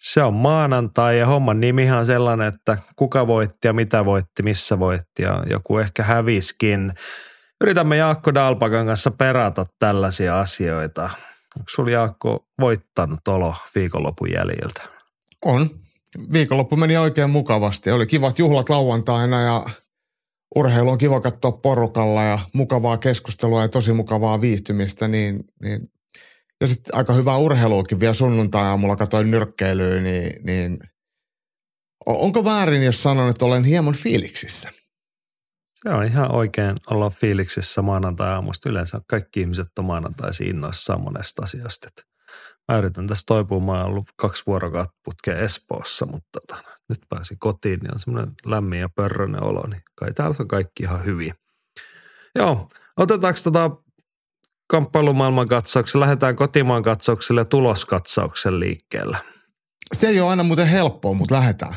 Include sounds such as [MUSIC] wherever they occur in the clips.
Se on maanantai ja homman nimihan on sellainen, että kuka voitti ja mitä voitti, missä voitti ja joku ehkä häviskin. Yritämme Jaakko Dalpakan kanssa perata tällaisia asioita. Onko sulla Jaakko voittanut olo viikonlopun jäljiltä? On. Viikonloppu meni oikein mukavasti. Oli kivat juhlat lauantaina ja urheilu on kiva katsoa porukalla ja mukavaa keskustelua ja tosi mukavaa viihtymistä, niin, niin ja sitten aika hyvää urheiluakin vielä sunnuntai-aamulla katsoin nyrkkeilyä, niin, niin onko väärin, jos sanon, että olen hieman fiiliksissä? Se on ihan oikein olla fiiliksissä maanantai-aamusta. Yleensä kaikki ihmiset on maanantaisin innoissaan monesta asiasta. Mä yritän tässä toipua. Mä oon ollut kaksi vuorokautta putkeen Espoossa, mutta tota, nyt pääsin kotiin, niin on semmoinen lämmin ja pörröinen olo, niin kai täällä on kaikki ihan hyvin. Joo, otetaanko tota kamppailumaailman katsauksella, lähdetään kotimaan katsaukselle ja tuloskatsauksen liikkeelle. Se ei ole aina muuten helppoa, mutta lähdetään.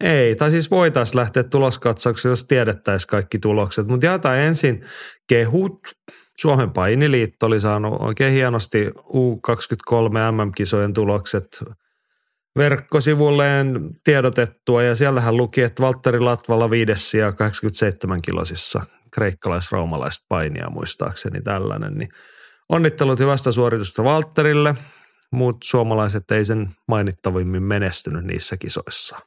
Ei, tai siis voitaisiin lähteä tuloskatsaukseen, jos tiedettäisiin kaikki tulokset. Mutta jaetaan ensin kehut. Suomen painiliitto oli saanut oikein hienosti U23 MM-kisojen tulokset verkkosivulleen tiedotettua. Ja siellähän luki, että Valtteri Latvala viides ja 87 kilosissa kreikkalais-roomalaista painia muistaakseni tällainen. Niin onnittelut hyvästä suoritusta Valtterille. Muut suomalaiset ei sen mainittavimmin menestynyt niissä kisoissa.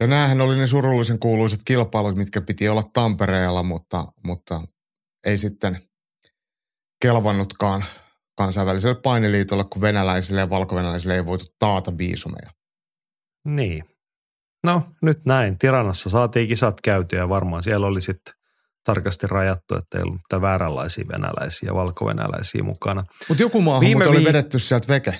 Ja näähän oli ne surullisen kuuluiset kilpailut, mitkä piti olla Tampereella, mutta, mutta ei sitten kelvannutkaan kansainväliselle painiliitolle, kun venäläisille ja valkovenäläisille ei voitu taata viisumeja. Niin. No nyt näin. Tiranassa saatiin kisat käytyä ja varmaan siellä oli sitten tarkasti rajattu, että ei ollut mitään vääränlaisia venäläisiä ja valkovenäläisiä mukana. Mutta joku maa Viime oli vi- vedetty sieltä veke.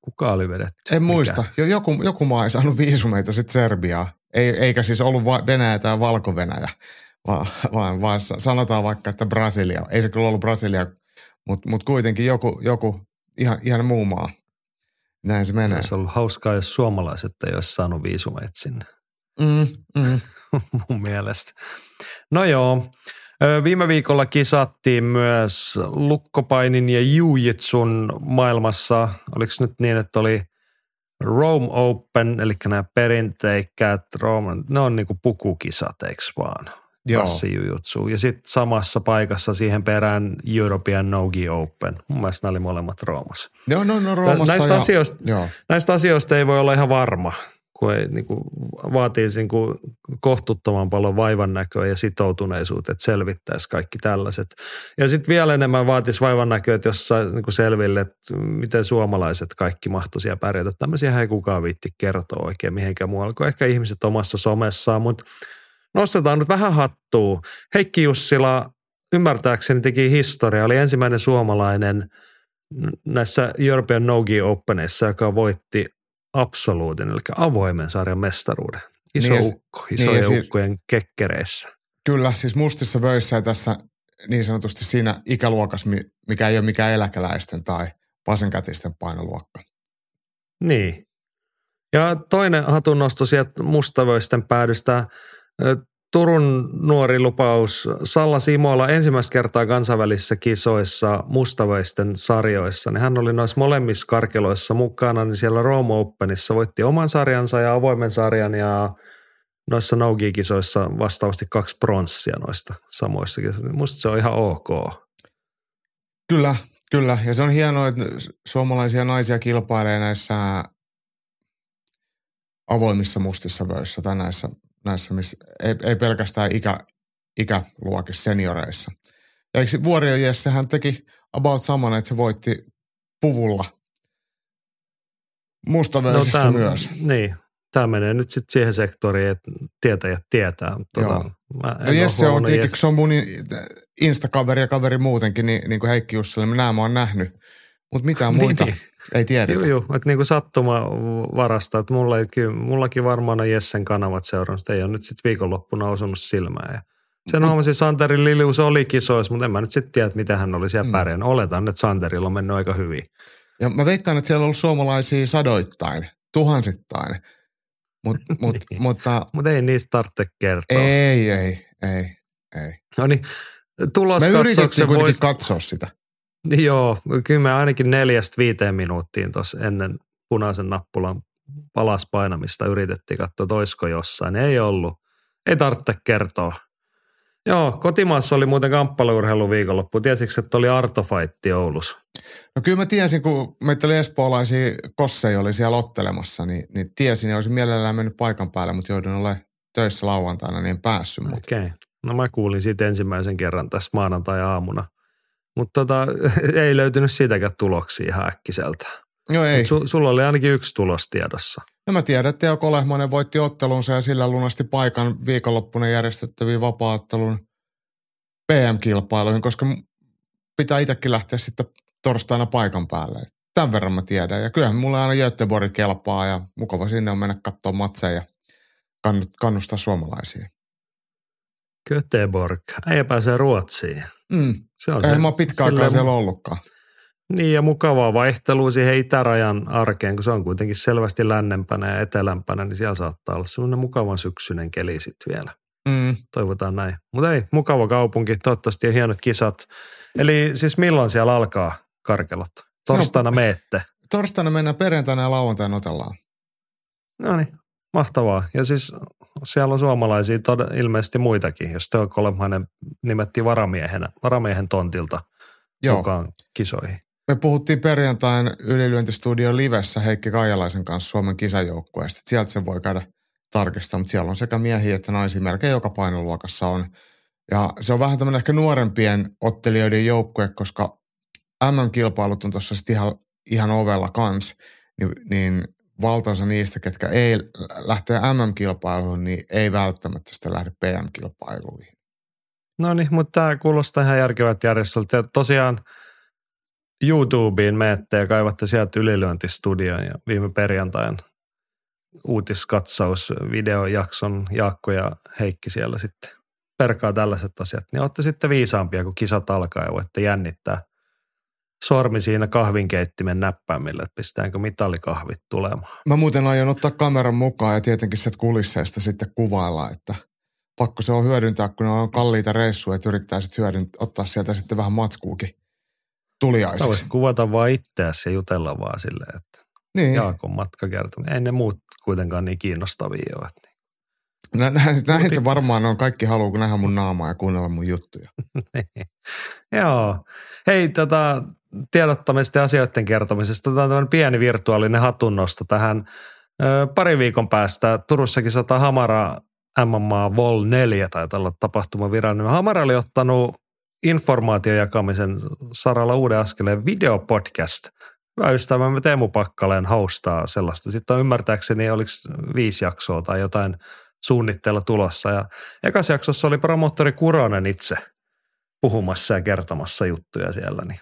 Kuka oli vedetty? En Mikä? muista. Joku, joku maa ei saanut viisumeita sitten Serbiaa. Ei, eikä siis ollut Venäjä tai Valko-Venäjä, vaan, vaan, vaan sanotaan vaikka, että Brasilia. Ei se kyllä ollut Brasilia, mutta mut kuitenkin joku, joku ihan, ihan muu maa. Näin se menee. Olisi ollut hauskaa, jos suomalaiset ei olisi saanut viisumeita sinne. Mm, mm. [LAUGHS] Mun mielestä. No joo. Viime viikolla kisattiin myös lukkopainin ja jujitsun maailmassa. Oliko nyt niin, että oli Rome Open, eli nämä perinteikkäät Rome, ne on niinku pukukisat, eikö vaan? Passijujutsu. Ja sitten samassa paikassa siihen perään European Nogi Open. Mun mielestä nämä oli molemmat Roomassa. Joo, no, no Roomassa näistä, ja, asioista, joo. näistä asioista ei voi olla ihan varma kun ei, niin kuin, vaatii niin kuin, kohtuuttoman paljon vaivan näköä ja sitoutuneisuutta, että selvittäisi kaikki tällaiset. Ja sitten vielä enemmän vaatisi vaivan näköä, että jos saa niin selville, että miten suomalaiset kaikki mahtoisia pärjätä. Tämmöisiä ei kukaan viitti kertoa oikein mihinkään muualle kuin ehkä ihmiset omassa somessaan, mutta nostetaan nyt vähän hattua. Heikki Jussila ymmärtääkseni teki historia, oli ensimmäinen suomalainen näissä European Nogi Openissa, joka voitti absoluutin, eli avoimen sarjan mestaruuden. Iso niin, ukko, isojen niin, ukkojen siis, kekkereissä. Kyllä, siis mustissa vöissä tässä niin sanotusti siinä ikäluokassa, mikä ei ole mikään eläkeläisten tai vasenkätisten painoluokka. Niin. Ja toinen hatunnosto sieltä mustavöisten päädystä. Turun nuori lupaus Salla Simola ensimmäistä kertaa kansainvälisissä kisoissa mustaväisten sarjoissa. Niin hän oli noissa molemmissa karkeloissa mukana, niin siellä Rome Openissa voitti oman sarjansa ja avoimen sarjan ja noissa no kisoissa vastaavasti kaksi pronssia noista samoista. Musta se on ihan ok. Kyllä, kyllä. Ja se on hienoa, että suomalaisia naisia kilpailee näissä avoimissa mustissa vöissä tai näissä näissä, missä ei, ei pelkästään ikä, ikäluokissa, senioreissa. Ja eikö Vuorio Jesse, hän teki about saman, että se voitti puvulla mustavöisissä no, myös. Niin, tämä menee nyt sitten siihen sektoriin, että tietäjät tietää. Tuota. Mä ja Jesse on tietenkin, se on mun instakaveri ja kaveri muutenkin, niin, niin kuin Heikki Jussille, minä mä oon nähnyt Mutta mitään Niin, muita niin. ei tiedetä. Joo, joo, että niinku sattuma varasta, että mulla ei, kyllä, mullakin varmaan on Jessen kanavat seurannut, ei ole nyt sitten viikonloppuna osunut silmään. Ja sen huomasin, Santerin Lilius oli kisoissa, mutta en mä nyt sitten tiedä, että mitä hän oli siellä Mm. pärjännyt. Oletan, että Santerilla on mennyt aika hyvin. Ja mä veikkaan, että siellä on ollut suomalaisia sadoittain, tuhansittain. Mut, [LAUGHS] mut, Niin. mutta Mutta ei niistä tarvitse kertoa. ei, ei, ei, ei. No niin, Me tuloskatsauksen yritettiin kuitenkin voisi... katsoa sitä. [LAUGHS] Joo, kyllä me ainakin neljästä viiteen minuuttiin tuossa ennen punaisen nappulan palas painamista yritettiin katsoa, että olisiko jossain. Ei ollut. Ei tarvitse kertoa. Joo, kotimaassa oli muuten kamppailuurheilu viikonloppu. Tiesitkö, että oli Artofaitti Oulussa? No kyllä mä tiesin, kun meitä oli espoolaisia kosseja oli siellä ottelemassa, niin, niin tiesin ja olisin mielellään mennyt paikan päälle, mutta joudun olemaan töissä lauantaina, niin en päässyt. Okei. Okay. No mä kuulin siitä ensimmäisen kerran tässä maanantai-aamuna. Mutta tota, [LAUGHS] ei löytynyt siitäkään tuloksia ihan äkkiseltä. Joo ei. Mut Su, sulla oli ainakin yksi tulos tiedossa. No mä tiedän, että Teo Kolehmanen voitti ottelunsa ja sillä lunasti paikan viikonloppuna järjestettäviin vapaa-ottelun PM-kilpailuihin, koska pitää itsekin lähteä sitten torstaina paikan päälle. Tämän verran mä tiedän. Ja kyllähän mulla aina Göteborg kelpaa ja mukava sinne on mennä katsoa matseja ja kannu- kannustaa suomalaisia. Göteborg. Ei pääse Ruotsiin. Mm. Se on Ei mä oon pitkä aikaa silleen- siellä ollutkaan. Niin ja mukavaa vaihtelua siihen itärajan arkeen, kun se on kuitenkin selvästi lännempänä ja etelämpänä, niin siellä saattaa olla semmoinen mukavan syksyinen keli sitten vielä. Mm. Toivotaan näin. Mutta ei, mukava kaupunki, toivottavasti ja hienot kisat. Eli siis milloin siellä alkaa karkelot? Torstaina meette. Torstaina mennään perjantaina ja lauantaina otellaan. No niin, mahtavaa. Ja siis siellä on suomalaisia tod- ilmeisesti muitakin, jos Teo Kolemainen nimettiin varamiehenä, varamiehen tontilta Joo. mukaan kisoihin. Me puhuttiin perjantain ylilyöntistudio livessä Heikki Kaijalaisen kanssa Suomen kisajoukkueesta. Sieltä se voi käydä tarkistaa, mutta siellä on sekä miehiä että naisia melkein joka painoluokassa on. Ja se on vähän tämmöinen ehkä nuorempien ottelijoiden joukkue, koska MM-kilpailut on tuossa ihan, ihan ovella kans, niin, niin valtaosa niistä, ketkä ei lähtee MM-kilpailuun, niin ei välttämättä sitten lähde PM-kilpailuihin. No niin, mutta tämä kuulostaa ihan järkevät järjestöltä. Ja tosiaan YouTubeen menette ja kaivatte sieltä ylilyöntistudion ja viime perjantain uutiskatsaus videojakson Jaakko ja Heikki siellä sitten perkaa tällaiset asiat. Niin olette sitten viisaampia, kun kisat alkaa ja voitte jännittää sormi siinä kahvinkeittimen näppäimillä, että pistetäänkö mitalikahvit tulemaan. Mä muuten aion ottaa kameran mukaan ja tietenkin sieltä kulisseista sitten kuvailla, että pakko se on hyödyntää, kun ne on kalliita reissuja, että yrittää sitten hyödyntää, ottaa sieltä sitten vähän matskuukin tuliaiseksi. voisit kuvata vaan itseäsi ja jutella vaan silleen, että Niin, Jaakon matkakertomus. Ei ne muut kuitenkaan niin kiinnostavia ole. Nä, näin, näin se varmaan on. Kaikki haluaa, kun nähdä mun naamaa ja kuunnella mun juttuja. [LAUGHS] Joo. Hei, tota, tiedottamista ja asioiden kertomisesta. Otetaan tämmöinen pieni virtuaalinen hatunnosto tähän. Ö, pari viikon päästä Turussakin sata Hamara MMA Vol 4 tai olla tapahtuma virallinen. Hamara oli ottanut informaation jakamisen saralla uuden askeleen videopodcast. Hyvä ystävämme Teemu Pakkaleen hostaa sellaista. Sitten on ymmärtääkseni oliko viisi jaksoa tai jotain suunnitteilla tulossa. Ja ekas jaksossa oli promoottori Kuronen itse puhumassa ja kertomassa juttuja siellä, niin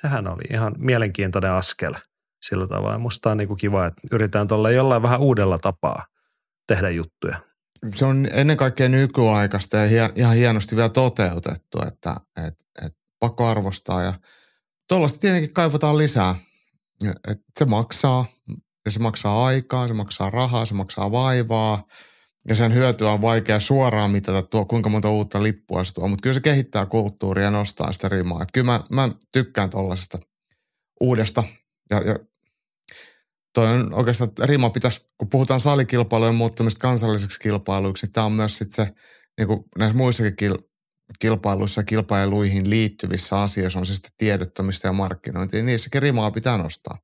sehän oli ihan mielenkiintoinen askel sillä tavalla. Musta on niinku kiva, että yritetään tuolla jollain vähän uudella tapaa tehdä juttuja. Se on ennen kaikkea nykyaikaista ja ihan hienosti vielä toteutettu, että et, et pakko arvostaa ja tuollaista tietenkin kaivataan lisää. Ja, Et se maksaa ja se maksaa aikaa, se maksaa rahaa, se maksaa vaivaa ja sen hyötyä on vaikea suoraan mitata tuo, kuinka monta uutta lippua se tuo, mutta kyllä se kehittää kulttuuria ja nostaa sitä rimaa. Et kyllä mä, mä tykkään tuollaisesta uudesta ja, ja toi on oikeastaan, että rima pitäisi, kun puhutaan salikilpailujen muuttamista kansalliseksi kilpailuiksi, niin tämä on myös sitten se, niin kuin näissä muissakin kil, kilpailuissa ja kilpailuihin liittyvissä asioissa, on se sitten tiedottamista ja markkinointia, niin niissäkin rimaa pitää nostaa.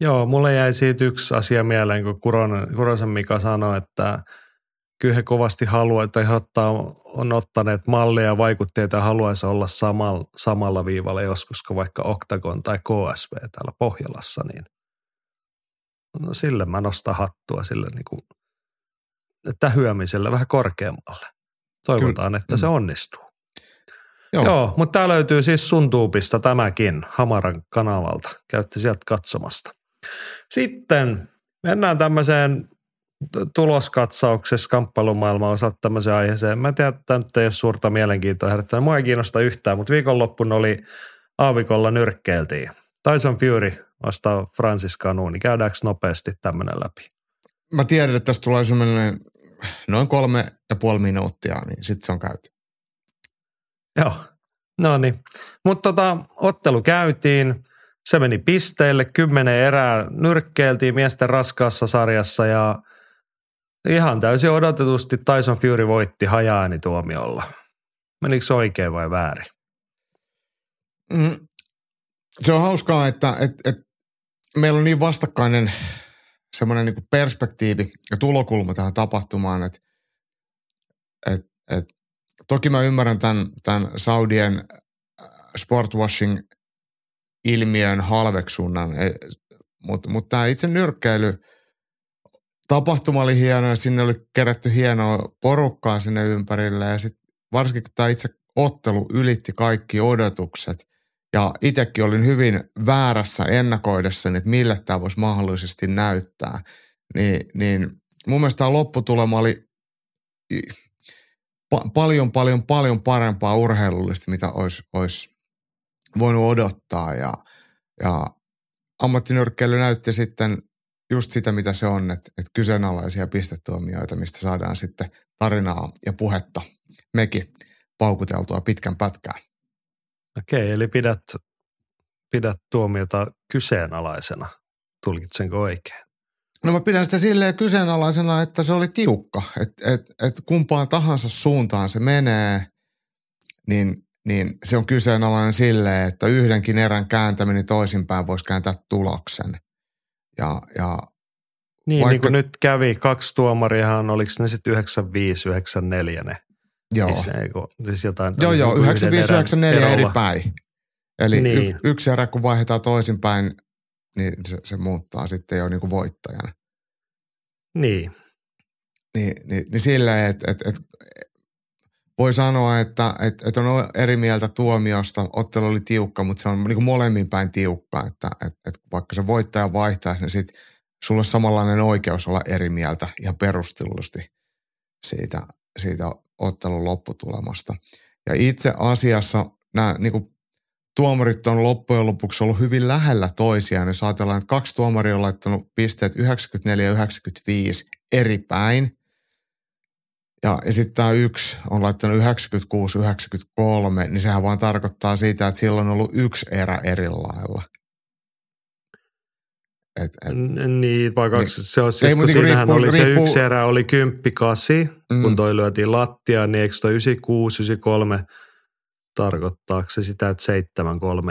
Joo, mulle jäi siitä yksi asia mieleen, kun Kuronen, Kurosen Mika sanoi, että kyllä he kovasti haluaa, he ottaa, on ottaneet mallia ja vaikutteita ja haluaisi olla samalla, samalla viivalla joskus kuin vaikka Octagon tai KSV täällä Pohjolassa, niin no sille mä nostan hattua sille niin kuin, tähyämiselle vähän korkeammalle. Toivotaan, Kyllä. että se onnistuu. Joo, Joo mutta tämä löytyy siis sun tuupista tämäkin Hamaran kanavalta. Käytte sieltä katsomasta. Sitten mennään tämmöiseen tuloskatsauksessa kamppailumaailma osat tämmöiseen aiheeseen. Mä tiedän, että tämä nyt ei ole suurta mielenkiintoa herättänyt. Mua ei kiinnosta yhtään, mutta viikonloppuna oli aavikolla nyrkkeiltiin. Tyson Fury vastaa Francis Canu, niin käydäänkö nopeasti tämmöinen läpi? Mä tiedän, että tästä tulee semmoinen noin kolme ja puoli minuuttia, niin sitten se on käyty. Joo, no niin. Mutta tota, ottelu käytiin, se meni pisteille, kymmenen erää nyrkkeiltiin miesten raskaassa sarjassa ja ihan täysin odotetusti Tyson Fury voitti hajaäänituomiolla. Menikö se oikein vai väärin? Mm, se on hauskaa, että et, et meillä on niin vastakkainen semmoinen niin perspektiivi ja tulokulma tähän tapahtumaan, että et, et, toki mä ymmärrän tämän, tämän Saudien äh, sportwashing ilmiön halveksunnan, e, mutta mut tämä itse nyrkkeily tapahtuma oli hieno ja sinne oli kerätty hienoa porukkaa sinne ympärille ja sitten varsinkin kun tämä itse ottelu ylitti kaikki odotukset – ja itsekin olin hyvin väärässä ennakoidessani, että mille tämä voisi mahdollisesti näyttää. Niin, niin mun mielestä tämä lopputulema oli pa- paljon, paljon, paljon parempaa urheilullisesti, mitä olisi, olisi voinut odottaa. Ja, ja ammattinyrkkeily näytti sitten just sitä, mitä se on, että, että kyseenalaisia pistetuomioita, mistä saadaan sitten tarinaa ja puhetta mekin paukuteltua pitkän pätkää. Okei, eli pidät, pidät tuomiota kyseenalaisena. Tulkitsenko oikein? No mä pidän sitä silleen kyseenalaisena, että se oli tiukka. Että et, et kumpaan tahansa suuntaan se menee, niin, niin se on kyseenalainen silleen, että yhdenkin erän kääntäminen toisinpäin voisi kääntää tuloksen. Ja, ja niin, vaikka... niin kuin nyt kävi, kaksi tuomariahan, oliko ne sitten 95, 94 ne Joo. Siis, eikö, siis jotain joo, joo, 95-94 eri päin. Eli niin. y- yksi erä kun vaihdetaan toisinpäin, niin se, se muuttaa sitten jo niin kuin voittajana. Niin. Niin, niin, niin silleen, että et, et, voi sanoa, että et, et on eri mieltä tuomiosta. Ottelu oli tiukka, mutta se on niin kuin molemmin päin tiukka. Että et, et vaikka se voittaja vaihtaisi, niin sitten sulla on samanlainen oikeus olla eri mieltä ihan perustellusti siitä, siitä ottelun lopputulemasta. Ja itse asiassa nämä niin kuin, tuomarit on loppujen lopuksi ollut hyvin lähellä toisiaan. Jos ajatellaan, että kaksi tuomaria on laittanut pisteet 94 ja 95 eri päin. Ja, ja sitten tämä yksi on laittanut 96-93, niin sehän vaan tarkoittaa sitä, että silloin on ollut yksi erä eri lailla. Et, et, niin, vaikka niin, se on siis, kun niinku siinähän riippuu, oli se riippuu, yksi erä, oli 10-8, mm. kun toi lyötiin lattia, niin eikö toi 96, 93 tarkoittaako se sitä, että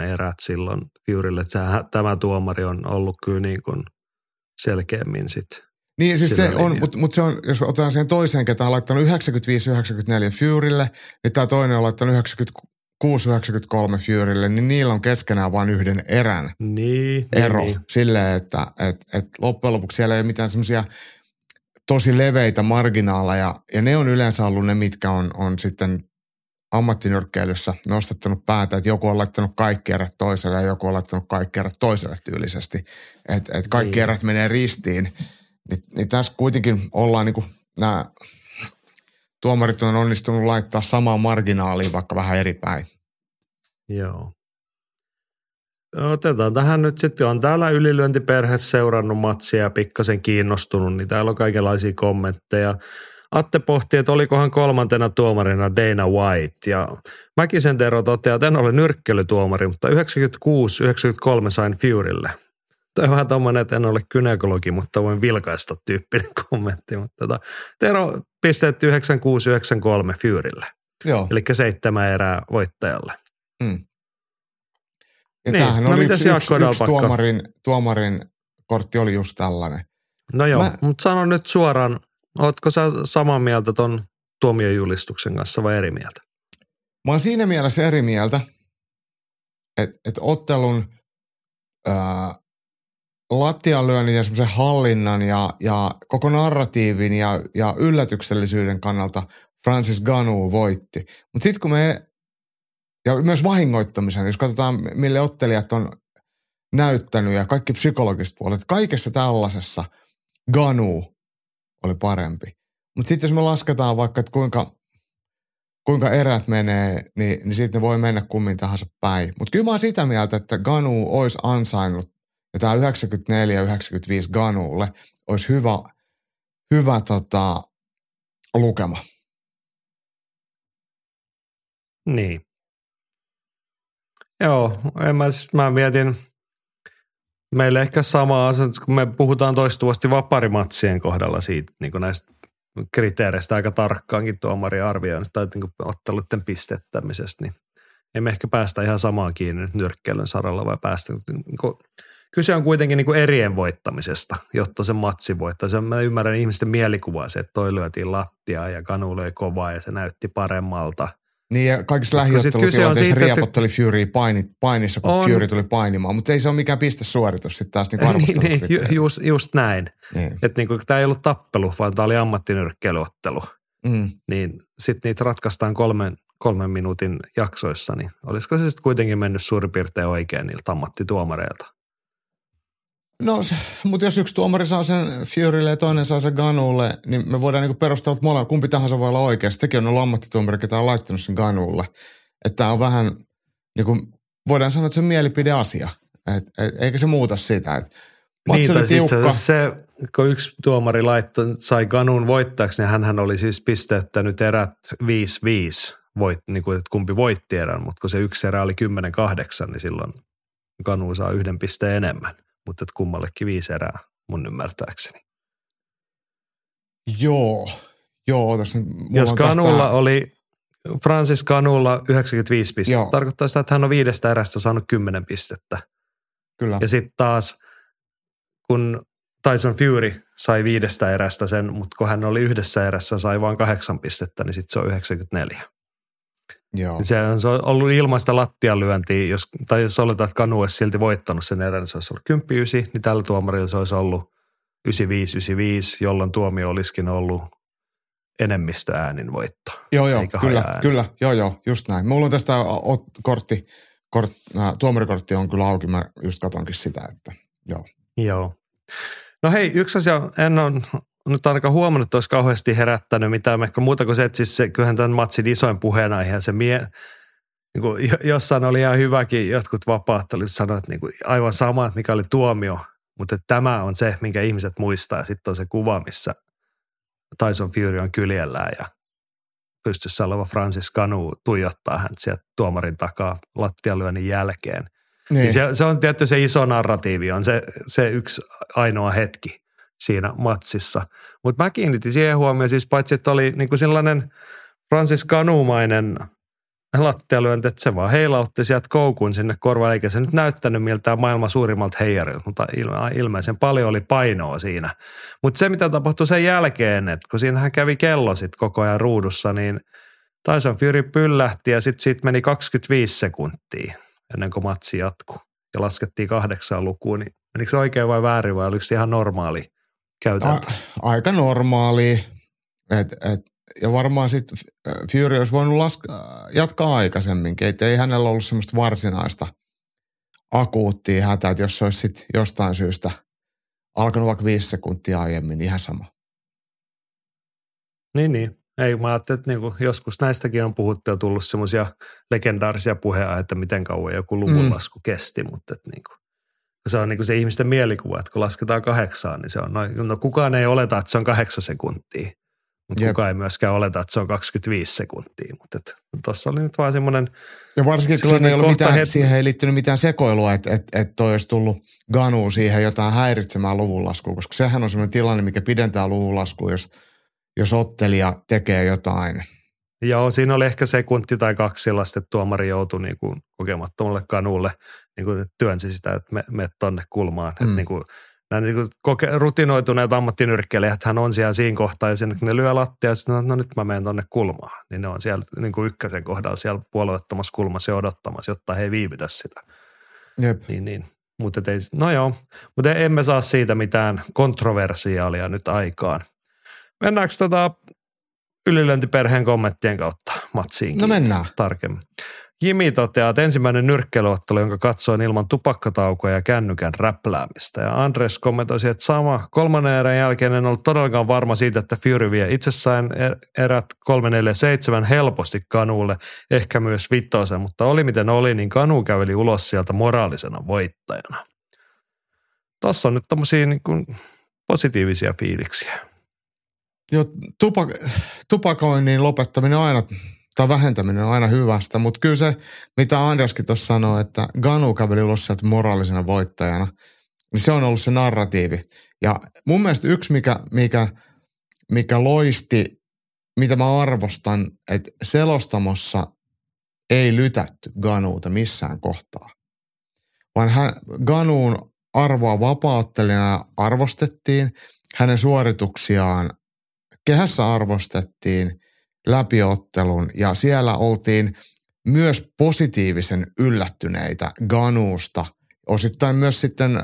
7-3 erät silloin Furylle, että sehän, tämä tuomari on ollut kyllä niin kuin selkeämmin sitten. Niin siis se on, mutta mut se on, jos otetaan sen toiseen, ketä on laittanut 95-94 Furylle, niin tämä toinen on laittanut 693 Furylle, niin niillä on keskenään vain yhden erän niin, ero. Niin, niin. Silleen, että et, et loppujen lopuksi siellä ei ole mitään semmoisia tosi leveitä marginaaleja. Ja ne on yleensä ollut ne, mitkä on, on sitten ammattinyrkkeilyssä nostattanut päätä, että joku on laittanut kaikki erät toiselle ja joku on laittanut kaikki erät toiselle tyylisesti. Että et kaikki niin. erät menee ristiin. Niin, niin tässä kuitenkin ollaan niin kuin nämä tuomarit on onnistunut laittaa samaan marginaaliin vaikka vähän eri päin. Joo. Otetaan tähän nyt sitten, on täällä ylilyöntiperhe seurannut matsia ja pikkasen kiinnostunut, niin täällä on kaikenlaisia kommentteja. Atte pohti, että olikohan kolmantena tuomarina Dana White ja Mäkisen Tero toteaa, että en ole nyrkkelytuomari, mutta 96-93 sain Furylle – Toi vähän tommonen, että en ole kynekologi, mutta voin vilkaista tyyppinen [LAUGHS] kommentti. Mutta tota, Tero pisteet 9693 Furylle. Joo. Eli seitsemän erää voittajalle. Mm. Ja niin. tämähän no, oli yksi, yksi, yksi tuomarin, tuomarin kortti oli just tällainen. No joo, Mä... mutta sano nyt suoraan, ootko sä samaa mieltä ton tuomiojulistuksen kanssa vai eri mieltä? Mä oon siinä mielessä eri mieltä, että et ottelun ää, lattianlyönnin ja semmoisen hallinnan ja, ja koko narratiivin ja, ja yllätyksellisyyden kannalta Francis Ganu voitti. Mutta sitten kun me Ja myös vahingoittamisen, jos katsotaan mille ottelijat on näyttänyt ja kaikki psykologiset puolet. Kaikessa tällaisessa Ganu oli parempi. Mutta sitten jos me lasketaan vaikka, että kuinka, kuinka erät menee, niin, niin sitten ne voi mennä kummin tahansa päin. Mutta kyllä mä oon sitä mieltä, että Ganu olisi ansainnut, ja tämä 94-95 Ganulle olisi hyvä, hyvä tota, lukema. Niin. Joo, en mä, siis mä mietin, meille ehkä sama asia, kun me puhutaan toistuvasti vaparimatsien kohdalla siitä, niin kuin näistä kriteereistä aika tarkkaankin tuomari arvioinnit tai niin otteluiden pistettämisestä, niin emme ehkä päästä ihan samaan kiinni nyt nyrkkeilyn saralla vai päästä. Niin kuin, kyse on kuitenkin niin kuin erien voittamisesta, jotta se matsi voittaa. Mä ymmärrän ihmisten mielikuvaa se, että toi lyötiin lattiaa ja kanu löi kovaa ja se näytti paremmalta – niin ja kaikissa lähiottelutilanteissa riepotteli Fury paini, painissa, kun on. Fury tuli painimaan. Mutta ei se ole mikään pistesuoritus sitten taas [LAUGHS] niin niin, niin, ju, just, just näin. Niin. Että niin tämä ei ollut tappelu, vaan tämä oli ammattinyrkkeilyottelu. Mm. Niin sitten niitä ratkaistaan kolmen, kolmen minuutin jaksoissa, niin olisiko se sitten kuitenkin mennyt suurin piirtein oikein niiltä ammattituomareilta? No, mutta jos yksi tuomari saa sen Furylle ja toinen saa sen Ganulle, niin me voidaan niinku perustella, että molemmat, kumpi tahansa voi olla oikeasti. Sekin on ollut ammattituomari, ketä on laittanut sen Ganulle. Että tämä on vähän, niinku, voidaan sanoa, että se on mielipideasia. Et, et, eikä se muuta sitä. Et, niin, tai tiukka. se, kun yksi tuomari laittoi, sai Ganun voittajaksi, niin hän oli siis pisteyttänyt erät 5-5, voit, niin kuin, että kumpi voitti erän, mutta kun se yksi erä oli 10-8, niin silloin Ganu saa yhden pisteen enemmän mutta kummallekin viisi erää mun ymmärtääkseni. Joo, joo. Tässä Jos Kanulla tästä... oli, Francis Kanulla 95 pistettä, joo. tarkoittaa sitä, että hän on viidestä erästä saanut 10 pistettä. Kyllä. Ja sitten taas, kun Tyson Fury sai viidestä erästä sen, mutta kun hän oli yhdessä erässä sai vain kahdeksan pistettä, niin sitten se on 94. Joo. Se on, se on ollut ilmaista lattialyöntiä, jos, tai jos oletaan, että Kanu olisi silti voittanut sen erän, niin se olisi ollut 10 niin tällä tuomarilla se olisi ollut 95-95, jolloin tuomio olisikin ollut enemmistöäänin voitto. Joo, joo, kyllä, kyllä, joo, joo, just näin. Mulla on tästä kortti, kort, äh, tuomarikortti on kyllä auki, mä just katonkin sitä, että joo. Joo. No hei, yksi asia, en ole nyt ainakaan huomannut, että olisi kauheasti herättänyt mitään ehkä muuta kuin se, että siis se, kyllähän tämän matsin isoin puheenaihe se mie, niin kuin jossain oli ihan hyväkin, jotkut vapaattelut sanoivat että niin kuin aivan sama, että mikä oli tuomio, mutta että tämä on se, minkä ihmiset muistaa. Ja sitten on se kuva, missä Tyson Fury on kyljellään ja pystyssä oleva Francis Canu tuijottaa hän sieltä tuomarin takaa lattialyönnin jälkeen. Niin. niin se, se, on tietty se iso narratiivi, on se, se yksi ainoa hetki siinä matsissa. Mutta mä kiinnitin siihen huomioon, siis paitsi että oli niin kuin sellainen Francis Kanumainen lattialyönti, että se vaan heilautti sieltä koukun sinne korvalle, eikä se nyt näyttänyt miltään maailman suurimmalta heijarilta, mutta ilmeisen paljon oli painoa siinä. Mutta se, mitä tapahtui sen jälkeen, että kun siinähän kävi kello sitten koko ajan ruudussa, niin Tyson Fury pyllähti ja sitten siitä meni 25 sekuntia ennen kuin matsi jatkuu ja laskettiin kahdeksaan lukuun, niin menikö se oikein vai väärin vai oliko se ihan normaali käytäntö? A, aika normaali. Et, et, ja varmaan sitten Fury olisi voinut laska, jatkaa aikaisemminkin. Et ei hänellä ollut semmoista varsinaista akuuttia hätää, että jos se olisi sit jostain syystä alkanut vaikka viisi sekuntia aiemmin, niin ihan sama. Niin, niin. Ei, mä ajattelin, että niinku joskus näistäkin on puhuttu ja tullut semmoisia legendaarisia puheita, että miten kauan joku luvunlasku mm. kesti, mutta että niinku, se on niin kuin se ihmisten mielikuva, että kun lasketaan kahdeksaan, niin se on noin, no kukaan ei oleta, että se on kahdeksan sekuntia. Mutta Jep. kukaan ei myöskään oleta, että se on 25 sekuntia. Mutta tuossa oli nyt vaan semmoinen... Ja varsinkin kun ei ollut mitään, het... siihen ei liittynyt mitään sekoilua, että et, et toi olisi tullut Ganu siihen jotain häiritsemään luvunlaskua, koska sehän on semmoinen tilanne, mikä pidentää luvunlaskua, jos, jos ottelija tekee jotain – Joo, siinä oli ehkä sekunti tai kaksi sellaista, että tuomari joutui niin kuin kokemattomalle kanulle niin kuin työnsi sitä, että me, me tonne kulmaan. Mm. Että niin kuin, nämä niin kuin koke, rutinoituneet ammattinyrkkeilijät hän on siellä siinä kohtaa ja sinne, kun ne lyö lattia, ja no, no nyt mä menen tonne kulmaan. Niin ne on siellä niin kuin ykkösen kohdalla siellä puolueettomassa kulmassa ja odottamassa, jotta he ei viivytä sitä. Jep. Niin, niin. Mutta ei, no joo, mutta emme saa siitä mitään kontroversiaalia nyt aikaan. Mennäänkö tota ylilöintiperheen kommenttien kautta matsiin. No mennään. Tarkemmin. Jimi toteaa, että ensimmäinen nyrkkelyottelu, jonka katsoin ilman tupakkataukoja ja kännykän räpläämistä. Ja Andres kommentoi, että sama kolmannen erän jälkeen en ollut todellakaan varma siitä, että Fury vie itsessään er- erät 347 helposti Kanuulle, ehkä myös vittoisen, mutta oli miten oli, niin Kanu käveli ulos sieltä moraalisena voittajana. Tuossa on nyt tämmöisiä niin positiivisia fiiliksiä. Joo, tupak- tupakoinnin lopettaminen aina, tai vähentäminen on aina hyvästä, mutta kyllä se, mitä Anderskin tuossa sanoi, että Ganu käveli ulos sieltä moraalisena voittajana, niin se on ollut se narratiivi. Ja mun mielestä yksi, mikä, mikä, mikä loisti, mitä mä arvostan, että selostamossa ei lytätty Ganuuta missään kohtaa. Vaan hän, Ganuun arvoa vapauttelijana arvostettiin, hänen suorituksiaan kehässä arvostettiin läpiottelun ja siellä oltiin myös positiivisen yllättyneitä Ganuusta. Osittain myös sitten äh,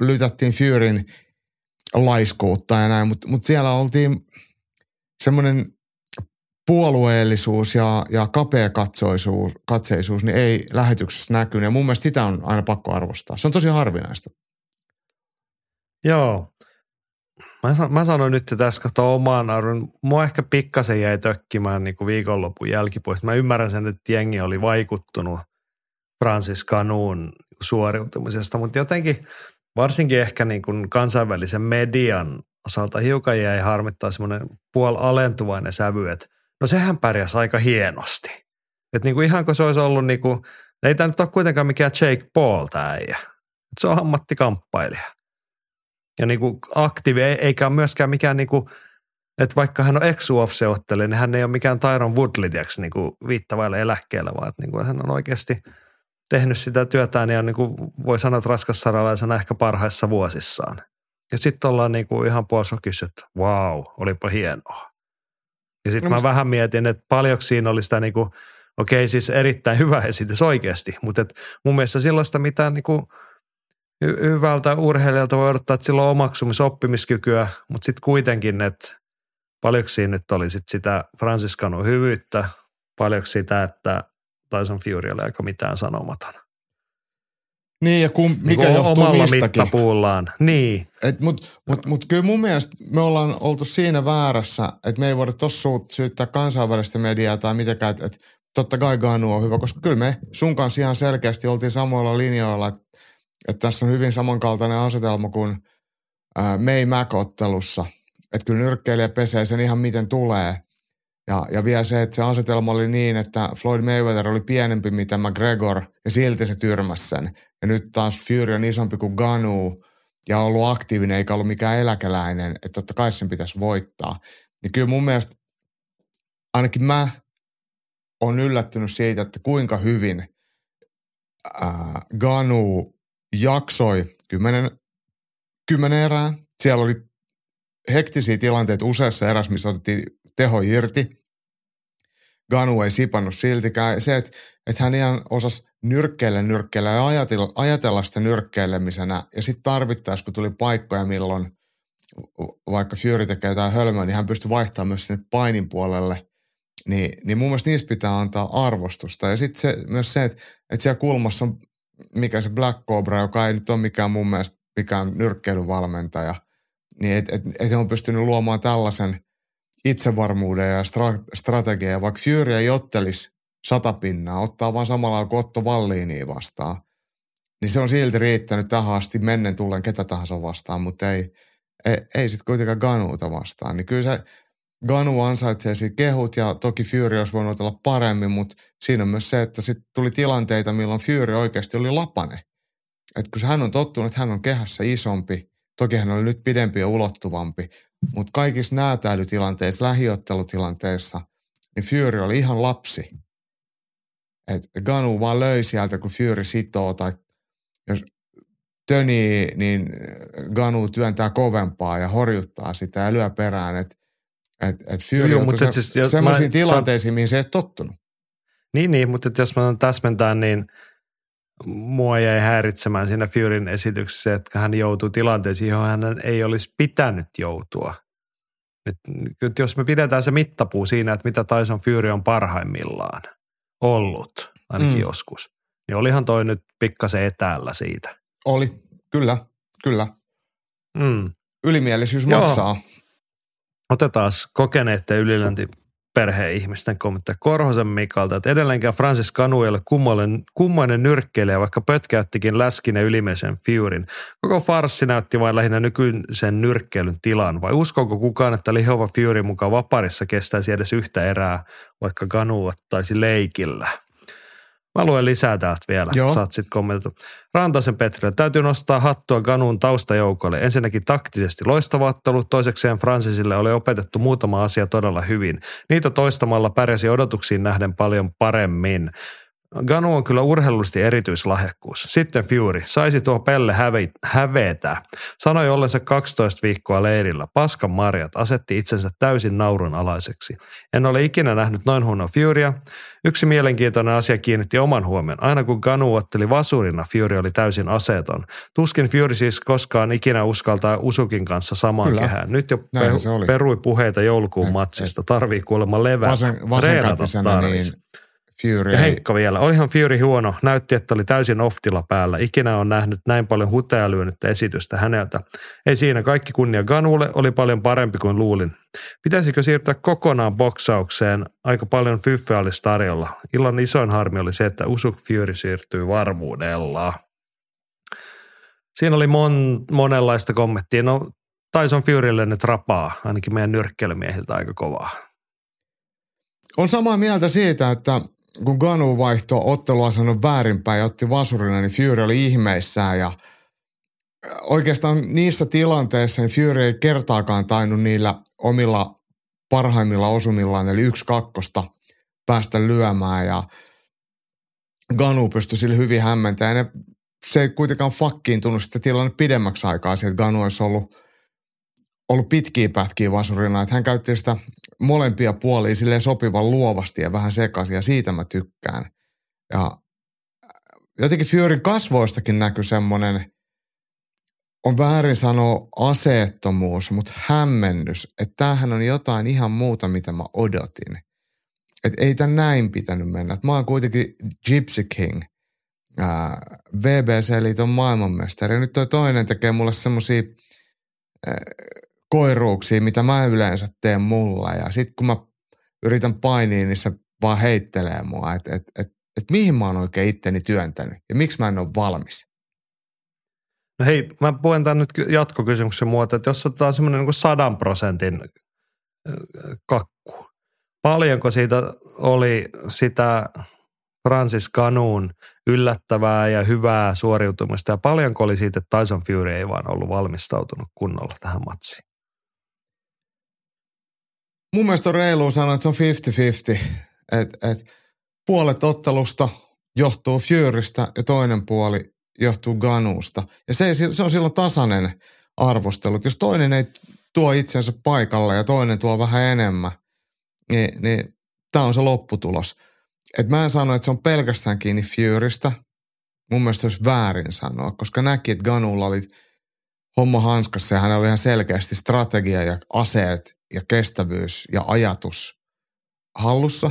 lytättiin Furyn laiskuutta ja näin, mutta mut siellä oltiin semmoinen puolueellisuus ja, ja kapea katsoisuus, katseisuus niin ei lähetyksessä näkynyt. Ja mun mielestä sitä on aina pakko arvostaa. Se on tosi harvinaista. Joo. Mä, san, mä sanoin nyt tässä kohtaa omaan arvon. Mua ehkä pikkasen jäi tökkimään niin kuin viikonlopun jälkipuolesta. Mä ymmärrän sen, että jengi oli vaikuttunut Francis Canuun suoriutumisesta, mutta jotenkin varsinkin ehkä niin kuin kansainvälisen median osalta hiukan jäi harmittaa semmoinen puol alentuvainen sävy, että no sehän pärjäsi aika hienosti. Että niin kuin ihan kuin se olisi ollut niin kuin, ei tämä nyt ole kuitenkaan mikään Jake Paul tämä äijä. Se on ammattikamppailija ja niin kuin aktiivi, eikä myöskään mikään niin kuin, että vaikka hän on ex ufc niin hän ei ole mikään Tyron Woodley, tiiäks, niin kuin viittavaille eläkkeelle, vaan että niin kuin hän on oikeasti tehnyt sitä työtään ja niin kuin voi sanoa, että raskassaralaisena ehkä parhaissa vuosissaan. Ja sitten ollaan niin kuin ihan puolisokyssä, että wow, olipa hienoa. Ja sitten no, mä vähän mietin, että paljonko siinä oli sitä niin kuin, okei siis erittäin hyvä esitys oikeasti, mutta et mun mielestä sellaista mitään niin kuin – hy- hyvältä urheilijalta voi odottaa, että sillä on omaksumisoppimiskykyä, mutta sitten kuitenkin, että paljonko siinä nyt oli sit sitä Franciscanun hyvyyttä, paljonko sitä, että Tyson Fury oli aika mitään sanomaton. Niin ja kun, mikä niin johtuu omalla mistäkin. mittapuullaan. Niin. Mutta mut, mut kyllä mun mielestä me ollaan oltu siinä väärässä, että me ei voida tuossa syyttää kansainvälistä mediaa tai mitenkään, että et, totta kai Ganu on hyvä, koska kyllä me sun kanssa ihan selkeästi oltiin samoilla linjoilla, että että tässä on hyvin samankaltainen asetelma kuin ää, May Mac-ottelussa. Että kyllä nyrkkeilijä pesee sen ihan miten tulee. Ja, ja vielä se, että se asetelma oli niin, että Floyd Mayweather oli pienempi mitä McGregor ja silti se tyrmäsi sen. Ja nyt taas Fury on isompi kuin Ganu ja on ollut aktiivinen eikä ollut mikään eläkeläinen, että totta kai sen pitäisi voittaa. Niin kyllä mun mielestä ainakin mä on yllättynyt siitä, että kuinka hyvin ää, Ganu jaksoi kymmenen, kymmenen erää. Siellä oli hektisiä tilanteita useassa erässä, missä otettiin teho irti. Ganu ei sipannut siltikään. Se, että, että hän ihan osasi nyrkkeillä nyrkkeillä ja ajatella, ajatella sitä nyrkkeilemisenä. Ja sitten tarvittaessa, kun tuli paikkoja, milloin vaikka Fury tekee jotain hölmöä, niin hän pystyi vaihtamaan myös sinne painin puolelle. Niin, niin mun mielestä niistä pitää antaa arvostusta. Ja sitten se, myös se, että, että siellä kulmassa on mikä se Black Cobra, joka ei nyt ole mikään mun mielestä mikään nyrkkeilyvalmentaja, niin että et, et on pystynyt luomaan tällaisen itsevarmuuden ja stra- strategiaa. Vaikka Fury ei ottelisi sata pinnaa, ottaa vaan samalla kuin Otto Valliiniin vastaan, niin se on silti riittänyt tähän asti mennen tullen ketä tahansa vastaan, mutta ei, ei, ei sitten kuitenkaan Ganuuta vastaan. Niin kyllä se Ganu ansaitsee siitä kehut ja toki Fury olisi voinut olla paremmin, mutta siinä on myös se, että sitten tuli tilanteita, milloin Fury oikeasti oli lapane. Että kun hän on tottunut, että hän on kehässä isompi, toki hän oli nyt pidempi ja ulottuvampi, mutta kaikissa näätäilytilanteissa, lähiottelutilanteissa, niin Fury oli ihan lapsi. Et Ganu vaan löi sieltä, kun Fury sitoo tai jos tönii, niin Ganu työntää kovempaa ja horjuttaa sitä ja lyö perään. Että että et Fury Joo, mutta se, siis, semmoisiin tilanteisiin, mihin se ei tottunut. Niin, niin, mutta jos mä täsmentää, niin mua jäi häiritsemään siinä Furyn esityksessä, että hän joutuu tilanteisiin, johon hän ei olisi pitänyt joutua. Et, jos me pidetään se mittapuu siinä, että mitä Tyson Fury on parhaimmillaan, ollut, ainakin mm. joskus. Niin olihan toi nyt pikkasen etäällä siitä. Oli, kyllä, kyllä. Mm. Ylimielisyys Joo. maksaa. Otetaan kokeneiden ylilänti perheen ihmisten kommentteja Korhosen Mikalta, että edelleenkään Francis Canu ei ole kummoinen, kummoinen nyrkkeilijä, vaikka pötkäyttikin läskinen ylimeisen Furyn. Koko farssi näytti vain lähinnä nykyisen nyrkkeilyn tilan, vai uskooko kukaan, että lihova Fury mukaan vaparissa kestäisi edes yhtä erää, vaikka Canu ottaisi leikillä? Mä luen lisää täältä vielä. Joo. Saat sitten kommentoida. Rantasen Petrille. Täytyy nostaa hattua Ganun taustajoukolle. Ensinnäkin taktisesti loistava ottelu, toisekseen Francisille oli opetettu muutama asia todella hyvin. Niitä toistamalla pärjäsi odotuksiin nähden paljon paremmin. Ganu on kyllä urheilullisesti erityislahjakkuus. Sitten Fury. Saisi tuo Pelle hävetä. Sanoi ollensa 12 viikkoa leirillä. Paskan marjat. Asetti itsensä täysin naurun alaiseksi. En ole ikinä nähnyt noin huonoa Furya. Yksi mielenkiintoinen asia kiinnitti oman huomion. Aina kun Ganu otteli vasurina, Fury oli täysin aseeton. Tuskin Fury siis koskaan ikinä uskaltaa Usukin kanssa samaan Kyllä. kehään. Nyt jo pe- perui puheita joulukuun Et- matsista. Tarvii kuulemma levätä. Vasen, tarvis. niin Fury Ja Henkka vielä. Olihan Fury huono. Näytti, että oli täysin oftilla päällä. Ikinä on nähnyt näin paljon hutea lyönyttä esitystä häneltä. Ei siinä kaikki kunnia Ganulle. Oli paljon parempi kuin luulin. Pitäisikö siirtyä kokonaan boksaukseen? Aika paljon fyffeä olisi tarjolla. Illan isoin harmi oli se, että Usuk Fury siirtyy varmuudella. Siinä oli mon, monenlaista kommenttia. No Tyson Furylle nyt rapaa, ainakin meidän nyrkkeilymiehiltä aika kovaa. on samaa mieltä siitä, että kun Ganu vaihtoi otteluasennon väärinpäin ja otti vasurina, niin Fury oli ihmeissään ja oikeastaan niissä tilanteissa niin Fury ei kertaakaan tainnut niillä omilla parhaimmilla osumillaan, eli yksi kakkosta päästä lyömään ja Ganu pystyi sille hyvin hämmentämään. Ne, se ei kuitenkaan fakkiintunut sitä tilanne pidemmäksi aikaa, että Ganu olisi ollut, ollut pitkiä pätkiä vasurina. Että hän käytti sitä molempia puolia silleen sopivan luovasti ja vähän sekaisin ja siitä mä tykkään. Ja jotenkin Furyn kasvoistakin näkyy semmoinen, on väärin sanoa aseettomuus, mutta hämmennys, että tämähän on jotain ihan muuta, mitä mä odotin. Että ei tämän näin pitänyt mennä. Et mä oon kuitenkin Gypsy King, ää, VBC-liiton maailmanmestari. Ja nyt toi toinen tekee mulle semmosia ää, koiruuksia, mitä mä yleensä teen mulla. Ja sit kun mä yritän painia, niin se vaan heittelee mua, että et, et, et mihin mä oon oikein itteni työntänyt ja miksi mä en ole valmis. No hei, mä puhun tämän nyt ky- jatkokysymyksen muoto, että jos otetaan semmoinen niin sadan prosentin kakku, paljonko siitä oli sitä Francis Canuun yllättävää ja hyvää suoriutumista ja paljonko oli siitä, että Tyson Fury ei vaan ollut valmistautunut kunnolla tähän matsiin? Mun mielestä on reilu sanoa, että se on 50-50. Että et puolet ottelusta johtuu Furystä ja toinen puoli johtuu Ganusta. Ja se, ei, se on silloin tasainen arvostelu. Et jos toinen ei tuo itsensä paikalle ja toinen tuo vähän enemmän, niin, niin tämä on se lopputulos. Et mä en sano, että se on pelkästään kiinni Furystä. Mun mielestä olisi väärin sanoa, koska näki, että Ganulla oli homma hanskassa ja hänellä oli ihan selkeästi strategia ja aseet ja kestävyys ja ajatus hallussa.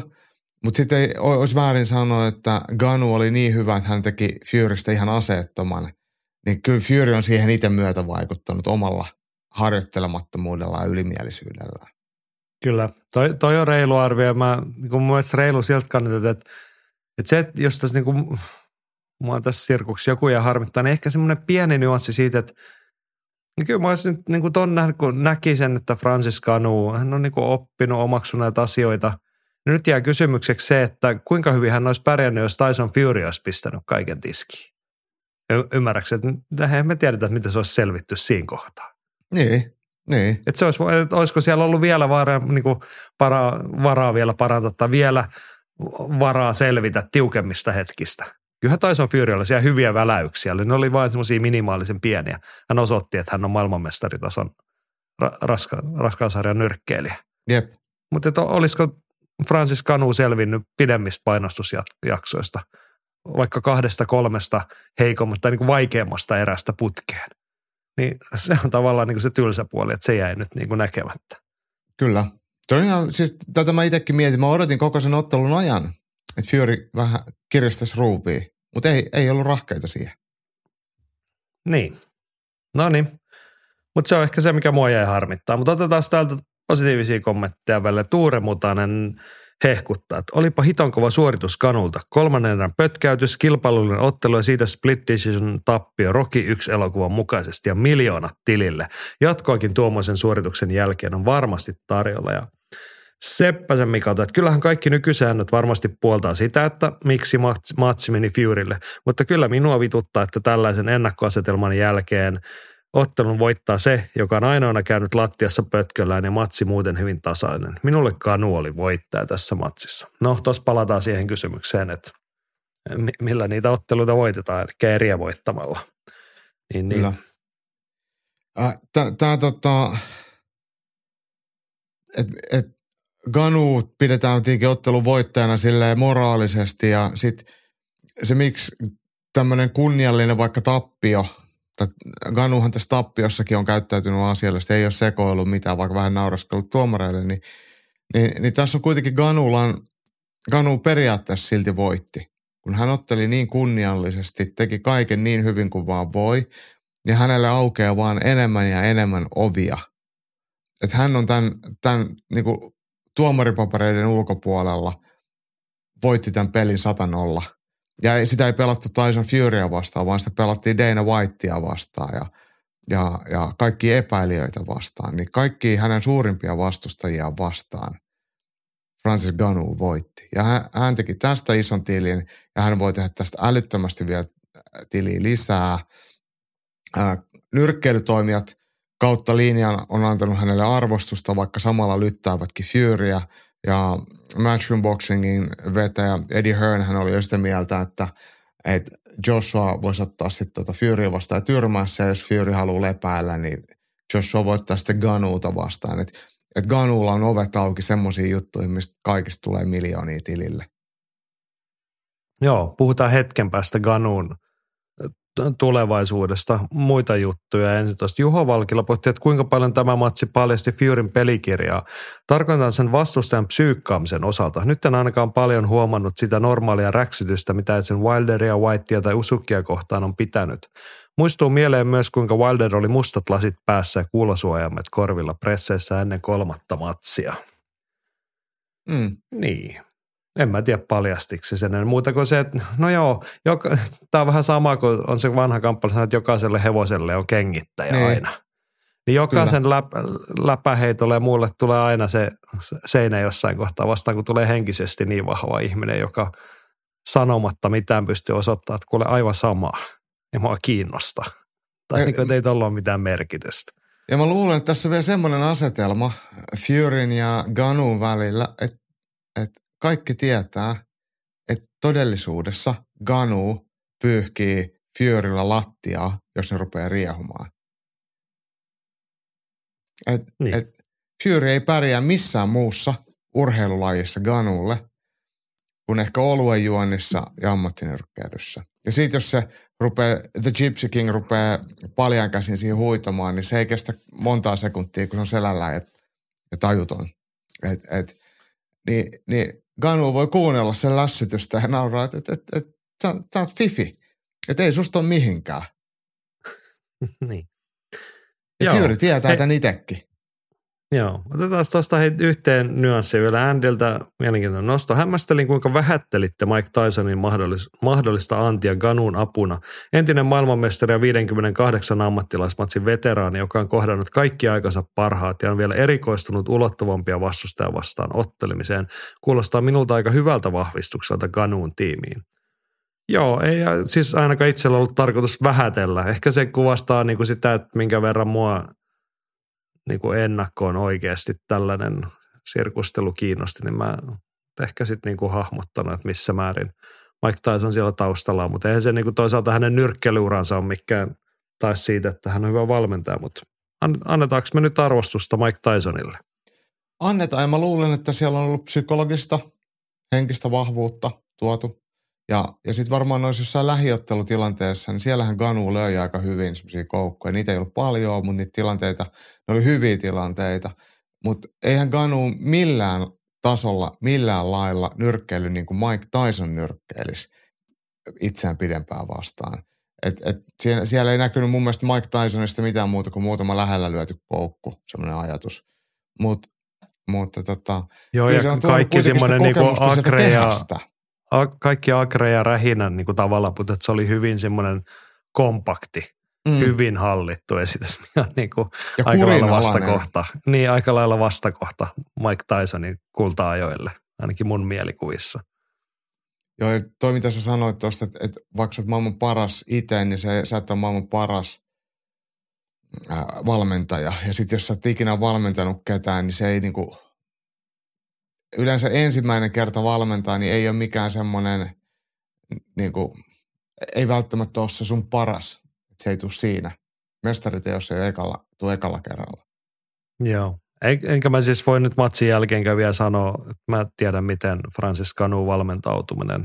Mutta sitten olisi väärin sanoa, että Ganu oli niin hyvä, että hän teki Furystä ihan aseettoman. Niin kyllä Fury on siihen itse myötä vaikuttanut omalla harjoittelemattomuudella ja ylimielisyydellä. Kyllä, toi, toi on reilu arvio. Mä, niin mun mielestä reilu sieltä kannalta, että, että se, että jos tässä niin kuin, mua tässä sirkuksi joku ja harmittaa, niin ehkä semmoinen pieni nyanssi siitä, että niin kyllä mä olisin nyt niin kuin ton nähnyt, kun näki sen, että Francis Canu, hän on niin kuin oppinut, omaksunut näitä asioita. Niin nyt jää kysymykseksi se, että kuinka hyvin hän olisi pärjännyt, jos Tyson Fury olisi pistänyt kaiken tiskiin. Y- ymmärrätkö, että eihän me tiedetä, että miten se olisi selvitty siinä kohtaa. Niin, niin. Että se olisi, että olisiko siellä ollut vielä varaa, niin kuin para, varaa vielä parantaa tai vielä varaa selvitä tiukemmista hetkistä. Kyllähän Tyson Fury oli siellä hyviä väläyksiä, eli ne oli vain semmoisia minimaalisen pieniä. Hän osoitti, että hän on maailmanmestaritason ra, raska, raskaan sarjan nyrkkeilijä. Jep. Mutta olisiko Francis Canu selvinnyt pidemmistä painostusjaksoista, vaikka kahdesta kolmesta heikommasta tai niin kuin vaikeammasta erästä putkeen? Niin se on tavallaan niin kuin se tylsä puoli, että se jäi nyt niin kuin näkemättä. Kyllä. Toi on ihan, siis tätä mä itsekin mietin. Mä odotin koko sen ottelun ajan, että Fury vähän kiristäisi ruupia, mutta ei, ei ollut rahkeita siihen. Niin. No niin. Mutta se on ehkä se, mikä mua jäi harmittaa. Mutta otetaan täältä positiivisia kommentteja välillä. Tuure Mutanen hehkuttaa, että olipa hiton kova suoritus kanulta. Kolmannen erän pötkäytys, kilpailullinen ottelu ja siitä split decision tappio Rocky 1 elokuvan mukaisesti ja miljoonat tilille. Jatkoakin tuommoisen suorituksen jälkeen on varmasti tarjolla ja Seppäsen Mikalta, että kyllähän kaikki nykysäännöt varmasti puoltaa sitä, että miksi matsi meni Furylle, mutta kyllä minua vituttaa, että tällaisen ennakkoasetelman jälkeen Ottelun voittaa se, joka on ainoana käynyt lattiassa pötköllään ja matsi muuten hyvin tasainen. Minulle Kanu oli voittaja tässä matsissa. No, tuossa palataan siihen kysymykseen, että millä niitä otteluita voitetaan, eli eriä voittamalla. Niin, niin. Tämä tota, että et Ganu pidetään tietenkin ottelun voittajana silleen moraalisesti ja sitten se miksi tämmöinen kunniallinen vaikka tappio – Ganuhan tässä tappiossakin on käyttäytynyt asiallisesti, ei ole sekoillut mitään, vaikka vähän nauraskellut tuomareille, niin, niin, niin tässä on kuitenkin Ganulan, Ganu periaatteessa silti voitti. Kun hän otteli niin kunniallisesti, teki kaiken niin hyvin kuin vaan voi, ja hänelle aukeaa vaan enemmän ja enemmän ovia. Että hän on tämän, tämän niin kuin tuomaripapereiden ulkopuolella, voitti tämän pelin satanolla – ja sitä ei pelattu Tyson Furya vastaan, vaan sitä pelattiin Dana Whitea vastaan ja, ja, ja kaikki epäilijöitä vastaan. Niin kaikki hänen suurimpia vastustajia vastaan Francis Ganu voitti. Ja hän, hän teki tästä ison tilin ja hän voi tehdä tästä älyttömästi vielä tiliä lisää. Ää, nyrkkeilytoimijat kautta linjan on antanut hänelle arvostusta, vaikka samalla lyttäävätkin Furya – ja Matchroom Boxingin vetäjä Eddie Hearn hän oli jo sitä mieltä, että, että Joshua voisi ottaa sitten tuota Fury vastaan tyrmässä, ja jos Fury haluaa lepäällä, niin Joshua voittaa sitten Ganuuta vastaan. Että et Ganuulla on ovet auki semmoisia juttuja, mistä kaikista tulee miljoonia tilille. Joo, puhutaan hetken päästä Ganuun tulevaisuudesta muita juttuja. Ensin tuosta Juho Valkila pohti, että kuinka paljon tämä matsi paljasti Furyn pelikirjaa. Tarkoitan sen vastustajan psyykkaamisen osalta. Nyt en ainakaan paljon huomannut sitä normaalia räksytystä, mitä sen Wilderia, Whitea tai Usukia kohtaan on pitänyt. Muistuu mieleen myös, kuinka Wilder oli mustat lasit päässä ja kuulosuojaimet korvilla presseissä ennen kolmatta matsia. Mm. Niin en mä tiedä paljastiksi sen muuta kuin se, että no joo, joka, tämä on vähän sama kuin on se vanha kamppailu, että jokaiselle hevoselle on kengittäjä niin. aina. Niin jokaisen läp, läpäheitolle ja muulle tulee aina se seinä jossain kohtaa vastaan, kun tulee henkisesti niin vahva ihminen, joka sanomatta mitään pystyy osoittamaan, että kuule aivan sama ja mua kiinnosta. Tai niin kuin, ei tuolla ole mitään merkitystä. Ja mä luulen, että tässä on vielä semmoinen asetelma Furyn ja Ganun välillä, että, että kaikki tietää, että todellisuudessa Ganu pyyhkii Furylla lattiaa, jos ne rupeaa riehumaan. Et, niin. et Fury ei pärjää missään muussa urheilulajissa Ganulle kuin ehkä oluen juonnissa ja ammattinyrkkeilyssä. Ja sitten jos se rupeaa, The Gypsy King rupeaa paljon käsin siihen huitomaan, niin se ei kestä montaa sekuntia, kun se on selällä ja, ja tajuton. Et, et, niin, niin Ganu voi kuunnella sen lässytystä ja nauraa, että, että, että, että sä, sä oot fifi. Että ei susta ole mihinkään. [LAUGHS] niin. Ja Fury tietää He... tämän itsekin. Joo, otetaan tuosta yhteen nyanssiin vielä Andiltä mielenkiintoinen nosto. Hämmästelin, kuinka vähättelitte Mike Tysonin mahdollis- mahdollista antia Ganun apuna. Entinen maailmanmestari ja 58 ammattilaismatsin veteraani, joka on kohdannut kaikki aikansa parhaat ja on vielä erikoistunut ulottuvampia vastustajan vastaan ottelemiseen, kuulostaa minulta aika hyvältä vahvistukselta Ganun tiimiin. Joo, ei siis ainakaan itsellä ollut tarkoitus vähätellä. Ehkä se kuvastaa niin kuin sitä, että minkä verran mua niin kuin ennakkoon oikeasti tällainen sirkustelu kiinnosti, niin mä ehkä sitten niin kuin hahmottanut, että missä määrin Mike Tyson siellä taustalla on, mutta eihän se niin kuin toisaalta hänen nyrkkelyuransa on mikään taisi siitä, että hän on hyvä valmentaja, mutta annetaanko me nyt arvostusta Mike Tysonille? Annetaan ja mä luulen, että siellä on ollut psykologista, henkistä vahvuutta tuotu ja, ja sitten varmaan noissa jossain lähiottelutilanteessa, niin siellähän Ganu löi aika hyvin semmoisia koukkuja. Niitä ei ollut paljon, mutta niitä tilanteita, ne oli hyviä tilanteita. Mutta eihän Ganu millään tasolla millään lailla nyrkkeily niin kuin Mike Tyson nyrkkeilisi itseään pidempään vastaan. Et, et siellä, siellä ei näkynyt mun mielestä Mike Tysonista mitään muuta kuin muutama lähellä lyöty koukku, semmoinen ajatus. Mut, mutta tota, Joo, ja kaikki semmoinen niinku akre ja, a, kaikki akre ja rähinä niinku tavallaan, mutta se oli hyvin semmoinen kompakti, mm. hyvin hallittu esitys. [LAUGHS] Ja niinku ja aika lailla vastakohta. Niin, aika lailla vastakohta Mike Tysonin kulta-ajoille, ainakin mun mielikuvissa. Joo, toi mitä sä sanoit tuosta, että, että vaikka sä oot maailman paras itse, niin se, sä et ole maailman paras ää, valmentaja. Ja sitten jos sä oot ikinä valmentanut ketään, niin se ei niinku, yleensä ensimmäinen kerta valmentaa, niin ei ole mikään semmoinen, niinku, ei välttämättä ole se sun paras. Että se ei tule siinä. Mestariteos ei ekalla, tule ekalla kerralla. Joo. Enkä mä siis voi nyt matsin jälkeen vielä sanoa, että mä tiedän miten Francis Canu valmentautuminen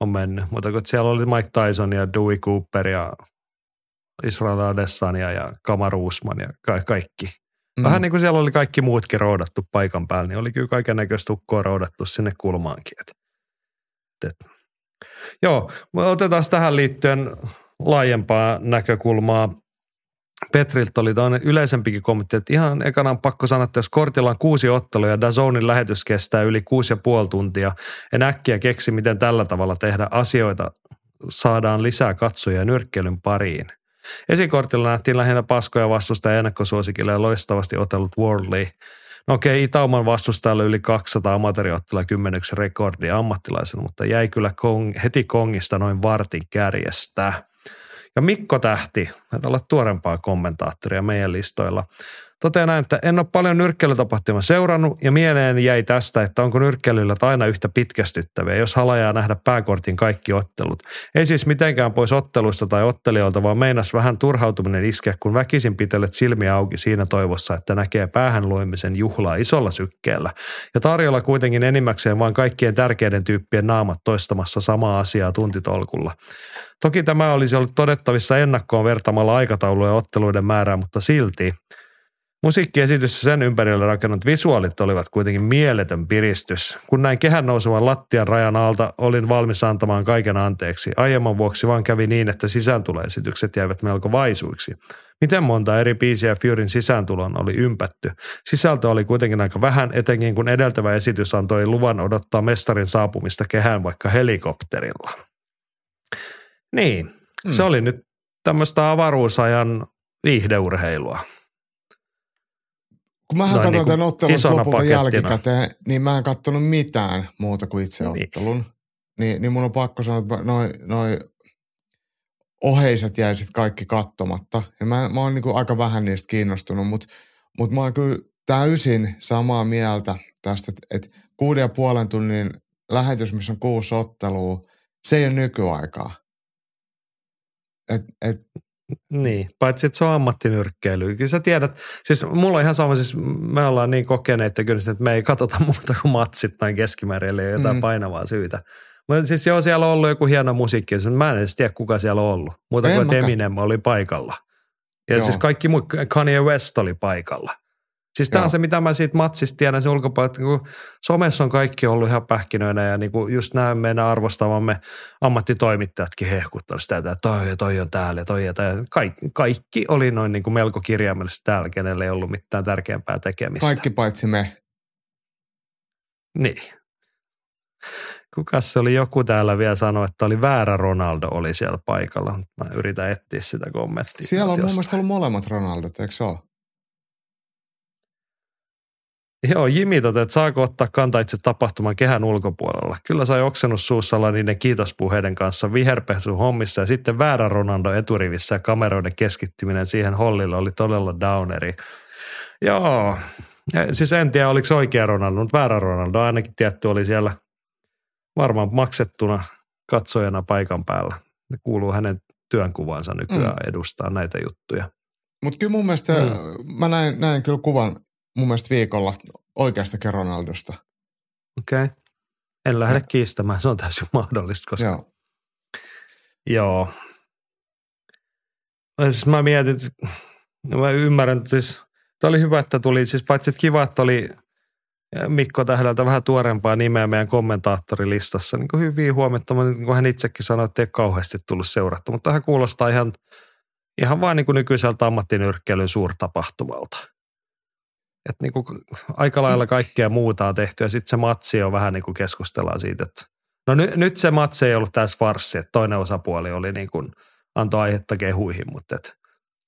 on mennyt. Mutta kun siellä oli Mike Tyson ja Dewey Cooper ja Israel Adesanya ja Kamaru Usman ja ka- kaikki. Mm. Vähän niin kuin siellä oli kaikki muutkin roudattu paikan päällä, niin oli kyllä kaiken näköistä ukkoa roudattu sinne kulmaankin. Et, et. Joo, otetaan tähän liittyen laajempaa näkökulmaa. Petriltä oli toinen yleisempikin kommentti, että ihan ekana on pakko sanoa, että jos kortilla on kuusi ottelua ja Dazonin lähetys kestää yli kuusi ja puoli tuntia, en äkkiä keksi, miten tällä tavalla tehdä asioita, saadaan lisää katsoja nyrkkeilyn pariin. Esikortilla nähtiin lähinnä paskoja vastusta ja ennakkosuosikille ja loistavasti otellut Worldly. No okei, Itauman vastustajalle yli 200 amatööriottelua kymmenyksen rekordia ammattilaisena, mutta jäi kyllä kong, heti kongista noin vartin kärjestä. Ja Mikko Tähti, näitä olla tuorempaa kommentaattoria meidän listoilla, toteaa näin, että en ole paljon nyrkkeilytapahtumia seurannut ja mieleen jäi tästä, että onko nyrkkeilyllä aina yhtä pitkästyttäviä, jos halajaa nähdä pääkortin kaikki ottelut. Ei siis mitenkään pois otteluista tai ottelijoilta, vaan meinas vähän turhautuminen iskeä, kun väkisin pitelet silmiä auki siinä toivossa, että näkee päähän luomisen juhlaa isolla sykkeellä. Ja tarjolla kuitenkin enimmäkseen vain kaikkien tärkeiden tyyppien naamat toistamassa samaa asiaa tuntitolkulla. Toki tämä olisi ollut todettavissa ennakkoon vertamalla aikatauluja ja otteluiden määrää, mutta silti – Musiikkiesitys ja sen ympärillä rakennut visuaalit olivat kuitenkin mieletön piristys. Kun näin kehän nousevan lattian rajan alta, olin valmis antamaan kaiken anteeksi. Aiemman vuoksi vaan kävi niin, että sisääntuloesitykset jäivät melko vaisuiksi. Miten monta eri biisiä Furyn sisääntulon oli ympätty? Sisältö oli kuitenkin aika vähän, etenkin kun edeltävä esitys antoi luvan odottaa mestarin saapumista kehään vaikka helikopterilla. Niin, mm. se oli nyt tämmöistä avaruusajan viihdeurheilua. Kun mä katsoin niin tämän ottelun lopulta pakettina. jälkikäteen, niin mä en katsonut mitään muuta kuin itse niin. ottelun. Niin, niin mun on pakko sanoa, että noin noi oheiset jäi sitten kaikki katsomatta. Ja mä, mä oon niinku aika vähän niistä kiinnostunut, mutta mut mä oon kyllä täysin samaa mieltä tästä, että et kuuden ja puolen tunnin lähetys, missä on kuusi ottelua, se ei ole nykyaikaa. Et, et niin, paitsi että se on ammattinyrkkeily. Kyllä sä tiedät, siis mulla on ihan sama, siis me ollaan niin kokeneita kyllä, että me ei katsota [LAUGHS] muuta kuin matsit näin keskimäärin, eli jotain mm. painavaa syytä. Mutta siis joo, siellä on ollut joku hieno musiikki, mä en edes tiedä kuka siellä on ollut. Muuta en kuin Eminem oli paikalla. Ja joo. siis kaikki muu, Kanye West oli paikalla. Siis tämä on se, mitä mä siitä matsista tiedän se ulkopuolella, että niin somessa on kaikki ollut ihan pähkinöinä ja niin kuin just nämä meidän arvostamamme ammattitoimittajatkin hehkuttanut sitä, että toi ja toi on täällä ja toi ja täällä. Kaikki, kaikki oli noin niin kuin melko kirjaimellisesti täällä, kenelle ei ollut mitään tärkeämpää tekemistä. Kaikki paitsi me. Niin. Kukas se oli joku täällä vielä sanoi, että oli väärä Ronaldo oli siellä paikalla. Mä yritän etsiä sitä kommenttia. Siellä on mun mielestä ollut molemmat Ronaldot, eikö se ole? Joo, Jimi toteaa, että saako ottaa kantaa itse tapahtuman kehän ulkopuolella. Kyllä sai oksennut suussalla niiden kiitospuheiden kanssa viherpesu hommissa ja sitten väärä Ronaldo eturivissä ja kameroiden keskittyminen siihen hollille oli todella downeri. Joo, siis en tiedä oliko oikea Ronaldo, mutta väärä Ronaldo ainakin tietty oli siellä varmaan maksettuna katsojana paikan päällä. Ne kuuluu hänen työnkuvansa nykyään mm. edustaa näitä juttuja. Mutta kyllä mun mielestä mm. mä näin, näin kyllä kuvan mun mielestä viikolla oikeasta Ronaldosta. Okei. Okay. En lähde ja. kiistämään, se on täysin mahdollista, koska... Joo. Joo. Siis mä mietin, mä ymmärrän, että siis, tämä oli hyvä, että tuli, siis paitsi että kiva, että oli Mikko Tähdeltä vähän tuorempaa nimeä meidän kommentaattorilistassa. Niin kuin hyviä huomioita, niin kuin hän itsekin sanoi, että ei kauheasti tullut seurattu, mutta hän kuulostaa ihan, ihan vain niin kuin nykyiseltä ammattinyrkkeilyn suurtapahtumalta. Et niin kuin aika lailla kaikkea muuta on tehty ja sitten se matsi on vähän niin kuin keskustellaan siitä, että no ny, nyt se matsi ei ollut tässä farssi, että toinen osapuoli oli niin kuin, antoi aihetta kehuihin, mutta et,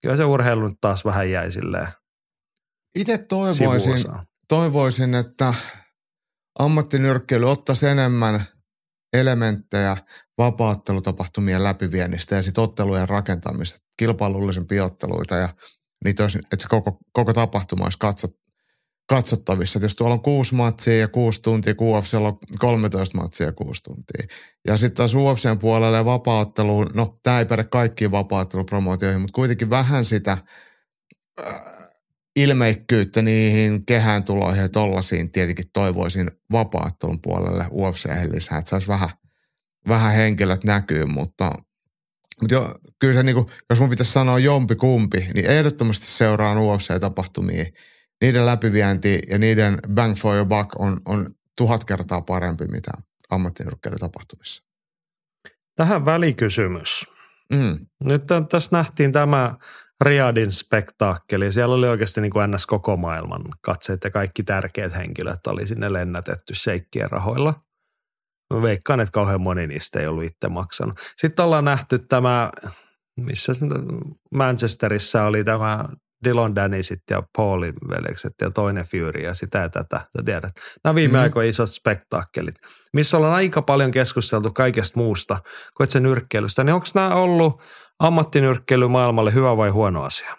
kyllä se urheilu nyt taas vähän jäi silleen Itse toivoisin, toivoisin, että ammattinyrkkeily ottaisi enemmän elementtejä vapaattelutapahtumien läpiviennistä ja sitten ottelujen rakentamista, kilpailullisen piotteluita ja niitä olisi, että se koko, koko tapahtuma olisi katsot, katsottavissa. Et jos tuolla on kuusi matsia ja kuusi tuntia, UFC on 13 matsia ja kuusi tuntia. Ja sitten taas UFCn puolelle ja no tämä ei päde kaikkiin vapaaottelupromootioihin, mutta kuitenkin vähän sitä äh, ilmeikkyyttä niihin kehään tuloihin ja tollasiin tietenkin toivoisin vapaattelun puolelle UFC lisää, että saisi vähän, vähän henkilöt näkyy, mutta, mutta jo, kyllä se niinku, jos mun pitäisi sanoa jompi kumpi, niin ehdottomasti seuraan UFC-tapahtumia. Niiden läpivienti ja niiden bang for your buck on, on tuhat kertaa parempi mitä ammattinyrkkeilytapahtumissa. Tähän välikysymys. Mm. Nyt tässä nähtiin tämä Riadin spektaakkeli. Siellä oli oikeasti niin kuin ns. koko maailman katseet ja kaikki tärkeät henkilöt oli sinne lennätetty sheikkien rahoilla. Mä veikkaan, että kauhean moni niistä ei ollut itse maksanut. Sitten ollaan nähty tämä, missä Manchesterissa oli tämä Dylan Danisit ja Paulin veljekset ja toinen Fury ja sitä ja tätä, sä tiedät. Nämä viime mm-hmm. aikoina isot spektaakkelit, missä ollaan aika paljon keskusteltu kaikesta muusta kuin se nyrkkeilystä. Niin onko nämä ollut ammattinyrkkeily maailmalle hyvä vai huono asia?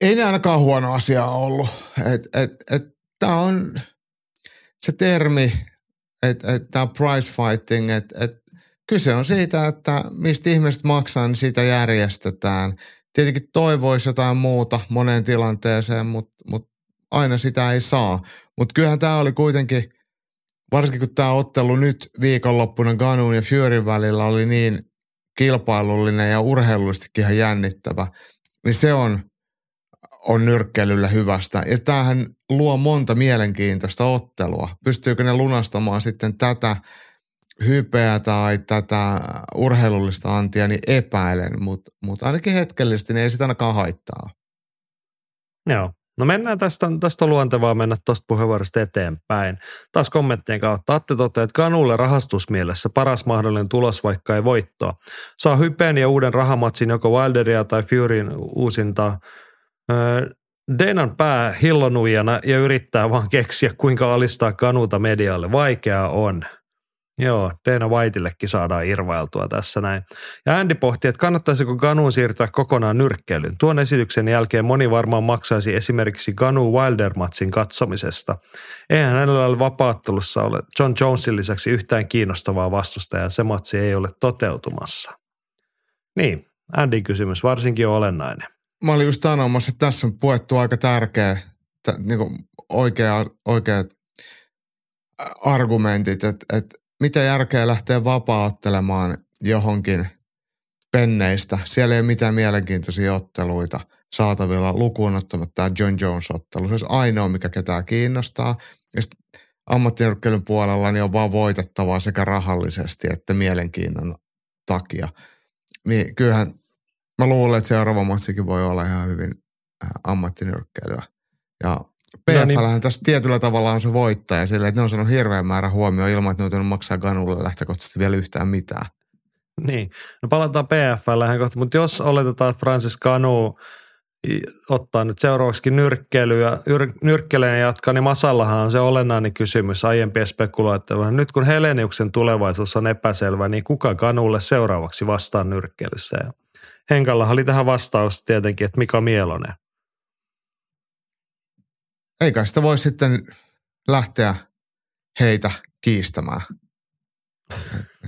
Ei ne ainakaan huono asia ollut. Et, et, et, Tämä on se termi, että et, tämä price fighting, että et, kyse on siitä, että mistä ihmiset maksaa, niin siitä järjestetään. Tietenkin toivoisi jotain muuta moneen tilanteeseen, mutta mut aina sitä ei saa. Mutta kyllähän tämä oli kuitenkin – varsinkin kun tämä ottelu nyt viikonloppuna Ganun ja Fury välillä oli niin kilpailullinen ja urheilullisestikin ihan jännittävä, niin se on, on nyrkkeilyllä hyvästä. Ja tämähän luo monta mielenkiintoista ottelua. Pystyykö ne lunastamaan sitten tätä hypeä tai tätä urheilullista antia, niin epäilen, mutta mut ainakin hetkellisesti niin ei sitä ainakaan haittaa. Joo, No mennään tästä, tästä on luontevaa mennä tuosta puheenvuorosta eteenpäin. Taas kommenttien kautta. Atte toteaa, että Kanulle rahastusmielessä paras mahdollinen tulos, vaikka ei voittoa. Saa hypeen ja uuden rahamatsin joko Wilderia tai Furyn uusinta. Öö, Denan pää hillonujana ja yrittää vaan keksiä, kuinka alistaa kanuta medialle. Vaikeaa on. Joo, Dana Whiteillekin saadaan irvailtua tässä näin. Ja Andy pohti, että kannattaisiko Ganuun siirtyä kokonaan nyrkkeilyyn. Tuon esityksen jälkeen moni varmaan maksaisi esimerkiksi Ganu Wilder-matsin katsomisesta. Eihän hänellä ole vapaattelussa ole John Jonesin lisäksi yhtään kiinnostavaa vastustajaa. Se matsi ei ole toteutumassa. Niin, Andy kysymys varsinkin on olennainen. Mä olin just sanomassa, että tässä on puettu aika tärkeä, t- niin oikea, oikeat argumentit, että, että mitä järkeä lähteä vapaattelemaan johonkin penneistä. Siellä ei ole mitään mielenkiintoisia otteluita saatavilla lukuun ottamatta tämä John Jones-ottelu. Se olisi ainoa, mikä ketään kiinnostaa. Ja ammattinyrkkeilyn puolella niin on vaan voitettavaa sekä rahallisesti että mielenkiinnon takia. Niin kyllähän mä luulen, että seuraava matsikin voi olla ihan hyvin äh, ammattinyrkkeilyä. Ja PFL no niin. tässä tietyllä tavalla on se voittaja sille, että ne on saanut hirveän määrä huomioon ilman, että ne on maksaa Ganulle lähtökohtaisesti vielä yhtään mitään. Niin, no palataan PFL kohta, mutta jos oletetaan, että Francis Ganu ottaa nyt seuraavaksi nyrkkeilyä, nyrkkeleen jatkaa, niin Masallahan on se olennainen kysymys aiempien spekuloitteluja. Nyt kun Heleniuksen tulevaisuus on epäselvä, niin kuka Ganulle seuraavaksi vastaa nyrkkeilyssä? Henkallahan oli tähän vastaus tietenkin, että Mika Mielonen eikä sitä voi sitten lähteä heitä kiistämään.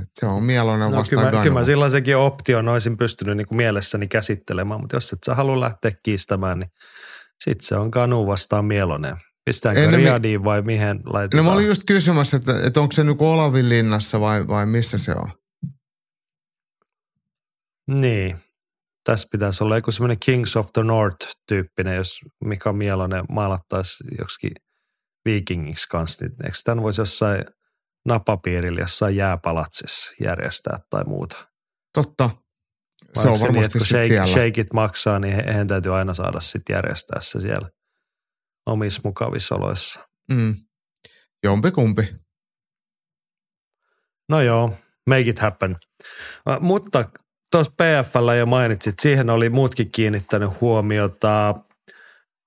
Et se on mieloinen no, vastaan kyllä, kyllä mä sellaisen option olisin pystynyt niin kuin mielessäni käsittelemään, mutta jos et sä halua lähteä kiistämään, niin sitten se on Kanu vastaan mieloinen. Pistetäänkö Ennen Riadiin vai mihin laitetaan? No mä olin just kysymässä, että, että onko se nyt Olavin linnassa vai, vai missä se on? Niin. Tässä pitäisi olla joku semmoinen Kings of the North-tyyppinen, jos Mika Mielonen maalattaisi joksikin vikingiksi kanssa, niin eikö tämän voisi jossain napapiirillä jossain jääpalatsissa järjestää tai muuta? Totta. Se on varmasti niin, sit shake, siellä. shakeit maksaa, niin he- heidän täytyy aina saada sitten järjestää se siellä omissa mukavissa oloissa. Mm. Jompikumpi. No joo, make it happen. Ä, Mutta tuossa PFL jo mainitsit, siihen oli muutkin kiinnittänyt huomiota.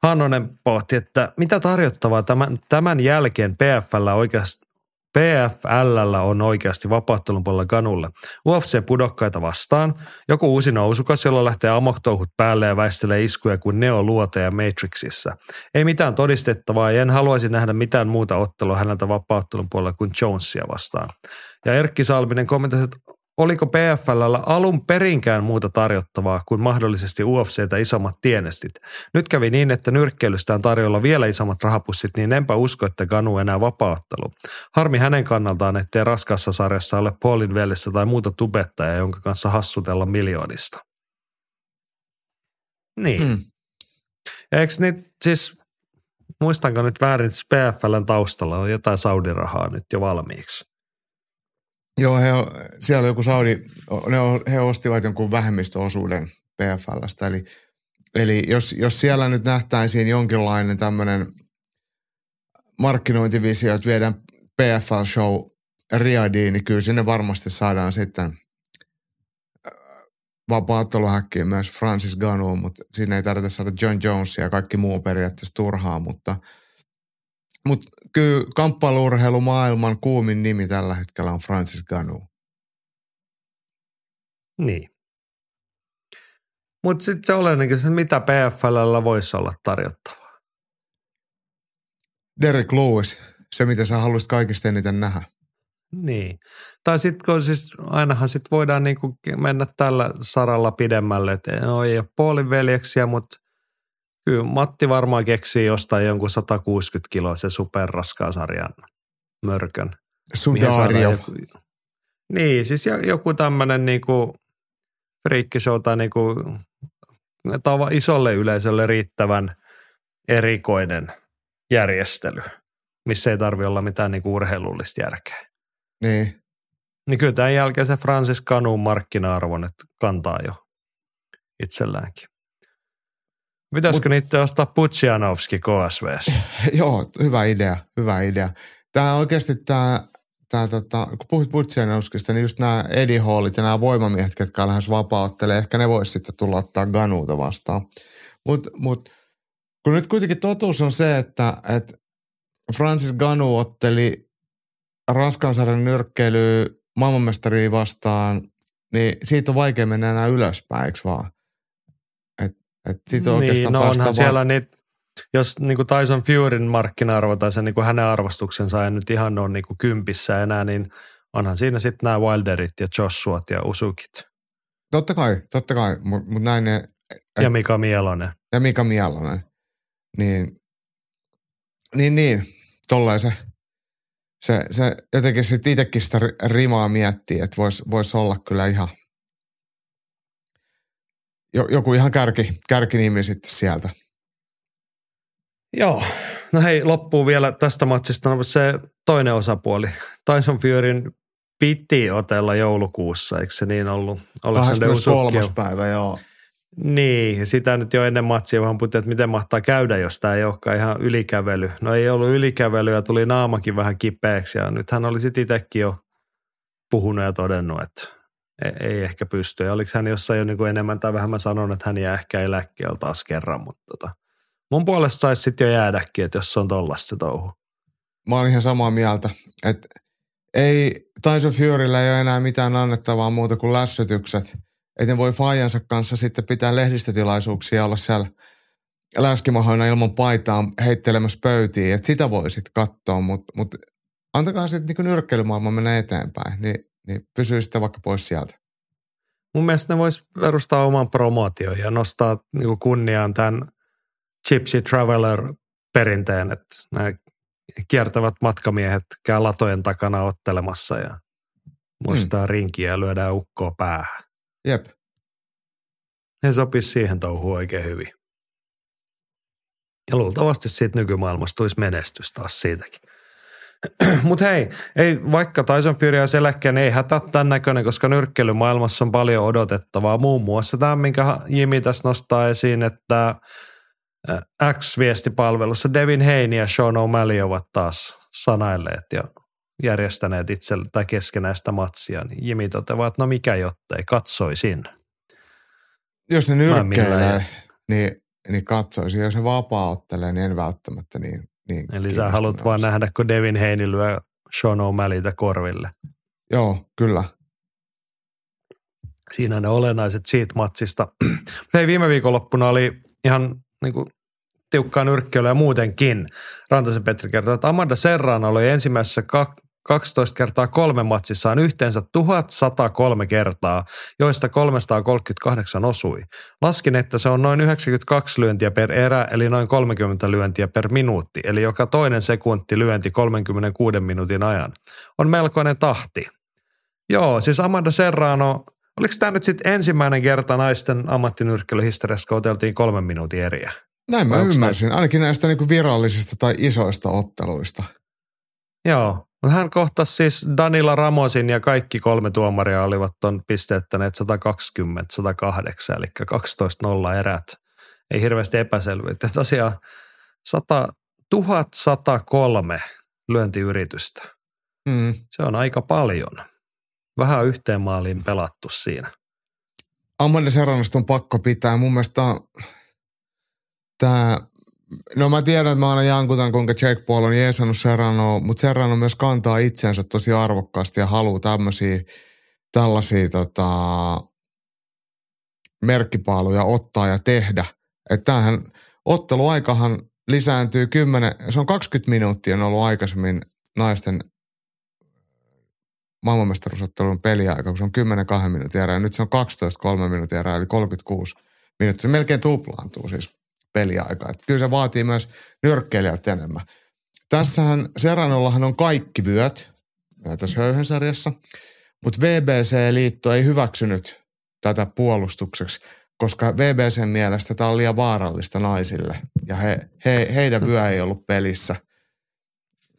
Hannonen pohti, että mitä tarjottavaa tämän, tämän jälkeen PFL oikeasti PFL on oikeasti vapauttelun puolella Ganulle. UFC-pudokkaita vastaan. Joku uusi nousukas, jolla lähtee amoktouhut päälle ja väistelee iskuja kuin Neo luoteja Matrixissa. Ei mitään todistettavaa ja en haluaisi nähdä mitään muuta ottelua häneltä vapauttelun puolella kuin Jonesia vastaan. Ja Erkki Salminen kommentoi, että oliko PFLllä alun perinkään muuta tarjottavaa kuin mahdollisesti UFCtä isommat tienestit. Nyt kävi niin, että nyrkkeilystä on tarjolla vielä isommat rahapussit, niin enpä usko, että Ganu enää vapaattelu. Harmi hänen kannaltaan, ettei raskassa sarjassa ole Paulin velissä tai muuta tubettajaa, jonka kanssa hassutella miljoonista. Niin. Mm. Eikö nyt siis, muistanko nyt väärin, että PFLn taustalla on jotain Saudi-rahaa nyt jo valmiiksi? Joo, he, siellä joku Saudi, ne, he ostivat jonkun vähemmistöosuuden PFLstä. Eli, eli jos, jos siellä nyt nähtäisiin jonkinlainen tämmöinen markkinointivisio, että viedään PFL-show Riadiin, niin kyllä sinne varmasti saadaan sitten äh, vapaatteluhäkkiin myös Francis Ganu, mutta siinä ei tarvitse saada John Jonesia ja kaikki muu periaatteessa turhaa, mutta, mutta kyllä kamppailuurheilu maailman kuumin nimi tällä hetkellä on Francis Ganu. Niin. Mutta sitten se olennainen, se mitä PFLllä voisi olla tarjottavaa. Derek Lewis, se mitä sä haluaisit kaikista eniten nähdä. Niin. Tai sitten kun siis ainahan sit voidaan niinku mennä tällä saralla pidemmälle, että no ei ole Paulin veljeksiä, mutta kyllä Matti varmaan keksii jostain jonkun 160 kiloa se superraskaan sarjan mörkön. Sudario. Joku, niin, siis jo- joku tämmöinen niinku friikkishow tai niinku tava, isolle yleisölle riittävän erikoinen järjestely, missä ei tarvi olla mitään niinku urheilullista järkeä. Niin. Niin kyllä tämän jälkeen se Francis Canun markkina-arvon että kantaa jo itselläänkin. Pitäisikö niitä ostaa Putsianovski KSVssä? [LAUGHS] Joo, hyvä idea, hyvä idea. Tämä oikeasti tämä, tämä tota, kun puhuit Putsianowskista, niin just nämä Eddie Hallit ja nämä voimamiehet, ketkä lähes vapauttelee, ehkä ne vois sitten tulla ottaa Ganuuta vastaan. Mutta mut, kun nyt kuitenkin totuus on se, että, että Francis Ganu otteli raskansarjan nyrkkeily maailmanmestaria vastaan, niin siitä on vaikea mennä enää ylöspäin, eikö vaan? Et, et oikeastaan niin, no onhan vaan- siellä niitä, jos niin kuin Tyson Furyn markkina-arvo tai se niin kuin hänen arvostuksensa ei nyt ihan ole niin kuin kympissä enää, niin onhan siinä sitten nämä Wilderit ja Joshuat ja Usukit. Totta kai, totta kai, mutta mut näin ne, ja Mika Mielonen. ja Mika Mielonen, niin, niin, niin. Tolleen se, se, se jotenkin sitten itsekin sitä ri- rimaa miettii, että voisi vois olla kyllä ihan joku ihan kärki, kärkinimi sitten sieltä. Joo, no hei, loppuu vielä tästä matsista no se toinen osapuoli. Tyson Furyn piti otella joulukuussa, eikö se niin ollut? Usyk 23. jo- päivä, joo. Niin, sitä nyt jo ennen matsia vähän puhuttiin, että miten mahtaa käydä, jos tämä ei olekaan ihan ylikävely. No ei ollut ylikävely ja tuli naamakin vähän kipeäksi ja nyt hän oli sitten itsekin jo puhunut ja todennut, että ei, ehkä pysty. Ja oliko hän jossain jo niin kuin enemmän tai vähemmän sanonut, että hän jää ehkä eläkkeellä taas kerran, mutta tota, mun puolesta saisi sitten jo jäädäkin, että jos se on tollasta se touhu. Mä olen ihan samaa mieltä, että ei Tyson Furyllä ei ole enää mitään annettavaa muuta kuin lässytykset. Että voi Fajansa kanssa sitten pitää lehdistötilaisuuksia olla siellä läskimahoina ilman paitaa heittelemässä pöytiin. Että sitä voi sitten katsoa, mutta mut antakaa sitten niin nyrkkeilymaailma mennä eteenpäin. Niin, niin pysyy sitten vaikka pois sieltä. Mun mielestä ne vois perustaa oman promootio ja nostaa niinku kunniaan tämän Gypsy Traveler perinteen, että nämä kiertävät matkamiehet käy latojen takana ottelemassa ja muistaa hmm. rinkiä ja lyödään ukkoa päähän. Jep. He sopisi siihen touhuun oikein hyvin. Ja luultavasti siitä nykymaailmasta tulisi menestys taas siitäkin. [CLEARS THROAT] Mutta hei, ei, vaikka Tyson Fury ja Seläkkeen ei hätä tämän näköinen, koska nyrkkeilymaailmassa on paljon odotettavaa. Muun muassa tämä, minkä Jimi tässä nostaa esiin, että X-viestipalvelussa Devin Haney ja Sean O'Malley ovat taas sanailleet ja järjestäneet itselle tai keskenään sitä matsia, niin Jimi toteaa, että no mikä jottei, katsoisin. Jos ne nyrkkeilee, niin, niin katsoisin. Jos ne vapaa-ottelee, niin en välttämättä niin, niin Eli sä haluat vaan nähdä, kun Devin Haney lyö Sean O'Malleyta korville. Joo, kyllä. Siinä ne olennaiset siitä matsista. [CLEARS THROAT] Hei, viime viikonloppuna oli ihan niin kuin, tiukkaa nyrkkeilyä muutenkin. Rantasen Petri kertoo, että Amanda Serrano oli ensimmäisessä 12 kertaa kolme matsissaan yhteensä 1103 kertaa, joista 338 osui. Laskin, että se on noin 92 lyöntiä per erä, eli noin 30 lyöntiä per minuutti, eli joka toinen sekunti lyönti 36 minuutin ajan. On melkoinen tahti. Joo, siis Amanda Serrano, oliko tämä nyt sitten ensimmäinen kerta naisten ammattinyrkkeilyhistoriassa, kun oteltiin kolmen minuutin eriä? Näin mä ymmärsin, ainakin näistä niinku virallisista tai isoista otteluista. Joo, mutta hän kohtasi siis Danila Ramosin ja kaikki kolme tuomaria olivat ton pisteettäneet 120, 108, eli 12-0 erät. Ei hirveästi epäselvyyttä. Tosiaan 100, 1103 lyöntiyritystä. Mm. Se on aika paljon. Vähän yhteen maaliin pelattu siinä. Amanda Serranosta on pakko pitää. Mun mielestä tämä No mä tiedän, että mä aina jankutan, kuinka Jake Paul on jeesannut Serrano, mutta Serrano myös kantaa itsensä tosi arvokkaasti ja haluaa tämmöisiä, tällaisia tota, merkkipaaluja ottaa ja tehdä. Että tämähän otteluaikahan lisääntyy 10, se on 20 minuuttia on ollut aikaisemmin naisten maailmanmestaruusottelun peliaika, kun se on 10 2 minuutin erää. Nyt se on 12 3 minuutin erää, eli 36 minuuttia. Se melkein tuplaantuu siis peliaika. Että kyllä se vaatii myös nyrkkeilijät enemmän. Tässähän Seranollahan on kaikki vyöt tässä höyhensarjassa, mutta VBC-liitto ei hyväksynyt tätä puolustukseksi, koska VBCn mielestä tämä on liian vaarallista naisille ja he, he, heidän vyö ei ollut pelissä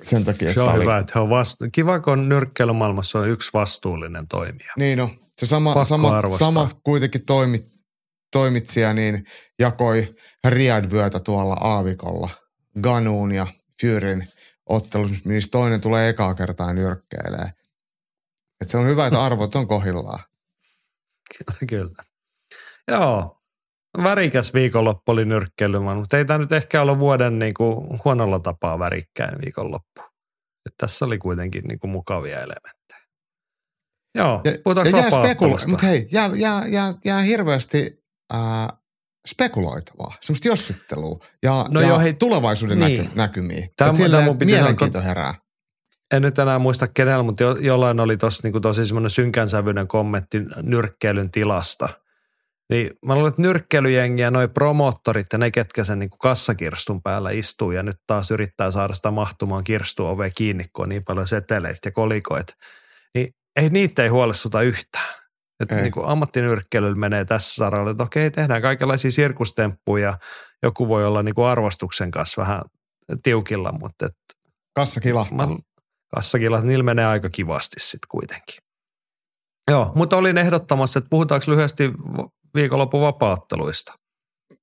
sen takia, Se on oli... hyvä, että he on vastu... Kiva, kun nyrkkeilymaailmassa on yksi vastuullinen toimija. Niin no, se sama, sama, sama kuitenkin toimi, toimitsija niin jakoi Riad-vyötä tuolla aavikolla Ganuun ja Furyn ottelussa, missä toinen tulee ekaa kertaa nyrkkeilee. Et se on hyvä, että arvot on kohillaan. Kyllä, kyllä. Joo, värikäs viikonloppu oli nyrkkeilymään, mutta ei tämä nyt ehkä ollut vuoden niin kuin huonolla tapaa värikkäin viikonloppu. Et tässä oli kuitenkin niin kuin mukavia elementtejä. Joo, ja, ja jää spekula- Mutta hei, jää, jää, jää, jää hirveästi ää, spekuloitavaa, semmoista jossittelua ja, no ja joo, hei, tulevaisuuden niin. näky, näkymiä. Tämä sillä mun mielenkiinto sanoa, herää. En nyt enää muista kenellä, mutta jo, jollain oli tossa, niin tosi semmoinen synkänsävyinen kommentti nyrkkeilyn tilasta. Niin mä luulen, että nyrkkeilyjengi ja noi promottorit ja ne, ketkä sen niin kassakirstun päällä istuu ja nyt taas yrittää saada sitä mahtumaan kirstuoveen kiinni, kun on niin paljon seteleitä ja kolikoita, niin ei niitä ei huolestuta yhtään. Että niin kuin ammattinyrkkeilyllä menee tässä saralla, että okei, tehdään kaikenlaisia sirkustemppuja. Joku voi olla niin kuin arvostuksen kanssa vähän tiukilla, mutta... Et, kassa kilahtaa. Kassa kilahtaa, niillä menee aika kivasti sitten kuitenkin. Joo, mutta olin ehdottamassa, että puhutaanko lyhyesti viikonlopun vapaatteluista?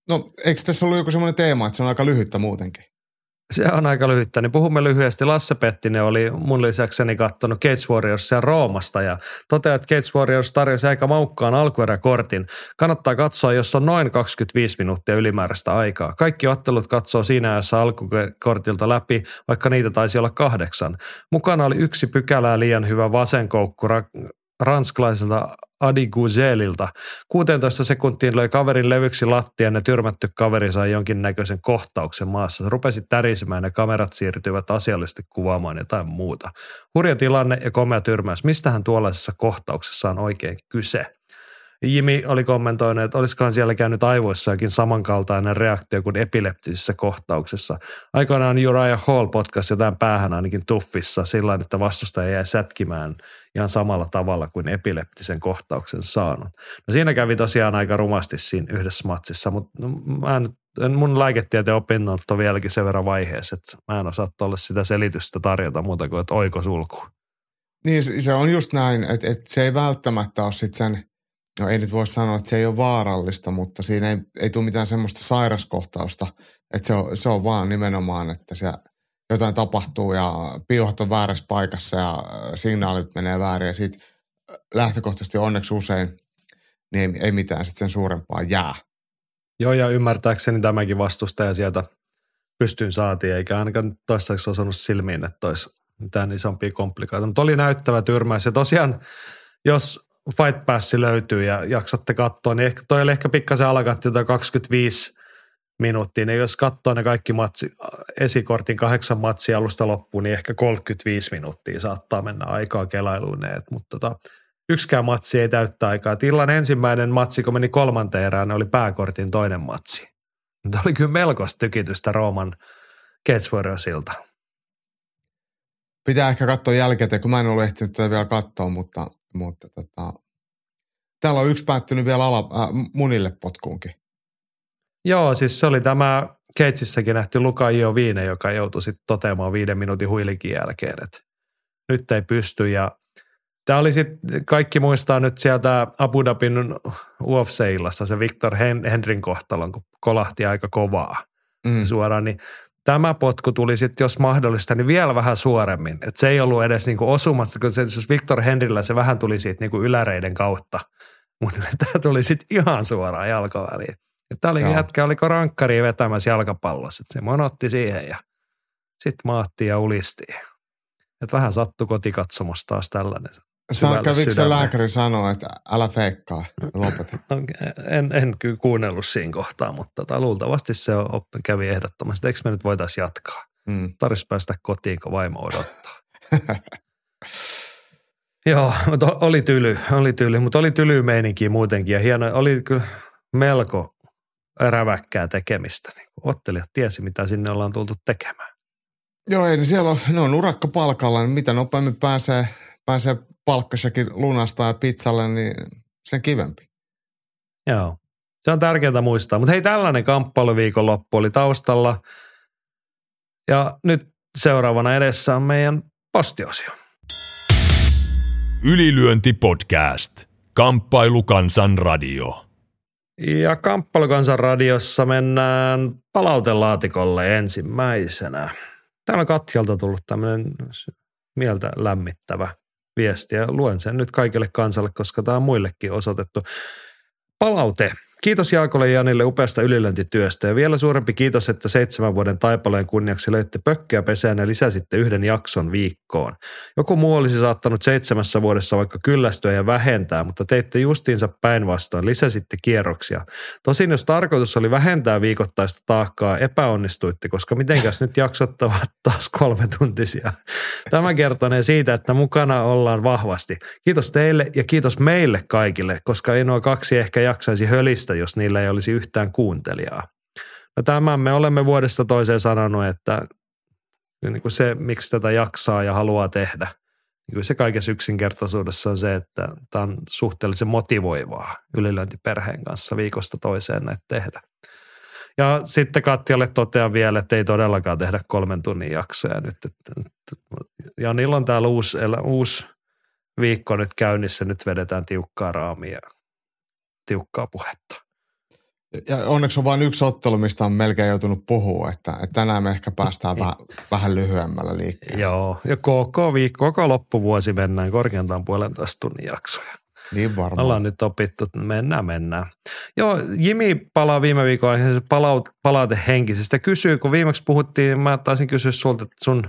No, eikö tässä ollut joku semmoinen teema, että se on aika lyhyttä muutenkin? Se on aika lyhyttä. Niin puhumme lyhyesti. Lasse Pettinen oli mun lisäkseni kattonut Gates Warriorsia Roomasta ja toteaa, että Gates Warriors tarjosi aika maukkaan alkueräkortin. Kannattaa katsoa, jos on noin 25 minuuttia ylimääräistä aikaa. Kaikki ottelut katsoo siinä ajassa alkukortilta läpi, vaikka niitä taisi olla kahdeksan. Mukana oli yksi pykälää liian hyvä vasenkoukku ranskalaiselta Adi Guzelilta. 16 sekuntiin löi kaverin levyksi lattian ja tyrmätty kaveri sai jonkinnäköisen kohtauksen maassa. Se rupesi tärisemään ja kamerat siirtyivät asiallisesti kuvaamaan jotain muuta. Hurja tilanne ja komea tyrmäys. Mistähän tuollaisessa kohtauksessa on oikein kyse? Jimi oli kommentoinut, että olisikohan siellä käynyt aivoissakin samankaltainen reaktio kuin epileptisessä kohtauksessa. Aikoinaan Uriah Hall potkasi jotain päähän ainakin tuffissa sillä että vastustaja jäi sätkimään ihan samalla tavalla kuin epileptisen kohtauksen saanut. No siinä kävi tosiaan aika rumasti siinä yhdessä matsissa, mutta no, mä en, mun lääketieteen opinnot on vieläkin sen verran vaiheessa, että mä en osaa tuolle sitä selitystä tarjota muuta kuin, että oiko sulku. Niin se on just näin, että, että se ei välttämättä ole sitten sen, no ei nyt voi sanoa, että se ei ole vaarallista, mutta siinä ei, ei tule mitään semmoista sairaskohtausta, että se on, se on vaan nimenomaan, että se jotain tapahtuu ja piuhat on väärässä paikassa ja signaalit menee väärin ja sitten lähtökohtaisesti onneksi usein niin ei, ei mitään sitten sen suurempaa jää. Joo ja ymmärtääkseni tämäkin vastustaja sieltä pystyyn saatiin, eikä ainakaan toistaiseksi osannut silmiin, että olisi mitään isompia komplikaatioita. Mutta oli näyttävä tyrmäys ja tosiaan, jos Fight Pass löytyy ja jaksatte katsoa, niin ehkä toi oli ehkä pikkasen alakatti jotain 25 minuuttia. Niin jos katsoo ne kaikki matsi, esikortin kahdeksan matsia alusta loppuun, niin ehkä 35 minuuttia saattaa mennä aikaa kelailuun. Mutta tota, yksikään matsi ei täyttä aikaa. Tillan ensimmäinen matsi, kun meni kolmanteen erään, oli pääkortin toinen matsi. Mutta oli kyllä melkoista tykitystä Rooman Cage. Pitää ehkä katsoa jälkeen, kun mä en ollut ehtinyt tätä vielä katsoa, mutta, mutta tota, täällä on yksi päättynyt vielä ala, äh, munille potkuunkin. Joo, siis se oli tämä Keitsissäkin nähty Luka Io Viine, joka joutui sitten toteamaan viiden minuutin huilikin jälkeen, että nyt ei pysty ja Tämä oli sitten, kaikki muistaa nyt sieltä Abu Dhabin UFC-illassa se Victor Hen- Henrin kohtalon, kun kolahti aika kovaa mm. suoraan, niin tämä potku tuli sitten, jos mahdollista, niin vielä vähän suoremmin. Et se ei ollut edes niinku osumassa, kun se, jos Victor Henrillä se vähän tuli siitä niinku yläreiden kautta. Mutta [LAUGHS] tämä tuli sitten ihan suoraan jalkaväliin. Tämä oli Joo. jätkä, oliko rankkari vetämässä jalkapallossa. Et se monotti siihen ja sitten maatti ja ulisti. Et vähän sattui kotikatsomus taas tällainen. Sa- kävikö se lääkäri sanoa, että älä feikkaa, lopeta? en, en kyllä kuunnellut siinä kohtaa, mutta tota, luultavasti se on, kävi ehdottomasti. Eikö me nyt voitaisiin jatkaa? Mm. Tarvitsisi päästä kotiin, kun vaimo odottaa. [LAUGHS] Joo, mutta oli tyly, oli tyly, mutta oli tyly meininki muutenkin ja hieno, oli kyllä melko räväkkää tekemistä. Niin ottelijat tiesi, mitä sinne ollaan tultu tekemään. Joo, ei, niin siellä on, ne on urakka palkalla, niin mitä nopeammin pääsee, pääsee palkkasekin lunasta ja pizzalle, niin sen kivempi. Joo, se on tärkeää muistaa. Mutta hei, tällainen kamppailuviikonloppu oli taustalla. Ja nyt seuraavana edessä on meidän postiosio. Ylilyönti podcast. Kamppailukansan radio. Ja Kamppailukansan radiossa mennään palautelaatikolle ensimmäisenä. Täällä on Katjalta tullut tämmöinen mieltä lämmittävä viesti ja luen sen nyt kaikille kansalle, koska tämä on muillekin osoitettu. Palaute Kiitos Jaakolle ja Janille upeasta ylilöntityöstä ja vielä suurempi kiitos, että seitsemän vuoden taipaleen kunniaksi löitte pökkeä pesään ja lisäsitte yhden jakson viikkoon. Joku muu olisi saattanut seitsemässä vuodessa vaikka kyllästyä ja vähentää, mutta teitte justiinsa päinvastoin, lisäsitte kierroksia. Tosin jos tarkoitus oli vähentää viikoittaista taakkaa, epäonnistuitte, koska mitenkäs nyt jaksot ovat taas kolme tuntisia. Tämä kertonee siitä, että mukana ollaan vahvasti. Kiitos teille ja kiitos meille kaikille, koska ei nuo kaksi ehkä jaksaisi hölistä jos niillä ei olisi yhtään kuuntelijaa. No tämän me olemme vuodesta toiseen sanonut, että niin kuin se, miksi tätä jaksaa ja haluaa tehdä, niin kuin se kaikessa yksinkertaisuudessa on se, että tämä on suhteellisen motivoivaa ylilöintiperheen kanssa viikosta toiseen näitä tehdä. Ja sitten Katjalle totean vielä, että ei todellakaan tehdä kolmen tunnin jaksoja nyt. Ja niillä on täällä uusi, uusi viikko nyt käynnissä, nyt vedetään tiukkaa raamia tiukkaa puhetta. Ja onneksi on vain yksi ottelu, mistä on melkein joutunut puhua, että, että tänään me ehkä päästään [LAUGHS] vähän, vähän lyhyemmällä liikkeelle. Joo, ja koko, viikko, koko loppuvuosi mennään korkeintaan puolentoista tunnin jaksoja. Niin varmaan. Ollaan nyt opittu, että mennään, mennään. Joo, Jimi palaa viime viikolla palaut, palaute henkisestä. Kysyy, kun viimeksi puhuttiin, mä taisin kysyä sulta sun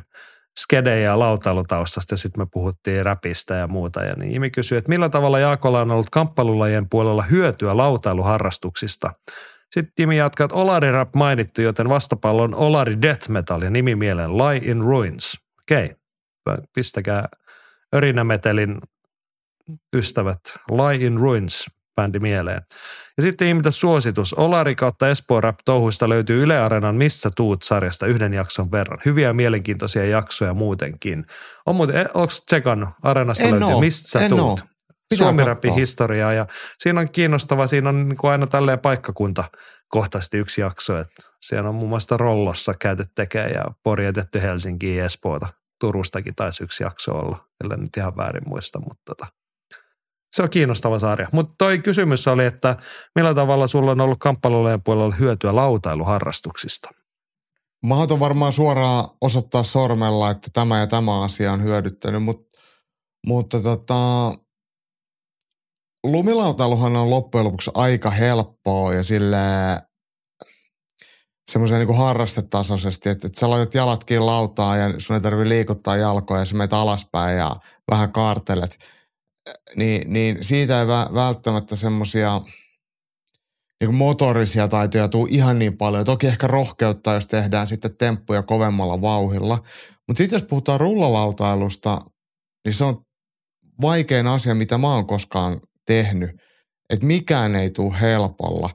skede- ja lautailutaustasta ja sitten me puhuttiin räpistä ja muuta. Ja niin Imi kysyi, että millä tavalla Jaakolla on ollut kamppailulajien puolella hyötyä lautailuharrastuksista. Sitten Jimi jatkaa, että Olari Rap mainittu, joten vastapallo on Olari Death Metal ja nimi mieleen Lie in Ruins. Okei, okay. pistäkää Örinämetelin ystävät Lie in Ruins bändi mieleen. Ja sitten ihmitä suositus. Olari kautta Espoo Rap touhuista löytyy Yle Areenan Missä tuut sarjasta yhden jakson verran. Hyviä mielenkiintoisia jaksoja muutenkin. On muuten, onko tsekannut? Areenasta En löytyy oo, Mistä en tuut? oo. Suomi historiaa ja siinä on kiinnostava, siinä on niin kuin aina tälleen paikkakunta kohtaisesti yksi jakso, että siellä on muun muassa Rollossa käyty tekemään ja Pori jätetty Helsinkiin ja Espoota. Turustakin taisi yksi jakso olla, ellei nyt ihan väärin muista, mutta tota, se on kiinnostava sarja. Mutta toi kysymys oli, että millä tavalla sulla on ollut kamppailujen puolella hyötyä lautailuharrastuksista? Mahdoton varmaan suoraan osoittaa sormella, että tämä ja tämä asia on hyödyttänyt, mutta, mutta tota, lumilautailuhan on loppujen lopuksi aika helppoa ja sille semmoisen niin harrastetasoisesti, että, että sä laitat jalatkin lautaa ja sun ei tarvitse liikuttaa jalkoja ja sä alaspäin ja vähän kaartelet, niin, niin siitä ei vä- välttämättä semmoisia niin motorisia taitoja tuu ihan niin paljon. Toki ehkä rohkeutta, jos tehdään sitten temppuja kovemmalla vauhilla. Mutta sitten jos puhutaan rullalautailusta, niin se on vaikein asia, mitä mä oon koskaan tehnyt. Että mikään ei tule helpolla.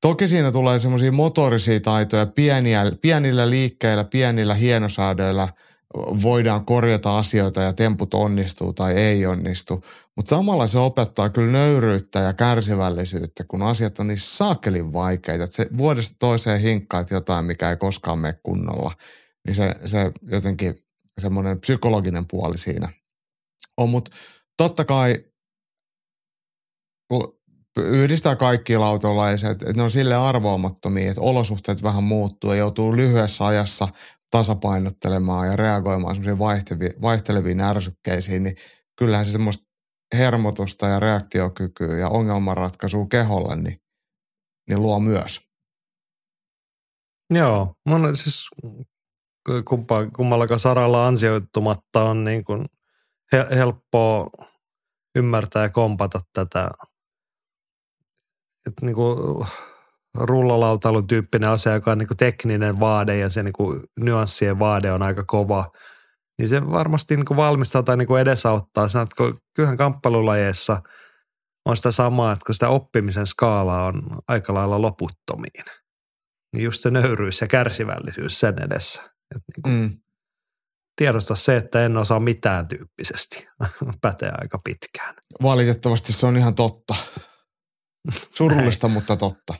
Toki siinä tulee semmoisia motorisia taitoja, pieniä, pienillä liikkeillä, pienillä hienosäädöillä voidaan korjata asioita ja temput onnistuu tai ei onnistu. Mutta samalla se opettaa kyllä nöyryyttä ja kärsivällisyyttä, kun asiat on niin saakelin vaikeita. Että se vuodesta toiseen hinkkaat jotain, mikä ei koskaan mene kunnolla. Niin se, se jotenkin semmoinen psykologinen puoli siinä on. Mutta totta kai yhdistää kaikki lautolaiset, että ne on sille arvaamattomia, että olosuhteet vähän muuttuu ja joutuu lyhyessä ajassa tasapainottelemaan ja reagoimaan semmoisiin vaihteleviin, ärsykkeisiin, niin kyllähän se semmoista hermotusta ja reaktiokykyä ja ongelmanratkaisua keholle, niin, niin luo myös. Joo, mun siis kumpa, kummallakaan saralla ansioitumatta on niin kuin he, helppoa ymmärtää ja kompata tätä että niin kuin rullalautailun tyyppinen asia, joka on niin kuin tekninen vaade ja se niin kuin nyanssien vaade on aika kova, niin se varmasti niin kuin valmistaa tai niin kuin edesauttaa. Sanoit, kun kyllähän kamppailulajeissa on sitä samaa, että kun sitä oppimisen skaalaa on aika lailla loputtomiin, niin just se nöyryys ja kärsivällisyys sen edessä. Että niin kuin Mm. Tiedosta se, että en osaa mitään tyyppisesti, [LAUGHS] pätee aika pitkään. Valitettavasti se on ihan totta. Surullista, mutta totta.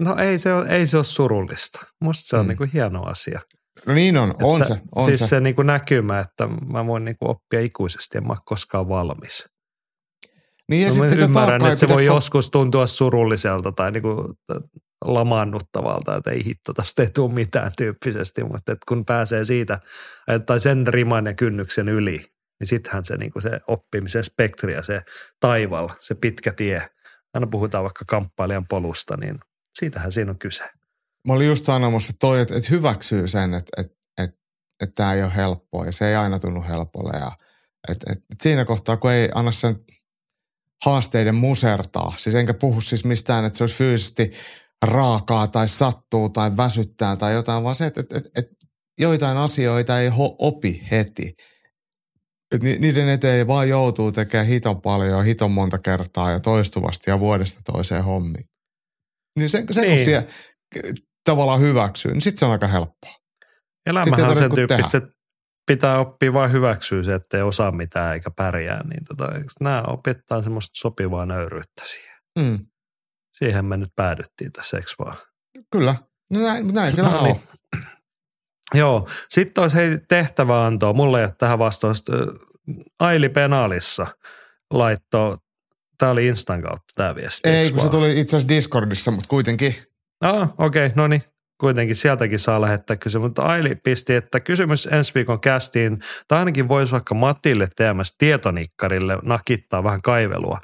No ei se ole, ei se ole surullista. Musta se on Mm. niin kuin hieno asia. No niin on, on Että se, on siis se. se, niin kuin näkymä, että mä voin niin kuin oppia ikuisesti, en mä ole koskaan valmis. Niin ja No, sit mä sitä ymmärrän, että se voi joskus tuntua surulliselta tai niin kuin lamaannuttavalta, että ei hitto, tästä ei tule mitään tyyppisesti, mutta että kun pääsee siitä tai sen riman ja kynnyksen yli, niin sittenhän se, niin kuin se oppimisen spektri ja se taival, se pitkä tie, aina puhutaan vaikka kamppailijan polusta, niin siitähän siinä on kyse. Mä olin just sanomassa, toi, että, että hyväksyy sen, että, että, että, että tämä ei ole helppoa ja se ei aina tunnu helpolle. Ja, että, että, siinä kohtaa, kun ei anna sen haasteiden musertaa, siis enkä puhu siis mistään, että se olisi fyysisesti raakaa tai sattuu tai väsyttää tai jotain, vaan se, että, että, että, että joitain asioita ei opi heti. Et ni- niiden eteen vaan joutuu tekemään hiton paljon ja hiton monta kertaa ja toistuvasti ja vuodesta toiseen hommiin. Niin sen, sen niin. kun Niin. siellä tavallaan hyväksyy, niin sitten se on aika helppoa. Elämähän on sen tyyppistä, että pitää oppia vain hyväksyä se, että ei osaa mitään eikä pärjää, niin tota, nämä opettaa semmoista sopivaa nöyryyttä siihen. Mm, Siihen me nyt päädyttiin tässä, eikö vaan? kyllä. No näin, näin se No on. Joo, sitten olisi hei tehtävä antoa. Mulle ei ole tähän vastausta. Aili Penaalissa laittoi, tämä oli Instan kautta tämä viesti. Ei, kun se tuli itse asiassa Discordissa, mutta kuitenkin. Ah, okei, okay, no niin. Kuitenkin sieltäkin saa lähettää kysymys. Mutta Aili pisti, että kysymys ensi viikon kästiin, tai ainakin voisi vaikka Matille TMS tietonikkarille nakittaa vähän kaivelua.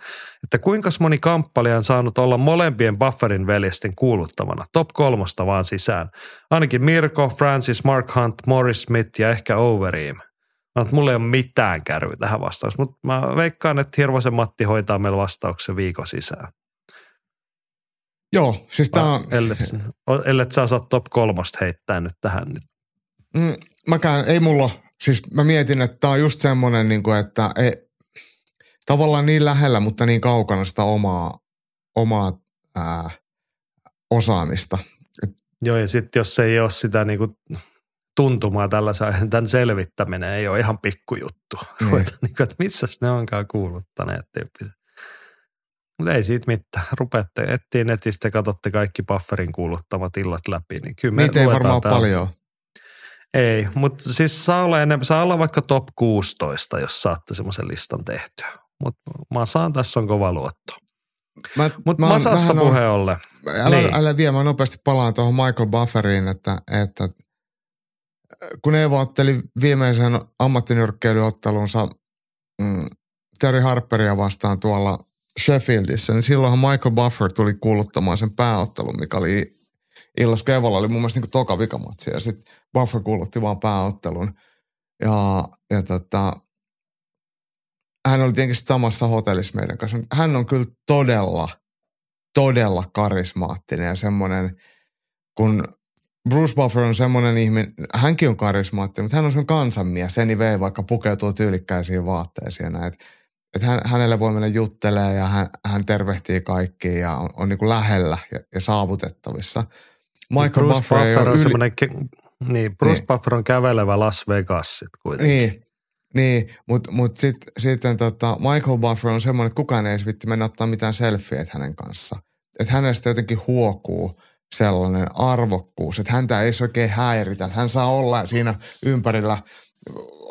Että kuinka moni kamppailija on saanut olla molempien bufferin veljesten kuuluttamana? Top kolmosta vaan sisään. Ainakin Mirko, Francis, Mark Hunt, Morris Smith ja ehkä Overeem. No, että mulla ei ole mitään kärryä tähän vastaus, mutta mä veikkaan, että Hirvosen Matti hoitaa meillä vastauksen viikon sisään. Joo, siis tää on, Ellet, ellet sä osaa top kolmosta heittää nyt tähän nyt. mm, mäkään, ei mulla, siis mä mietin, että tää on just semmonen, niin kuin, että ei, tavallaan niin lähellä, mutta niin kaukana sitä omaa omaa ää, osaamista. Joo, ja sitten jos ei ole sitä niinku tuntumaa tällaisen, tämän selvittäminen ei ole ihan pikkujuttu. Mm. niin, [LAUGHS] että missä ne onkaan kuuluttaneet tyyppiset. Mutta ei siitä mitään. Rupeatte etsiä netistä katsotte kaikki bufferin kuuluttamat illat läpi. Niin kyllä Niitä ei varmaan tällä. paljon. Ei, mutta siis saa olla, enemmän, saa olla vaikka top 16, jos saatte semmoisen listan tehtyä. Mutta mä saan tässä on kova luotto. Mutta Masasta puheen ollen. Älä, niin. älä vie, mä nopeasti palaan tuohon Michael Bufferiin, että, että kun Eeva otteli viimeisen ammattinyrkkeilyottelunsa mm, Terry Harperia vastaan tuolla Sheffieldissä, niin silloinhan Michael Buffer tuli kuuluttamaan sen pääottelun, mikä oli illas Kevolla oli mun mielestä niin toka vikamatsi ja sitten Buffer kuulutti vaan pääottelun. Ja, ja tota, hän oli tietenkin samassa hotellissa meidän kanssa. Hän on kyllä todella, todella karismaattinen ja semmoinen, kun Bruce Buffer on semmoinen ihminen, hänkin on karismaattinen, mutta hän on semmoinen kansanmies, anyway, vaikka pukeutuu tyylikkäisiin vaatteisiin ja näin. Että hän, hänelle voi mennä juttelee ja hän, hän tervehtii kaikki ja on, on niin kuin lähellä ja, ja saavutettavissa. Michael Bruce Buffer, Buffer on yli... semmoinen, niin, Bruce niin. Buffer on kävelevä Las Vegas sit kuitenkin. Niin, niin, mutta mut sit, sitten tota, Michael Buffer on semmoinen, että kukaan ei vitti mennä ottaa mitään selfieitä hänen kanssa. Että hänestä jotenkin huokuu sellainen arvokkuus, että häntä ei oikein häiritä. Että hän saa olla siinä ympärillä,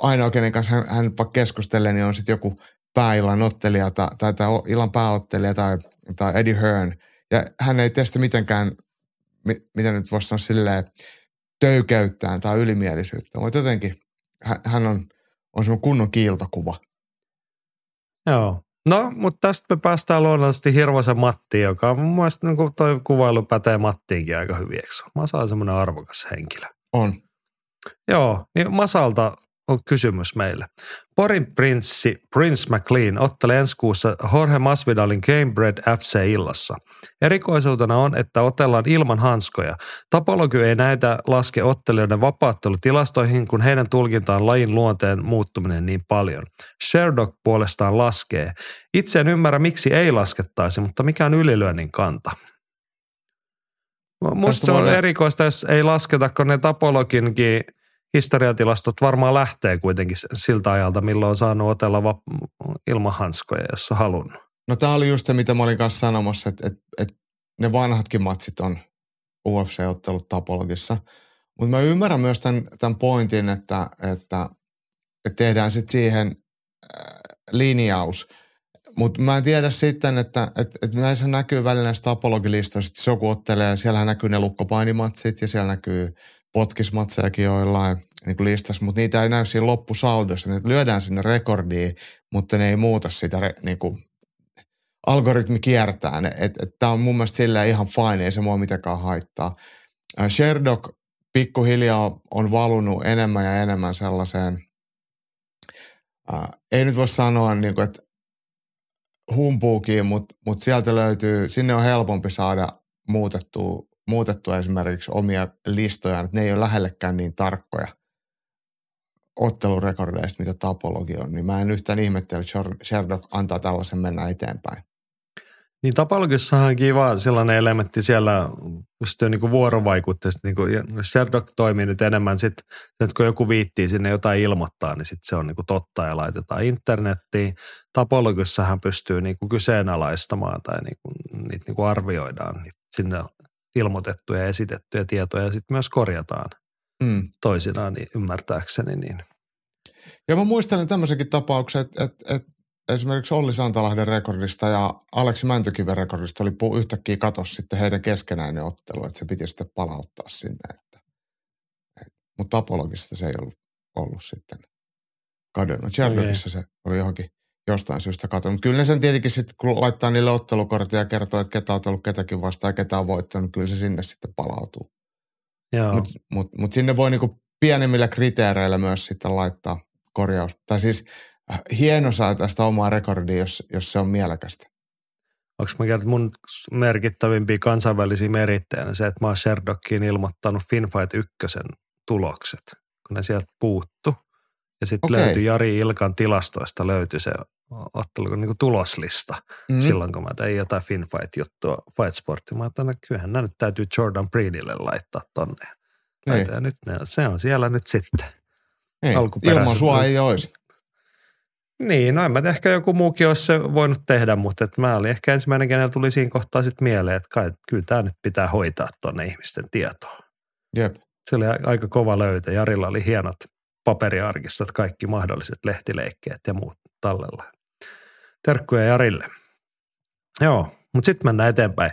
ainoa kenen kanssa hän, hän keskustelee, niin on sitten joku pääillan ottelija tai, tai, tai illan pääottelija tai, tai Eddie Hearn. Ja hän ei tee sitä mitenkään, mitä nyt voisi sanoa silleen, töykäyttään tai ylimielisyyttä. Mutta jotenkin hän on, on semmoinen kunnon kiiltokuva. Joo. No, mutta tästä me päästään luonnollisesti Hirvosen Mattiin, joka on mun mielestä niin toi kuvailu pätee Mattiinkin aika hyvin, eikö? Masa on semmoinen arvokas henkilö. On. Joo, niin Masalta on kysymys meille. Porin prinssi Prince McLean ottelee ensi kuussa Jorge Masvidalin Gamebred FC-illassa. Erikoisuutena on, että otellaan ilman hanskoja. Tapology ei näitä laske ottelijoiden vapaattelutilastoihin, kun heidän tulkintaan lajin luonteen muuttuminen niin paljon. Sherdog puolestaan laskee. Itse en ymmärrä, miksi ei laskettaisi, mutta mikä on ylilyönnin kanta? Musta se on erikoista, jos ei lasketa, kun ne tapologinkin – historiatilastot varmaan lähtee kuitenkin siltä ajalta, milloin on saanut otella va- ilman hanskoja, jos on halunnut. No tämä oli just se, mitä mä olin kanssa sanomassa, että, että, että ne vanhatkin matsit on UFC-ottelut tapologissa. Mutta mä ymmärrän myös tämän, tämän pointin, että, että, että tehdään sitten siihen äh, linjaus. Mutta mä en tiedä sitten, että, että, että näissä näkyy välillä näissä tapologilistoissa, että jos joku ottelee, siellä näkyy ne lukkopainimatsit ja siellä näkyy potkismatsejakin joillain niin kuin listassa, mutta niitä ei näy siinä loppusaldossa. Ne lyödään sinne rekordiin, mutta ne ei muuta sitä, niin kuin, algoritmi kiertää ne. Tämä on mun mielestä silleen ihan fine, ei se mua mitenkään haittaa. Sherdog pikkuhiljaa on valunut enemmän ja enemmän sellaiseen, ää, ei nyt voi sanoa, niin kuin, että humpuukin, mutta mut sieltä löytyy, sinne on helpompi saada muutettua muutettua esimerkiksi omia listoja, että ne ei ole lähellekään niin tarkkoja ottelurekordeista, mitä tapologi on, niin mä en yhtään ihmettele, että Sherlock antaa tällaisen mennä eteenpäin. Niin tapologissahan on kiva sellainen elementti siellä, pystyy niinku vuorovaikutteesta, niinku, Sherlock toimii nyt enemmän sit, että kun joku viittii sinne jotain ilmoittaa, niin sit se on niinku totta ja laitetaan internettiin. Tapologissahan pystyy niinku kyseenalaistamaan tai niinku, niitä niinku arvioidaan niitä sinne ilmoitettuja ja esitettyjä tietoja ja sitten myös korjataan mm. toisinaan niin ymmärtääkseni. Niin. Ja mä muistelen tämmöisenkin tapauksen, että, että, että esimerkiksi Olli Santalahden rekordista ja Aleksi Mäntykiven rekordista oli puu yhtäkkiä katos sitten heidän keskenään ottelu, että se piti sitten palauttaa sinne. Että, mutta tapologista se ei ollut, ollut sitten kadonnut. Sherlockissa se oli johonkin jostain syystä katsonut. Mutta kyllä sen tietenkin sitten, kun laittaa niille ottelukorttia ja kertoo, että ketä on ollut ketäkin vastaan ja ketä on voittanut, kyllä se sinne sitten palautuu. Mutta mut, mut sinne voi niinku pienemmillä kriteereillä myös sitten laittaa korjaus. Tai siis äh, hieno saa tästä omaa rekordia, jos, jos se on mielekästä. Onko mä kertonut mun merkittävimpiä kansainvälisiä merittejä se, että mä oon Sherdockiin ilmoittanut Finfight ykkösen tulokset, kun ne sieltä puuttu. Ja sitten löytyi Jari Ilkan tilastoista löytyi se ottelu niin kuin tuloslista Mm. silloin, kun mä tein jotain Finfight-juttua Fight Sportia. Mä ajattelin, että kyllähän nämä nyt täytyy Jordan Breedille laittaa tonne. Niin. Ja nyt ne, se on siellä nyt sitten. Niin. alkuperäiset- Ilman sua ei olisi. Niin, no en mä tiedä, ehkä joku muukin olisi se voinut tehdä, mutta et mä olin ehkä ensimmäinen, kenellä tuli siinä kohtaa sitten mieleen, että kai, kyllä tämä nyt pitää hoitaa tuonne ihmisten tietoon. Jep. Se oli aika kova löytö. Jarilla oli hienot paperiarkistot, kaikki mahdolliset lehtileikkeet ja muut tallella. Terkkuja Jarille. Joo, mutta sitten mennään eteenpäin.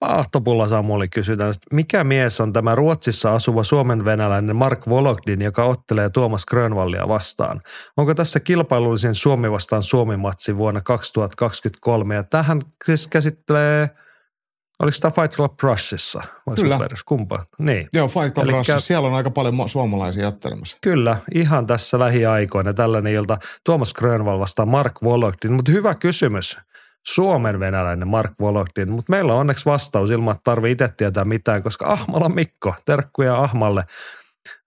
Ahtopulla Samuli kysytään, että mikä mies on tämä Ruotsissa asuva suomen venäläinen Mark Vologdin, joka ottelee Tuomas Grönvallia vastaan? Onko tässä kilpailullisin Suomi vastaan Suomi-matsi vuonna 2023? Ja tähän siis käsittelee, oliko tämä Fight Club Rushissa vai Kyllä. Super? Kumpa? Niin. Joo, Fight Club Elikkä- Elikkä... siellä on aika paljon ma- suomalaisia ottelemassa. Kyllä, ihan tässä lähiaikoina tällainen ilta Tuomas Grönval vastaan Mark Vologdin, mutta hyvä kysymys. Suomen venäläinen Mark Vologdin, mutta meillä on onneksi vastaus ilman, että tarvii itse tietää mitään, koska Ahmala Mikko, terkkuja Ahmalle,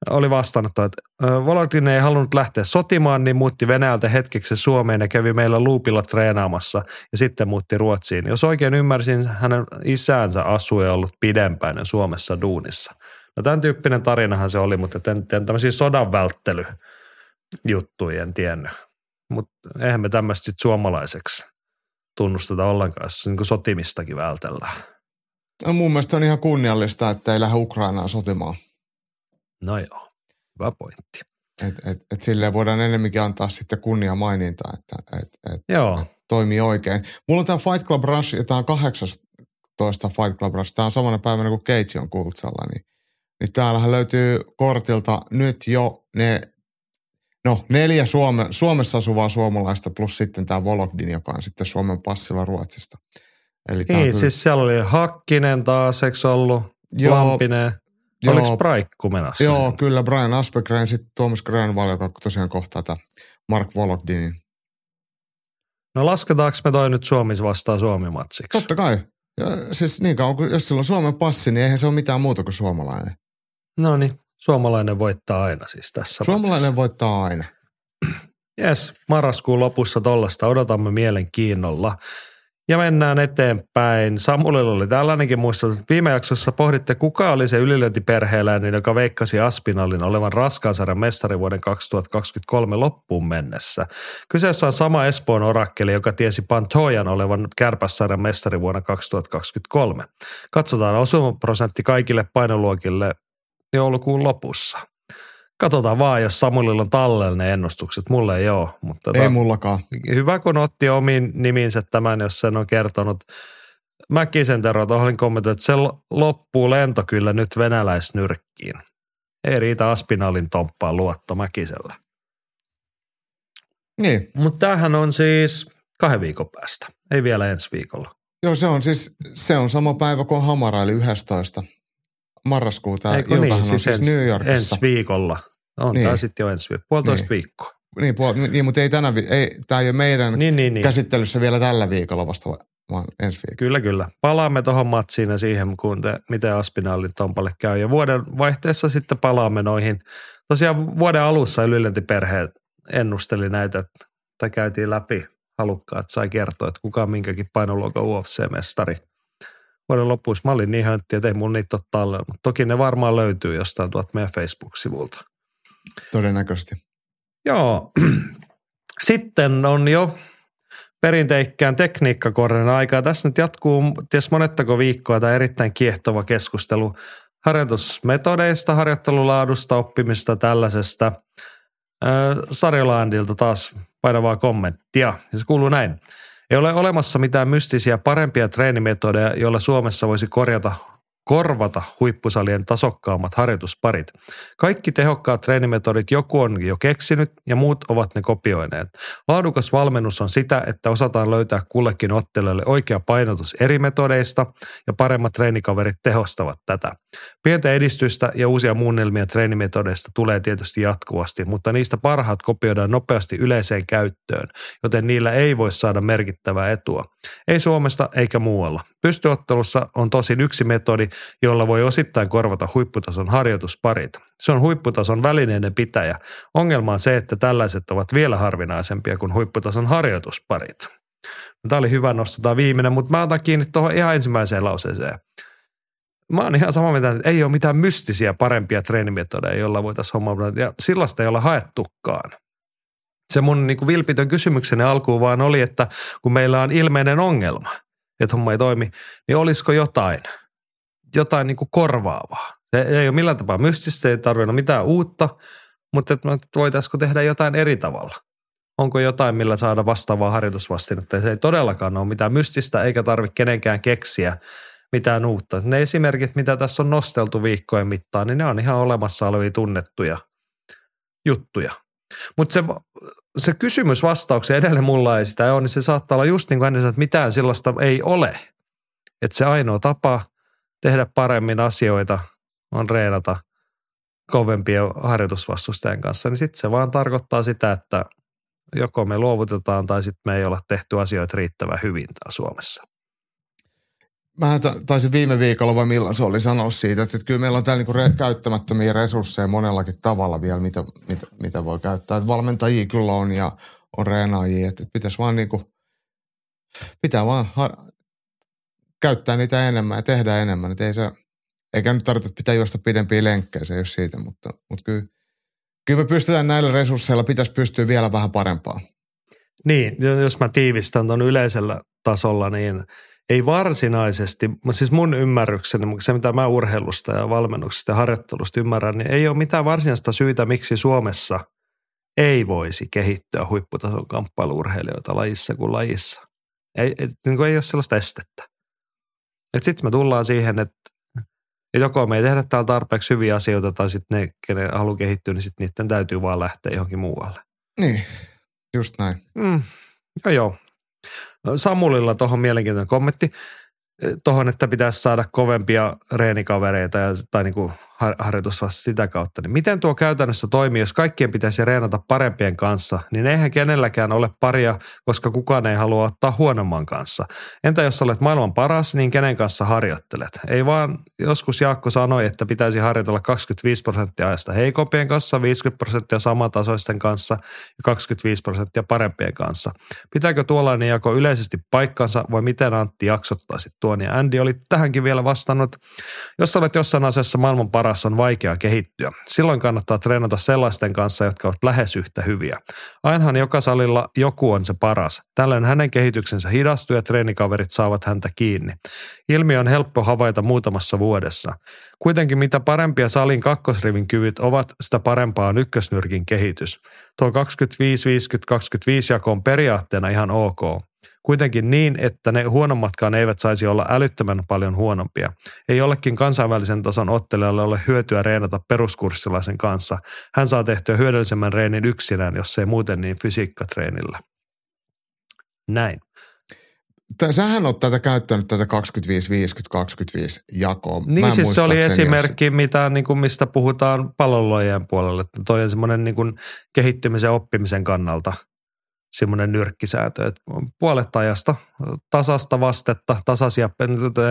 oli vastannut, että ö, Vologdin ei halunnut lähteä sotimaan, niin muutti Venäjältä hetkeksi Suomeen ja kävi meillä luupilla treenaamassa ja sitten muutti Ruotsiin. Jos oikein ymmärsin, hänen isänsä asui ollut pidempään Suomessa duunissa. No tämän tyyppinen tarinahan se oli, mutta en, en tämmöisiä sodan välttelyjuttuja en tiennyt. Mutta eihän me tämmöistä suomalaiseksi tunnusteta ollenkaan, niin kuin sotimistakin vältellään. No, mun mielestä on ihan kunniallista, että ei lähde Ukrainaan sotimaan. No joo, hyvä pointti. Et, et, et silleen voidaan enemmänkin antaa sitten kunnia mainintaa, että et, et Joo, toimii oikein. Mulla on tämä Fight Club Rush, ja tämä on 18 Fight Club Rush. Tämä on samana päivänä kuin Cage on Kultsalla, niin, niin täällähän löytyy kortilta nyt jo ne, no neljä Suome, Suomessa asuvaa suomalaista plus sitten tämä Vologdin, joka on sitten Suomen passilla Ruotsista. Eli on niin kyllä- siis siellä oli Hakkinen taas, eikö ollut? Joo, Lampinen. Joo, Oliko Spraikku menossa? Joo, siinä? kyllä Brian Aspegren, sitten Tuomas Grönval, joka tosiaan kohtaa tätä Mark Vologdinin. No lasketaanko me toi nyt Suomi vastaan Suomi-matsiksi? Totta kai. Ja, siis niin kauan kuin, jos sillä on Suomen passi, niin eihän se ole mitään muuta kuin suomalainen. No niin, suomalainen voittaa aina siis tässä Suomalainen voittaa aina. Jes, marraskuun lopussa tollasta odotamme mielenkiinnolla. Ja mennään eteenpäin. Samulilla oli tällainenkin muistutus, että viime jaksossa pohditte, kuka oli se ylilöintiperheeläinen, joka veikkasi Aspinallin olevan raskaansarjan mestari vuoden 2023 loppuun mennessä. Kyseessä on sama Espoon orakkeli, joka tiesi Pantojan olevan kärpässarjan mestari vuonna 2023. Katsotaan osumaprosentti kaikille painoluokille joulukuun lopussa. Katsotaan vaan, jos Samulilla on tallella ne ennustukset. Mulle ei ole, mutta tota, Ei mullakaan. hyvä kun otti omiin niminsä tämän, jos sen on kertonut. Mäkisen Tero tuohon kommentoin, että se lo- loppuu lento kyllä nyt venäläisnyrkkiin. Ei riitä Aspinalin tomppaa luotto Mäkisellä. Niin. Mutta tämähän on siis kahden viikon päästä, ei vielä ensi viikolla. Joo, se on siis, se on sama päivä kuin Hamara, eli 11. marraskuuta. Eikö Iltahan niin, on siis siis ensi, New Yorkissa. ensi viikolla. On niin. Niin. tämä sitten jo ensi viikolla, puolitoista Niin. viikkoa. Niin, puol- niin, mutta ei tänä vi- ei, tämä ei ole meidän niin, Niin, niin, niin. käsittelyssä vielä tällä viikolla vasta, vaan ensi viikolla. Kyllä, kyllä. Palaamme tuohon matsiin ja siihen, kun te, miten Aspinallin Tompalle käy. Ja vuoden vaihteessa sitten palaamme noihin. Tosiaan vuoden alussa ylilöntiperheet ennusteli näitä, että käytiin läpi halukkaat sai kertoa, että kuka on minkäkin painoluokan UFC-mestari. Vuoden lopussa mä olin niin höntti, että ei mun niitä ole tallella, mutta toki ne varmaan löytyy jostain tuolta meidän Facebook-sivulta. Todennäköisesti. Joo. [CLEARS THROAT] Sitten on jo perinteikkään tekniikkakorren aikaa. Tässä nyt jatkuu ties monettako viikkoa tämä erittäin kiehtova keskustelu harjoitusmetodeista, harjoittelulaadusta, oppimista tällaisesta. Ö, Sarjolandilta taas painavaa kommenttia. Se kuuluu näin. Ei ole olemassa mitään mystisiä parempia treenimetodeja, joilla Suomessa voisi korjata korvata huippusalien tasokkaammat harjoitusparit. Kaikki tehokkaat treenimetodit joku on jo keksinyt ja muut ovat ne kopioineet. Laadukas valmennus on sitä, että osataan löytää kullekin ottelijalle oikea painotus eri metodeista ja paremmat treenikaverit tehostavat tätä. Pientä edistystä ja uusia muunnelmia treenimetodeista tulee tietysti jatkuvasti, mutta niistä parhaat kopioidaan nopeasti yleiseen käyttöön, joten niillä ei voi saada merkittävää etua. Ei Suomesta eikä muualla. Pystyottelussa on tosin yksi metodi, jolla voi osittain korvata huipputason harjoitusparit. Se on huipputason välineiden pitäjä. Ongelma on se, että tällaiset ovat vielä harvinaisempia kuin huipputason harjoitusparit. Tämä oli hyvä tämä viimeinen, mutta mä otan kiinni tuohon ihan ensimmäiseen lauseeseen. Mä oon ihan sama mitä, että ei ole mitään mystisiä parempia treenimetodeja, joilla voitaisiin hommaa. Ja sellaista ei ole haettukaan. Se mun niin kuin vilpitön kysymykseni alkuun vaan oli, että kun meillä on ilmeinen ongelma, että homma ei toimi, niin olisiko jotain, jotain niin kuin korvaavaa. Se ei ole millään tapaa mystistä, ei tarvitse mitään uutta, mutta että voitaisiko tehdä jotain eri tavalla. Onko jotain, millä saada vastaavaa harjoitusvastinetta? Se ei todellakaan ole mitään mystistä, eikä tarvitse kenenkään keksiä mitään uutta. Ne esimerkit, mitä tässä on nosteltu viikkojen mittaan, niin ne on ihan olemassa olevia tunnettuja juttuja. Mutta se, se kysymys vastauksen edelleen mulla ei sitä ole, niin se saattaa olla just niin kuin ennen, että mitään sellaista ei ole. Että se ainoa tapa tehdä paremmin asioita on reenata kovempien harjoitusvastustajan kanssa, niin sitten se vaan tarkoittaa sitä, että joko me luovutetaan tai sitten me ei olla tehty asioita riittävän hyvin täällä Suomessa. Mä taisin viime viikolla vai milloin se oli sanoa siitä, että kyllä meillä on täällä niinku re- käyttämättömiä resursseja monellakin tavalla vielä, mitä, mitä, mitä voi käyttää. Että valmentajia kyllä on ja on reenaajia, että pitäisi vaan niinku, pitää vaan har- käyttää niitä enemmän ja tehdä enemmän. Että ei se, eikä nyt tarvitse pitää juosta pidempiä lenkkejä, se ei ole siitä, mutta, mutta kyllä, kyllä me pystytään näillä resursseilla, pitäisi pystyä vielä vähän parempaa. Niin, jos mä tiivistän tuon yleisellä tasolla, niin ei varsinaisesti, siis mun ymmärrykseni, se mitä mä urheilusta ja valmennuksesta ja harjoittelusta ymmärrän, niin ei ole mitään varsinaista syytä, miksi Suomessa ei voisi kehittyä huipputason kamppailuurheilijoita lajissa kuin lajissa. Ei, et, niin kuin ei ole sellaista estettä. Sitten me tullaan siihen, että joko me ei tehdä täällä tarpeeksi hyviä asioita tai sitten ne, kenen haluaa kehittyä, niin sitten niiden täytyy vaan lähteä johonkin muualle. Niin, just näin. Mm, joo, joo. Samulilla tuohon mielenkiintoinen kommentti. Tuohon, että pitäisi saada kovempia reenikavereita ja, tai niin kuin harjoitus vasta sitä kautta. Niin miten tuo käytännössä toimii, jos kaikkien pitäisi reenata parempien kanssa, niin eihän kenelläkään ole paria, koska kukaan ei halua ottaa huonomman kanssa. Entä jos olet maailman paras, niin kenen kanssa harjoittelet? Ei vaan, joskus Jaakko sanoi, että pitäisi harjoitella 25 prosenttia ajasta heikompien kanssa, 50 prosenttia samatasoisten kanssa ja 25 prosenttia parempien kanssa. Pitääkö tuollainen jako yleisesti paikkansa vai miten Antti jaksottaisi tuon? Ja Andy oli tähänkin vielä vastannut, jos olet jossain asiassa maailman paras, paras on vaikea kehittyä. Silloin kannattaa treenata sellaisten kanssa, jotka ovat lähes yhtä hyviä. Ainahan joka salilla joku on se paras. Tällöin hänen kehityksensä hidastuu ja treenikaverit saavat häntä kiinni. Ilmiö on helppo havaita muutamassa vuodessa. Kuitenkin mitä parempia salin kakkosrivin kyvyt ovat, sitä parempaa on ykkösnyrkin kehitys. Tuo 25-50-25 jako on periaatteena ihan ok. Kuitenkin niin, että ne huonommatkaan eivät saisi olla älyttömän paljon huonompia. Ei jollekin kansainvälisen tason ottelijalle ole hyötyä reenata peruskurssilaisen kanssa. Hän saa tehtyä hyödyllisemmän reenin yksinään, jos ei muuten niin fysiikkatreenillä. Näin. Sähän on tätä käyttänyt tätä 25-50-25 jakoa. Niin siis se oli esimerkki, jos... mitä, niin kuin, mistä puhutaan pallonlojien puolelle. Toi on semmoinen niin kuin, kehittymisen oppimisen kannalta – semmoinen nyrkkisääntö, että puolet ajasta tasasta vastetta, tasaisia,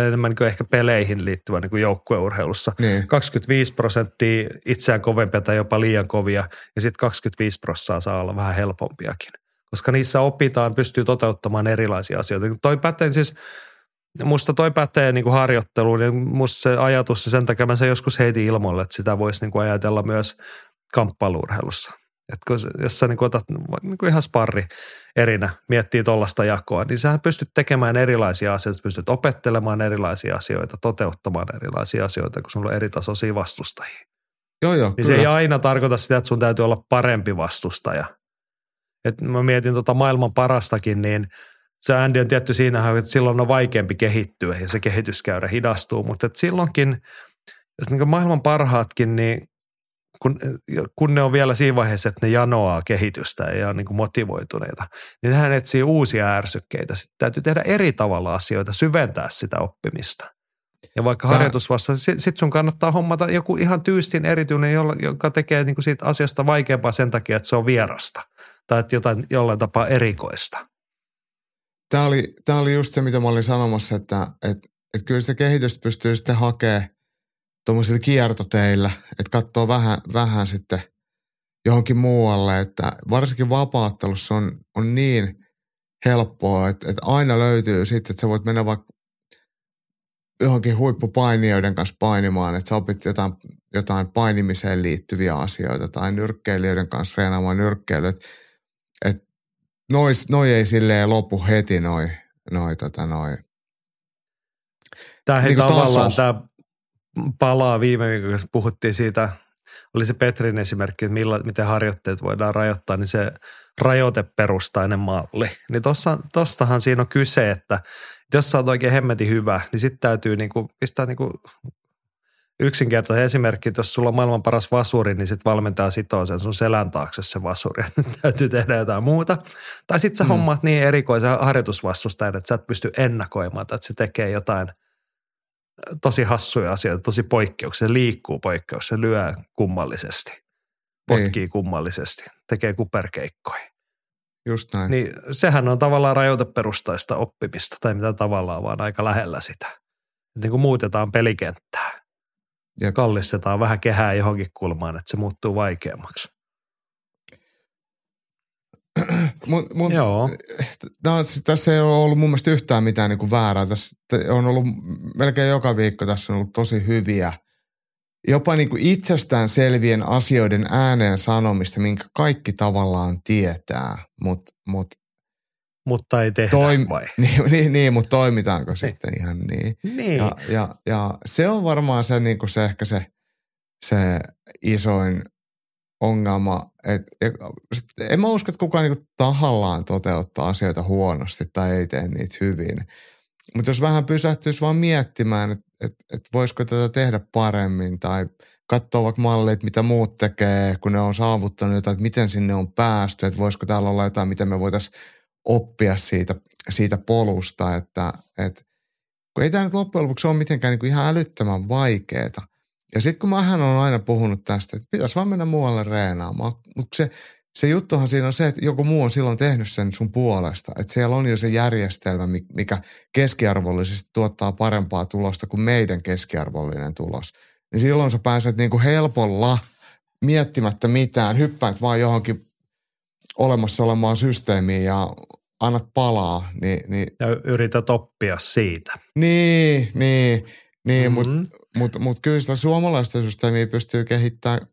enemmän kuin ehkä peleihin liittyvä niin joukkueurheilussa. Niin. 25 prosenttia itseään kovempia tai jopa liian kovia ja sitten 25 prosenttia saa olla vähän helpompiakin. Koska niissä opitaan, pystyy toteuttamaan erilaisia asioita. Toi pätee siis, musta toi pätee niin kuin harjoitteluun ja musta se ajatus, sen takia mä se joskus heitin ilmoille, että sitä voisi niin kuin ajatella myös kamppailuurheilussa – että kun, jos sä niin otat niin kuin ihan sparri erinä, miettii tuollaista jakoa, niin sä pystyt tekemään erilaisia asioita, pystyt opettelemaan erilaisia asioita, toteuttamaan erilaisia asioita, kun sulla on eri tasoisia vastustajia. Joo, joo, niin kyllä. se ei aina tarkoita sitä, että sun täytyy olla parempi vastustaja. Et mä mietin tota maailman parastakin, niin se Andy on tietty siinä, että silloin on vaikeampi kehittyä ja se kehityskäyrä hidastuu, mutta et silloinkin, jos niin maailman parhaatkin, niin kun, kun ne on vielä siinä vaiheessa, että ne janoaa kehitystä ja on niin kuin motivoituneita, niin hän etsii uusia ärsykkeitä. Sitten täytyy tehdä eri tavalla asioita, syventää sitä oppimista. Ja vaikka Tää... harjoitus vasta, sitten sit sun kannattaa hommata joku ihan tyystin erityinen, joka tekee niin kuin siitä asiasta vaikeampaa sen takia, että se on vierasta tai että jotain, jollain tapaa erikoista. tämä oli, tää oli just se, mitä mä olin sanomassa, että et, et kyllä sitä kehitystä pystyy sitten hakemaan tuommoisilla kiertoteillä, että katsoo vähän, vähän sitten johonkin muualle, että varsinkin vapaattelussa on, on niin helppoa, että, että aina löytyy sitten, että sä voit mennä vaikka johonkin huippupainijoiden kanssa painimaan, että sä opit jotain, jotain painimiseen liittyviä asioita tai nyrkkeilijöiden kanssa reenaamaan nyrkkeilyä. Että et noi, noi ei silleen lopu heti noi, noi, tota, noi. Tämä niin tavallaan tämä palaa viime viikolla, kun puhuttiin siitä, oli se Petrin esimerkki, että millä, miten harjoitteet voidaan rajoittaa, niin se rajoiteperustainen malli. Niin tossa, tostahan siinä on kyse, että jos sä oot oikein hemmetin hyvä, niin sitten täytyy niinku, pistää niinku yksinkertainen esimerkki, että jos sulla on maailman paras vasuri, niin sitten valmentaja sitoo sen sun selän taakse se vasuri, [LAUGHS] että täytyy tehdä jotain muuta. Tai sitten sä mm. hommaat niin erikoisen harjoitusvastustajan, että sä et pysty ennakoimaan, että se tekee jotain tosi hassuja asioita, tosi poikkeuksia, se liikkuu poikkeuksia, se lyö kummallisesti, potkii niin. kummallisesti, tekee kuperkeikkoja. Just näin. Niin sehän on tavallaan rajoiteperustaista oppimista, tai mitä tavallaan, vaan aika lähellä sitä. Niin kuin muutetaan pelikenttää ja kallistetaan vähän kehää johonkin kulmaan, että se muuttuu vaikeammaksi. Mut, mut, Joo. No, tässä ei ole ollut mun mielestä yhtään mitään niin kuin väärää. Tässä on ollut melkein joka viikko tässä on ollut tosi hyviä, jopa niin kuin itsestään selvien asioiden ääneen sanomista, minkä kaikki tavallaan tietää, mutta mut, mutta ei tehdä toim- vai? [LAUGHS] Niin, niin, niin mutta toimitaanko niin. sitten ihan niin? niin. Ja, ja, ja se on varmaan se, niin kuin se ehkä se, se isoin ongelma. Et, et, en mä usko, että kukaan niin tahallaan toteuttaa asioita huonosti tai ei tee niitä hyvin. Mutta jos vähän pysähtyisi vaan miettimään, että et, et voisiko tätä tehdä paremmin tai katsoa vaikka mallit, mitä muut tekee, kun ne on saavuttanut jotain, että miten sinne on päästy, että voisiko täällä olla jotain, miten me voitaisiin oppia siitä, siitä polusta, että, että kun ei tämä nyt loppujen lopuksi ole mitenkään niin kuin ihan älyttömän vaikeeta. Ja sitten kun mähän on aina puhunut tästä, että pitäisi vaan mennä muualle reenaamaan, mutta se, se juttuhan siinä on se, että joku muu on silloin tehnyt sen sun puolesta. Että siellä on jo se järjestelmä, mikä keskiarvollisesti tuottaa parempaa tulosta kuin meidän keskiarvollinen tulos. Niin silloin sä pääset niin kuin helpolla miettimättä mitään, hyppäät vaan johonkin olemassa olemaan systeemiin ja annat palaa. Niin, niin, ja yrität oppia siitä. Niin, niin, niin mm-hmm. mutta mut, mut kyllä sitä suomalaista systeemiä pystyy kehittämään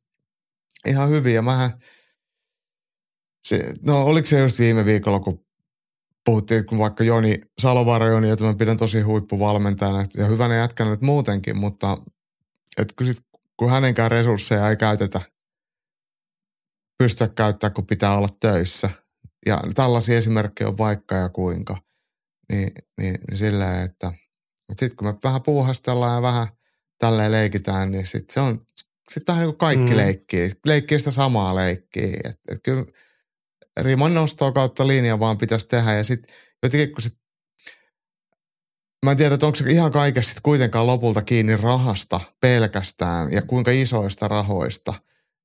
ihan hyvin. Ja mähän, se, no oliko se just viime viikolla, kun puhuttiin, kun vaikka Joni Salovaara Joni, jota mä pidän tosi huippuvalmentajana ja hyvänä jätkänä nyt muutenkin, mutta et kun, sit, kun hänenkään resursseja ei käytetä, pystyä käyttämään, kun pitää olla töissä. Ja tällaisia esimerkkejä on vaikka ja kuinka. Niin, niin, niin silleen, että sitten kun me vähän puuhastellaan ja vähän tälleen leikitään, niin sitten se on sit vähän niin kuin kaikki mm. leikkii. Leikkii sitä samaa leikkiä. Et, et kyllä riman nostoa kautta linja vaan pitäisi tehdä. Ja sitten jotenkin kun sit, mä en tiedä, että onko se ihan kaikessa sit kuitenkaan lopulta kiinni rahasta pelkästään ja kuinka isoista rahoista.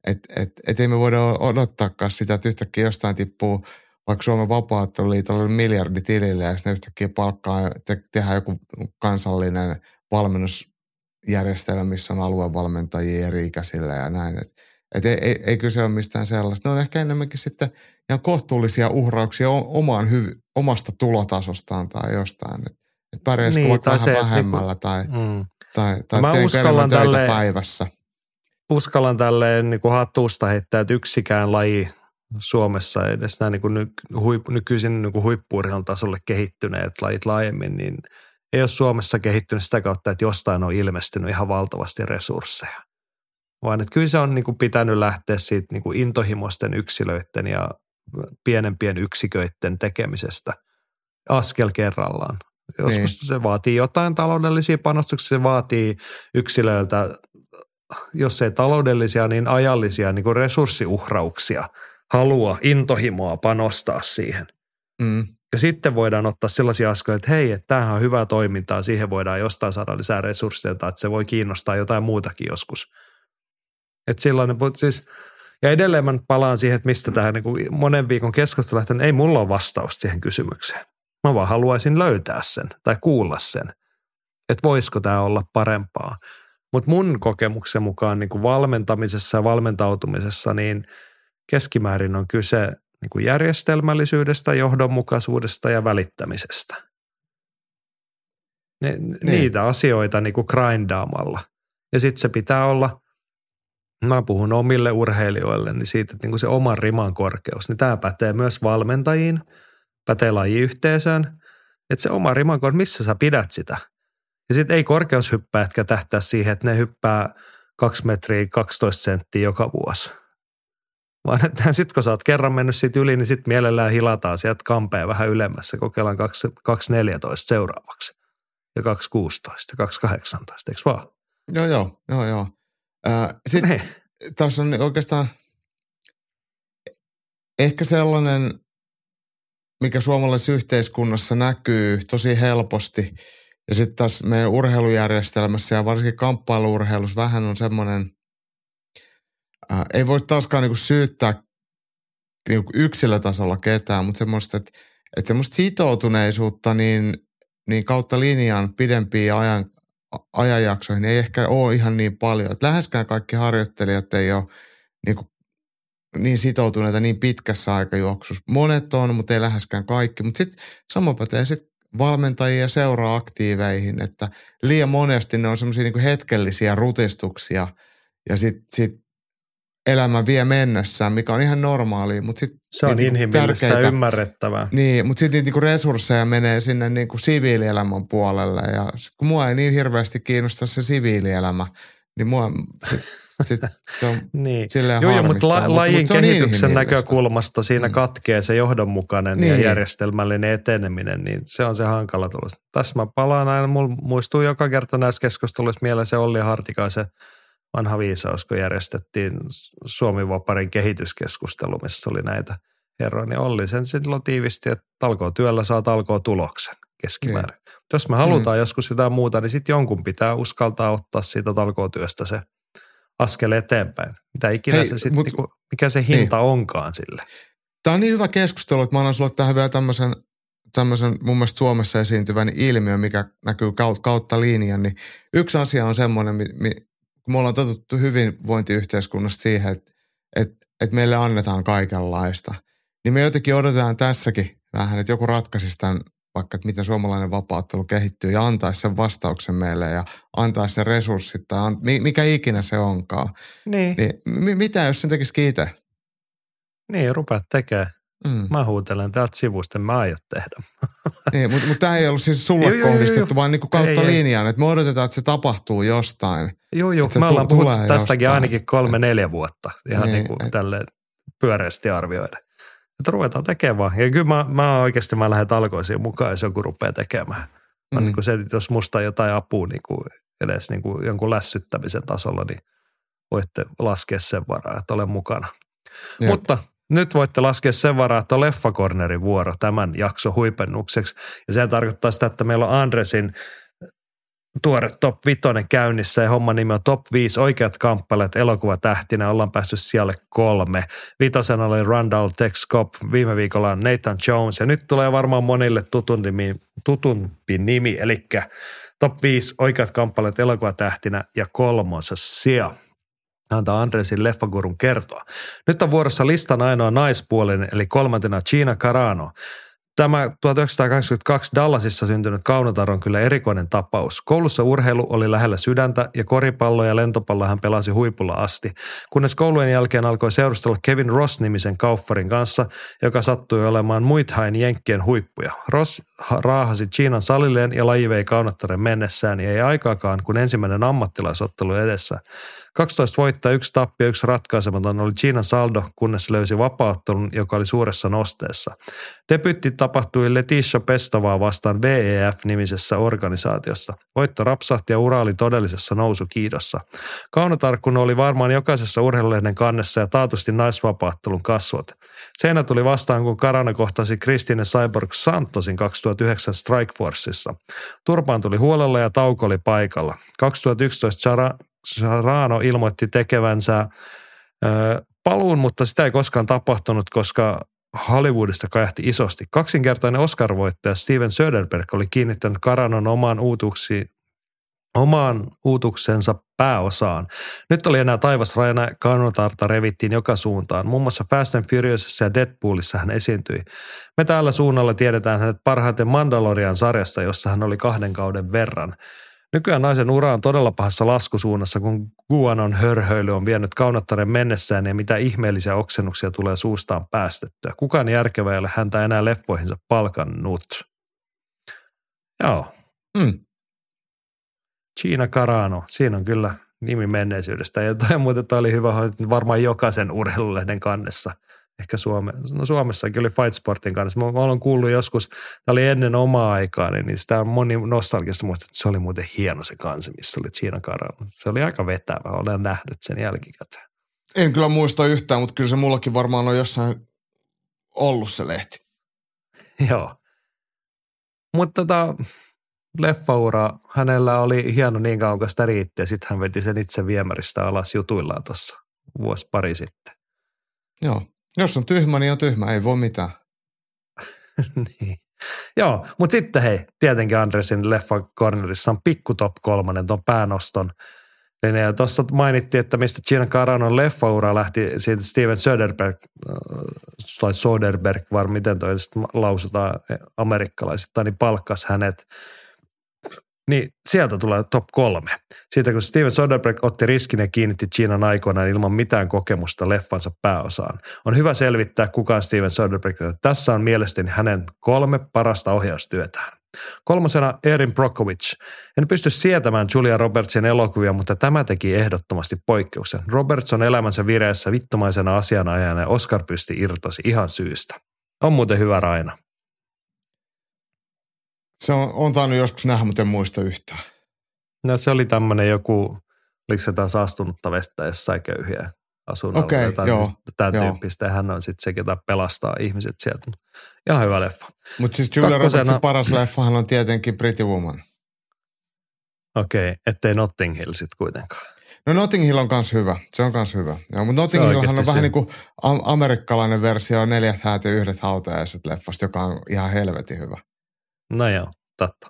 Että et, et ei me voida odottaakaan sitä, että yhtäkkiä jostain tippuu vaikka Suomen vapaatteluliitolle miljardi tilille ja sitten yhtäkkiä palkkaa te, tehdään joku kansallinen valmennusjärjestelmä, missä on aluevalmentajia eri ikäisillä ja näin. Et, et ei, ei, ei kyse ole mistään sellaista. Ne on ehkä enemmänkin sitten ihan kohtuullisia uhrauksia omaan hyv- omasta tulotasostaan tai jostain. Että et pärjäisikö niin, vaikka vähän se, vähemmällä niin, tai, mm. tai, tai Mä teenkö enemmän töitä tälle, päivässä. Uskallan tälleen niin kuin hattuusta heittää, että yksikään laji Suomessa edes nämä niin kuin huip, nykyisin niin kuin huippuurheilun tasolle kehittyneet lajit laajemmin, niin ei ole Suomessa kehittynyt sitä kautta, että jostain on ilmestynyt ihan valtavasti resursseja. Vaan että kyllä se on niin kuin pitänyt lähteä siitä niin kuin intohimoisten yksilöiden ja pienempien yksiköiden tekemisestä askel kerrallaan. Joskus niin. se vaatii jotain taloudellisia panostuksia, se vaatii yksilöiltä, jos ei taloudellisia, niin ajallisia niin kuin resurssiuhrauksia – halua, intohimoa panostaa siihen. Mm. Ja sitten voidaan ottaa sellaisia askeleita, että hei, että tämähän on hyvää toimintaa, siihen voidaan jostain saada lisää resursseja, että se voi kiinnostaa jotain muutakin joskus. Että silloin, siis, ja edelleen mä palaan siihen, että mistä tähän niin monen viikon keskustelu lähtee, ei mulla ole vastausta siihen kysymykseen. Mä vaan haluaisin löytää sen tai kuulla sen, että voisiko tämä olla parempaa. Mutta mun kokemuksen mukaan niin kuin valmentamisessa ja valmentautumisessa niin keskimäärin on kyse niin kuin järjestelmällisyydestä, johdonmukaisuudesta ja välittämisestä. Ne, niin. Niitä asioita niin kuin grindaamalla. Ja sitten se pitää olla, mä puhun omille urheilijoille, niin siitä, että niin kuin se oman riman korkeus, niin tämä pätee myös valmentajiin, pätee lajiyhteisöön, että se oma riman korkeus, missä sä pidät sitä – ja sitten ei korkeushyppäjätkä tähtää siihen, että ne hyppää 2 metriä 12 senttiä joka vuosi. Vaan että [LAUGHS] sitten kun sä oot kerran mennyt siitä yli, niin sitten mielellään hilataan sieltä kampeen vähän ylemmässä. Kokeillaan 2.14 seuraavaksi ja 2.16 ja 2.18, eikö vaan? Joo, joo, joo, joo. Sitten niin. tässä on oikeastaan ehkä sellainen, mikä suomalaisessa yhteiskunnassa näkyy tosi helposti – ja sitten taas meidän urheilujärjestelmässä ja varsinkin kamppailuurheilussa vähän on semmoinen, ää, ei voi taaskaan niinku syyttää niinku yksilötasolla ketään, mutta semmoista, että et semmoista sitoutuneisuutta niin, niin kautta linjan pidempiin ajan, ajanjaksoihin ei ehkä ole ihan niin paljon. Et läheskään kaikki harjoittelijat ei ole niinku niin sitoutuneita niin pitkässä aikajuoksussa. Monet on, mutta ei läheskään kaikki. Mutta sitten sama pätee sitten valmentajia seuraa aktiiveihin, että liian monesti ne on semmoisia niin hetkellisiä rutistuksia ja sitten sit elämä vie mennessään, mikä on ihan normaali. Mutta sit Se on niin inhimillistä ja ymmärrettävää. Niin, mutta sitten niitä niin resursseja menee sinne niin kuin siviilielämän puolelle ja sitten kun mua ei niin hirveästi kiinnosta se siviilielämä, niin mua sit, [LAUGHS] sit se on niin. Joo, joo, mutta la, lajin mutta kehityksen näkökulmasta siinä mm. katkee se johdonmukainen niin. ja järjestelmällinen eteneminen, niin se on se hankala tulos. Tässä mä palaan aina, mulla muistuu joka kerta näissä keskusteluissa mieleen se Olli Hartikaisen vanha viisaus, kun järjestettiin Suomi-vaparin kehityskeskustelu, missä oli näitä herroja, niin Olli sen silloin tiivisti, että talkoo työllä saa talkoo tuloksen keskimäärin. Niin. Jos me halutaan mm. joskus jotain muuta, niin sitten jonkun pitää uskaltaa ottaa siitä talkootyöstä se askel eteenpäin. Mitä ikinä Hei, se sitten, mut, niinku, mikä se hinta niin. onkaan sille. Tämä on niin hyvä keskustelu, että mä annan sulle tähän vielä tämmöisen, tämmöisen mun mielestä Suomessa esiintyvän ilmiön, mikä näkyy kautta, kautta linjan. Niin yksi asia on semmoinen, mi, mi, kun me ollaan totuttu hyvinvointiyhteiskunnasta siihen, että, että, että meille annetaan kaikenlaista. Niin me jotenkin odotetaan tässäkin vähän, että joku ratkaisisi tämän vaikka, että miten suomalainen vapaattelu kehittyy ja antaisi sen vastauksen meille ja antaisi sen resurssit tai an, mikä ikinä se onkaan. Niin. niin m- mitä jos sen tekisi kiite? Niin, rupeat tekemään. Mm. Mä huutelen täältä sivusta, mä aio tehdä. [LAUGHS] niin, mutta, mutta tämä ei ollut siis sulle joo, kohdistettu, joo, joo. vaan niin kuin kautta ei, linjaan, että me odotetaan, että se tapahtuu jostain. Joo, joo, me ollaan puhuttu tästäkin jostain. ainakin kolme-neljä vuotta, ihan niin, niin kuin et... tälleen pyöreästi arvioida että ruvetaan tekemään. Ja kyllä mä, mä oikeasti mä lähden talkoisiin mukaan, jos joku rupeaa tekemään. Mm. Niin kuin se, jos musta jotain apua niin kuin edes niin kuin jonkun lässyttämisen tasolla, niin voitte laskea sen varaa, että olen mukana. Jep. Mutta nyt voitte laskea sen varaa, että on Leffakornerin vuoro tämän jakson huipennukseksi. Ja se tarkoittaa sitä, että meillä on Andresin tuore top 5 käynnissä ja homman nimi on top 5 oikeat kamppailijat elokuvatähtinä. Ollaan päässyt siellä kolme. Vitosen oli Randall Tex Cobb, viime viikolla on Nathan Jones ja nyt tulee varmaan monille tutumpi, tutumpi nimi, eli top 5 oikeat kamppailijat elokuvatähtinä ja kolmosessa sija antaa Andresin leffagurun kertoa. Nyt on vuorossa listan ainoa naispuolinen, eli kolmantena Gina Carano. Tämä 1982 Dallasissa syntynyt Kaunotar on kyllä erikoinen tapaus. Koulussa urheilu oli lähellä sydäntä ja koripallo ja lentopallo hän pelasi huipulla asti, kunnes koulujen jälkeen alkoi seurustella Kevin Ross-nimisen kauffarin kanssa, joka sattui olemaan muithain jenkkien huippuja. Ross raahasi Chiinan salilleen ja laji vei Kaunottaren mennessään ja ei aikaakaan, kun ensimmäinen ammattilaisottelu edessä. 12 voittaa, yksi tappio, yksi ratkaisematon oli Chiinan saldo, kunnes löysi vapauttelun, joka oli suuressa nosteessa. Debytti tapahtui Letitia Pestovaa vastaan VEF-nimisessä organisaatiossa. Voitto rapsahti ja ura oli todellisessa nousukiidossa. Kaunotarkkun oli varmaan jokaisessa urheilulehden kannessa ja taatusti naisvapaattelun kasvot. Seinä tuli vastaan, kun Karana kohtasi Kristine Cyborg Santosin 2009 Strikeforceissa. Turpaan tuli huolella ja tauko oli paikalla. 2011 Sarano ilmoitti tekevänsä paluun, mutta sitä ei koskaan tapahtunut, koska Hollywoodista kajahti isosti. Kaksinkertainen Oscar-voittaja Steven Söderberg oli kiinnittänyt Karanon omaan uutuksiin omaan uutuksensa pääosaan. Nyt oli enää taivas rajana kanotarta revittiin joka suuntaan. Muun muassa Fast and Furiousissa ja Deadpoolissa hän esiintyi. Me täällä suunnalla tiedetään hänet parhaiten Mandalorian sarjasta, jossa hän oli kahden kauden verran. Nykyään naisen ura on todella pahassa laskusuunnassa, kun Guanon hörhöily on vienyt kaunottaren mennessään ja mitä ihmeellisiä oksennuksia tulee suustaan päästettyä. Kukaan järkevä ei ole häntä enää leffoihinsa palkannut. Joo. Mm. Gina Carano, siinä on kyllä nimi menneisyydestä. Ja toi muuten toi oli hyvä, varmaan jokaisen urheilulehden kannessa. Ehkä Suome, no Suomessakin oli Fight Sportin kanssa. Mä, mä olen kuullut joskus, tämä oli ennen omaa aikaa, niin sitä on moni nostalgista muista, että se oli muuten hieno se kansi, missä oli Gina Carano. Se oli aika vetävä, olen nähnyt sen jälkikäteen. En kyllä muista yhtään, mutta kyllä se mullakin varmaan on jossain ollut se lehti. [LAUGHS] Joo. Mutta tota, leffaura, hänellä oli hieno niin kauan kuin sitä riitti ja sitten hän veti sen itse viemäristä alas jutuillaan tuossa vuosi pari sitten. Joo. Jos on tyhmä, niin on tyhmä, ei voi mitään. [LAUGHS] niin. Joo, mutta sitten hei, tietenkin Andresin leffa cornerissa on pikku top kolmonen tuon päänoston. Niin, ja tuossa mainittiin, että mistä Gina Caranon leffaura lähti siitä Steven Söderberg, äh, tai Soderberg, var miten toi lausutaan amerikkalaisista, niin palkkas hänet – niin sieltä tulee top kolme. Siitä kun Steven Soderbergh otti riskin ja kiinnitti Chinan aikoinaan ilman mitään kokemusta leffansa pääosaan. On hyvä selvittää, kuka on Steven Soderbergh. Tässä on mielestäni hänen kolme parasta ohjaustyötään. Kolmosena Erin Brockovich. En pysty sietämään Julia Robertsin elokuvia, mutta tämä teki ehdottomasti poikkeuksen. Roberts on elämänsä vireessä vittumaisena asianajana ja Oscar pysti irtosi ihan syystä. On muuten hyvä Raina. Se on, on tainnut joskus nähdä, mutta en muista yhtään. No se oli tämmöinen joku, oliko se taas astunutta vettä jossain köyhiä asunnolla. Okei, okay, joo. Siis tämän joo. tyyppistä. Ja hän on sitten se, ketä pelastaa ihmiset sieltä. Ihan hyvä leffa. Mutta siis Julia Kakkosena... Robertsin paras leffahan on tietenkin Pretty Woman. Okei, okay, ettei Notting Hill sitten kuitenkaan. No Notting Hill on kans hyvä. Se on kans hyvä. Joo, mutta Notting Hill on vähän niin kuin amerikkalainen versio neljät häät ja yhdet hautajaiset leffasta, joka on ihan helvetin hyvä. No joo, totta.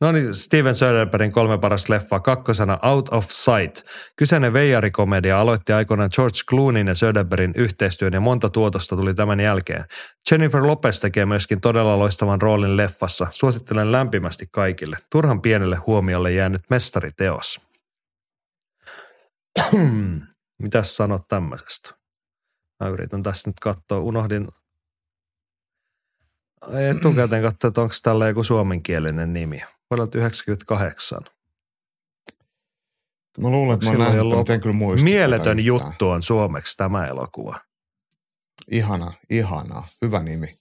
No niin, Steven Söderbergin kolme paras leffa kakkosena Out of Sight. Kyseinen veijarikomedia aloitti aikoinaan George Clooneyn ja Söderbergin yhteistyön ja monta tuotosta tuli tämän jälkeen. Jennifer Lopez tekee myöskin todella loistavan roolin leffassa. Suosittelen lämpimästi kaikille. Turhan pienelle huomiolle jäänyt mestariteos. [CLEARS THROAT] Mitäs sanot tämmöisestä? Mä yritän tässä nyt katsoa. Unohdin etukäteen katsoa, että onko tällä joku suomenkielinen nimi. Vuodelta 98. Mä luulen, että mä nähnyt, mutta en kyllä muista. Mieletön juttu on suomeksi tämä elokuva. Ihana, ihana. Hyvä nimi.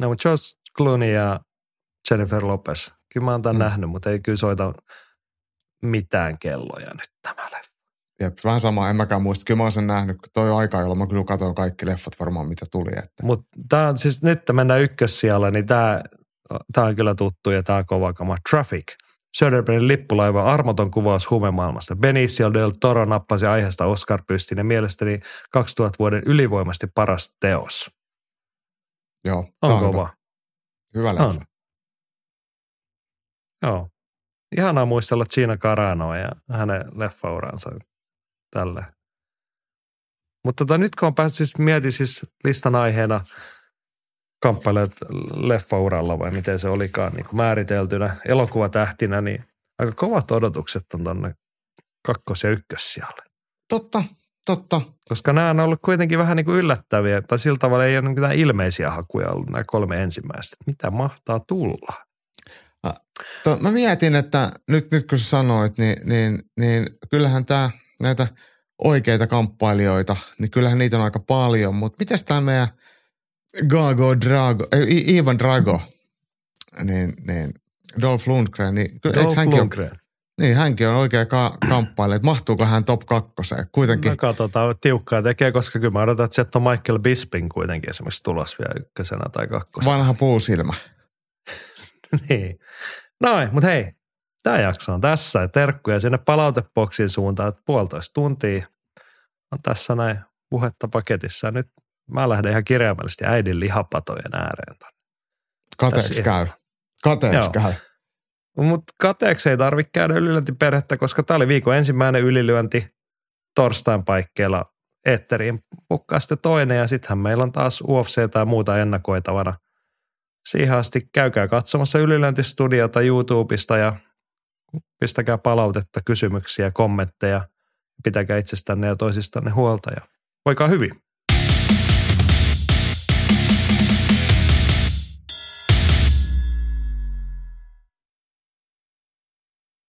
No, mutta George Clooney ja Jennifer Lopez. Kyllä mä oon tämän mm. nähnyt, mutta ei kyllä soita mitään kelloja nyt tämä leffa. Jep, vähän sama, en mäkään muista. Kyllä mä oon sen nähnyt. Toi aika, jolloin mä kyllä katsoin kaikki leffat varmaan, mitä tuli. Että. Mutta tää siis nyt mennään ykkössijalle, niin tämä tää on kyllä tuttu ja tämä on kova kama. Traffic. Söderbergin lippulaiva armoton kuvaus huumemaailmasta. Benicio del Toro nappasi aiheesta Oscar-pystin ja mielestäni 2000 vuoden ylivoimasti paras teos. Joo, on kova. Hyvä, hyvä leffa. On. Joo. Ihanaa muistella Gina Caranoa ja hänen leffauransa tälle. Mutta tota, nyt kun on päässyt, siis mietin siis listan aiheena kamppailijat leffauralla vai miten se olikaan niin määriteltynä elokuvatähtinä, niin aika kovat odotukset on tuonne kakkos- ja ykkössijalle. Totta, totta. Koska nämä on ollut kuitenkin vähän niin kuin yllättäviä, tai sillä tavalla ei ole niin mitään ilmeisiä hakuja ollut nämä kolme ensimmäistä. Mitä mahtaa tulla? To, mä mietin, että nyt, nyt kun sä sanoit, niin, niin, niin kyllähän tämä näitä oikeita kamppailijoita, niin kyllähän niitä on aika paljon. Mutta miten tämä meidän Gago Drago, ei, Ivan Drago, niin, niin Dolph Lundgren, niin Dolph hänkin Lundgren. On, niin, hänkin on oikea ka- kamppailija. Mahtuuko hän top kakkoseen? Kuitenkin. No katsotaan, tiukkaa tekee, koska kyllä mä odotan, että sieltä on Michael Bisping kuitenkin esimerkiksi tulos vielä ykkösenä tai kakkosena. Vanha puusilmä. [LAUGHS] niin. Noin, mutta hei, tämä jakso on tässä. Terkkuja sinne palauteboksin suuntaan, että puolitoista tuntia on tässä näin puhetta paketissa. Nyt mä lähden ihan kirjaimellisesti äidin lihapatojen ääreen. Kateeksi käy. Kateeksi käy. Mutta kateeksi ei tarvitse käydä ylilyöntiperhettä, koska tämä oli viikon ensimmäinen ylilyönti torstain paikkeilla Eetteriin pukkaa sitten toinen ja sittenhän meillä on taas UFC tai muuta ennakoitavana. Siihen asti käykää katsomassa ylilyöntistudiota YouTubesta ja pistäkää palautetta, kysymyksiä, kommentteja. Pitäkää itsestänne ja toisistanne huolta ja voikaa hyvin.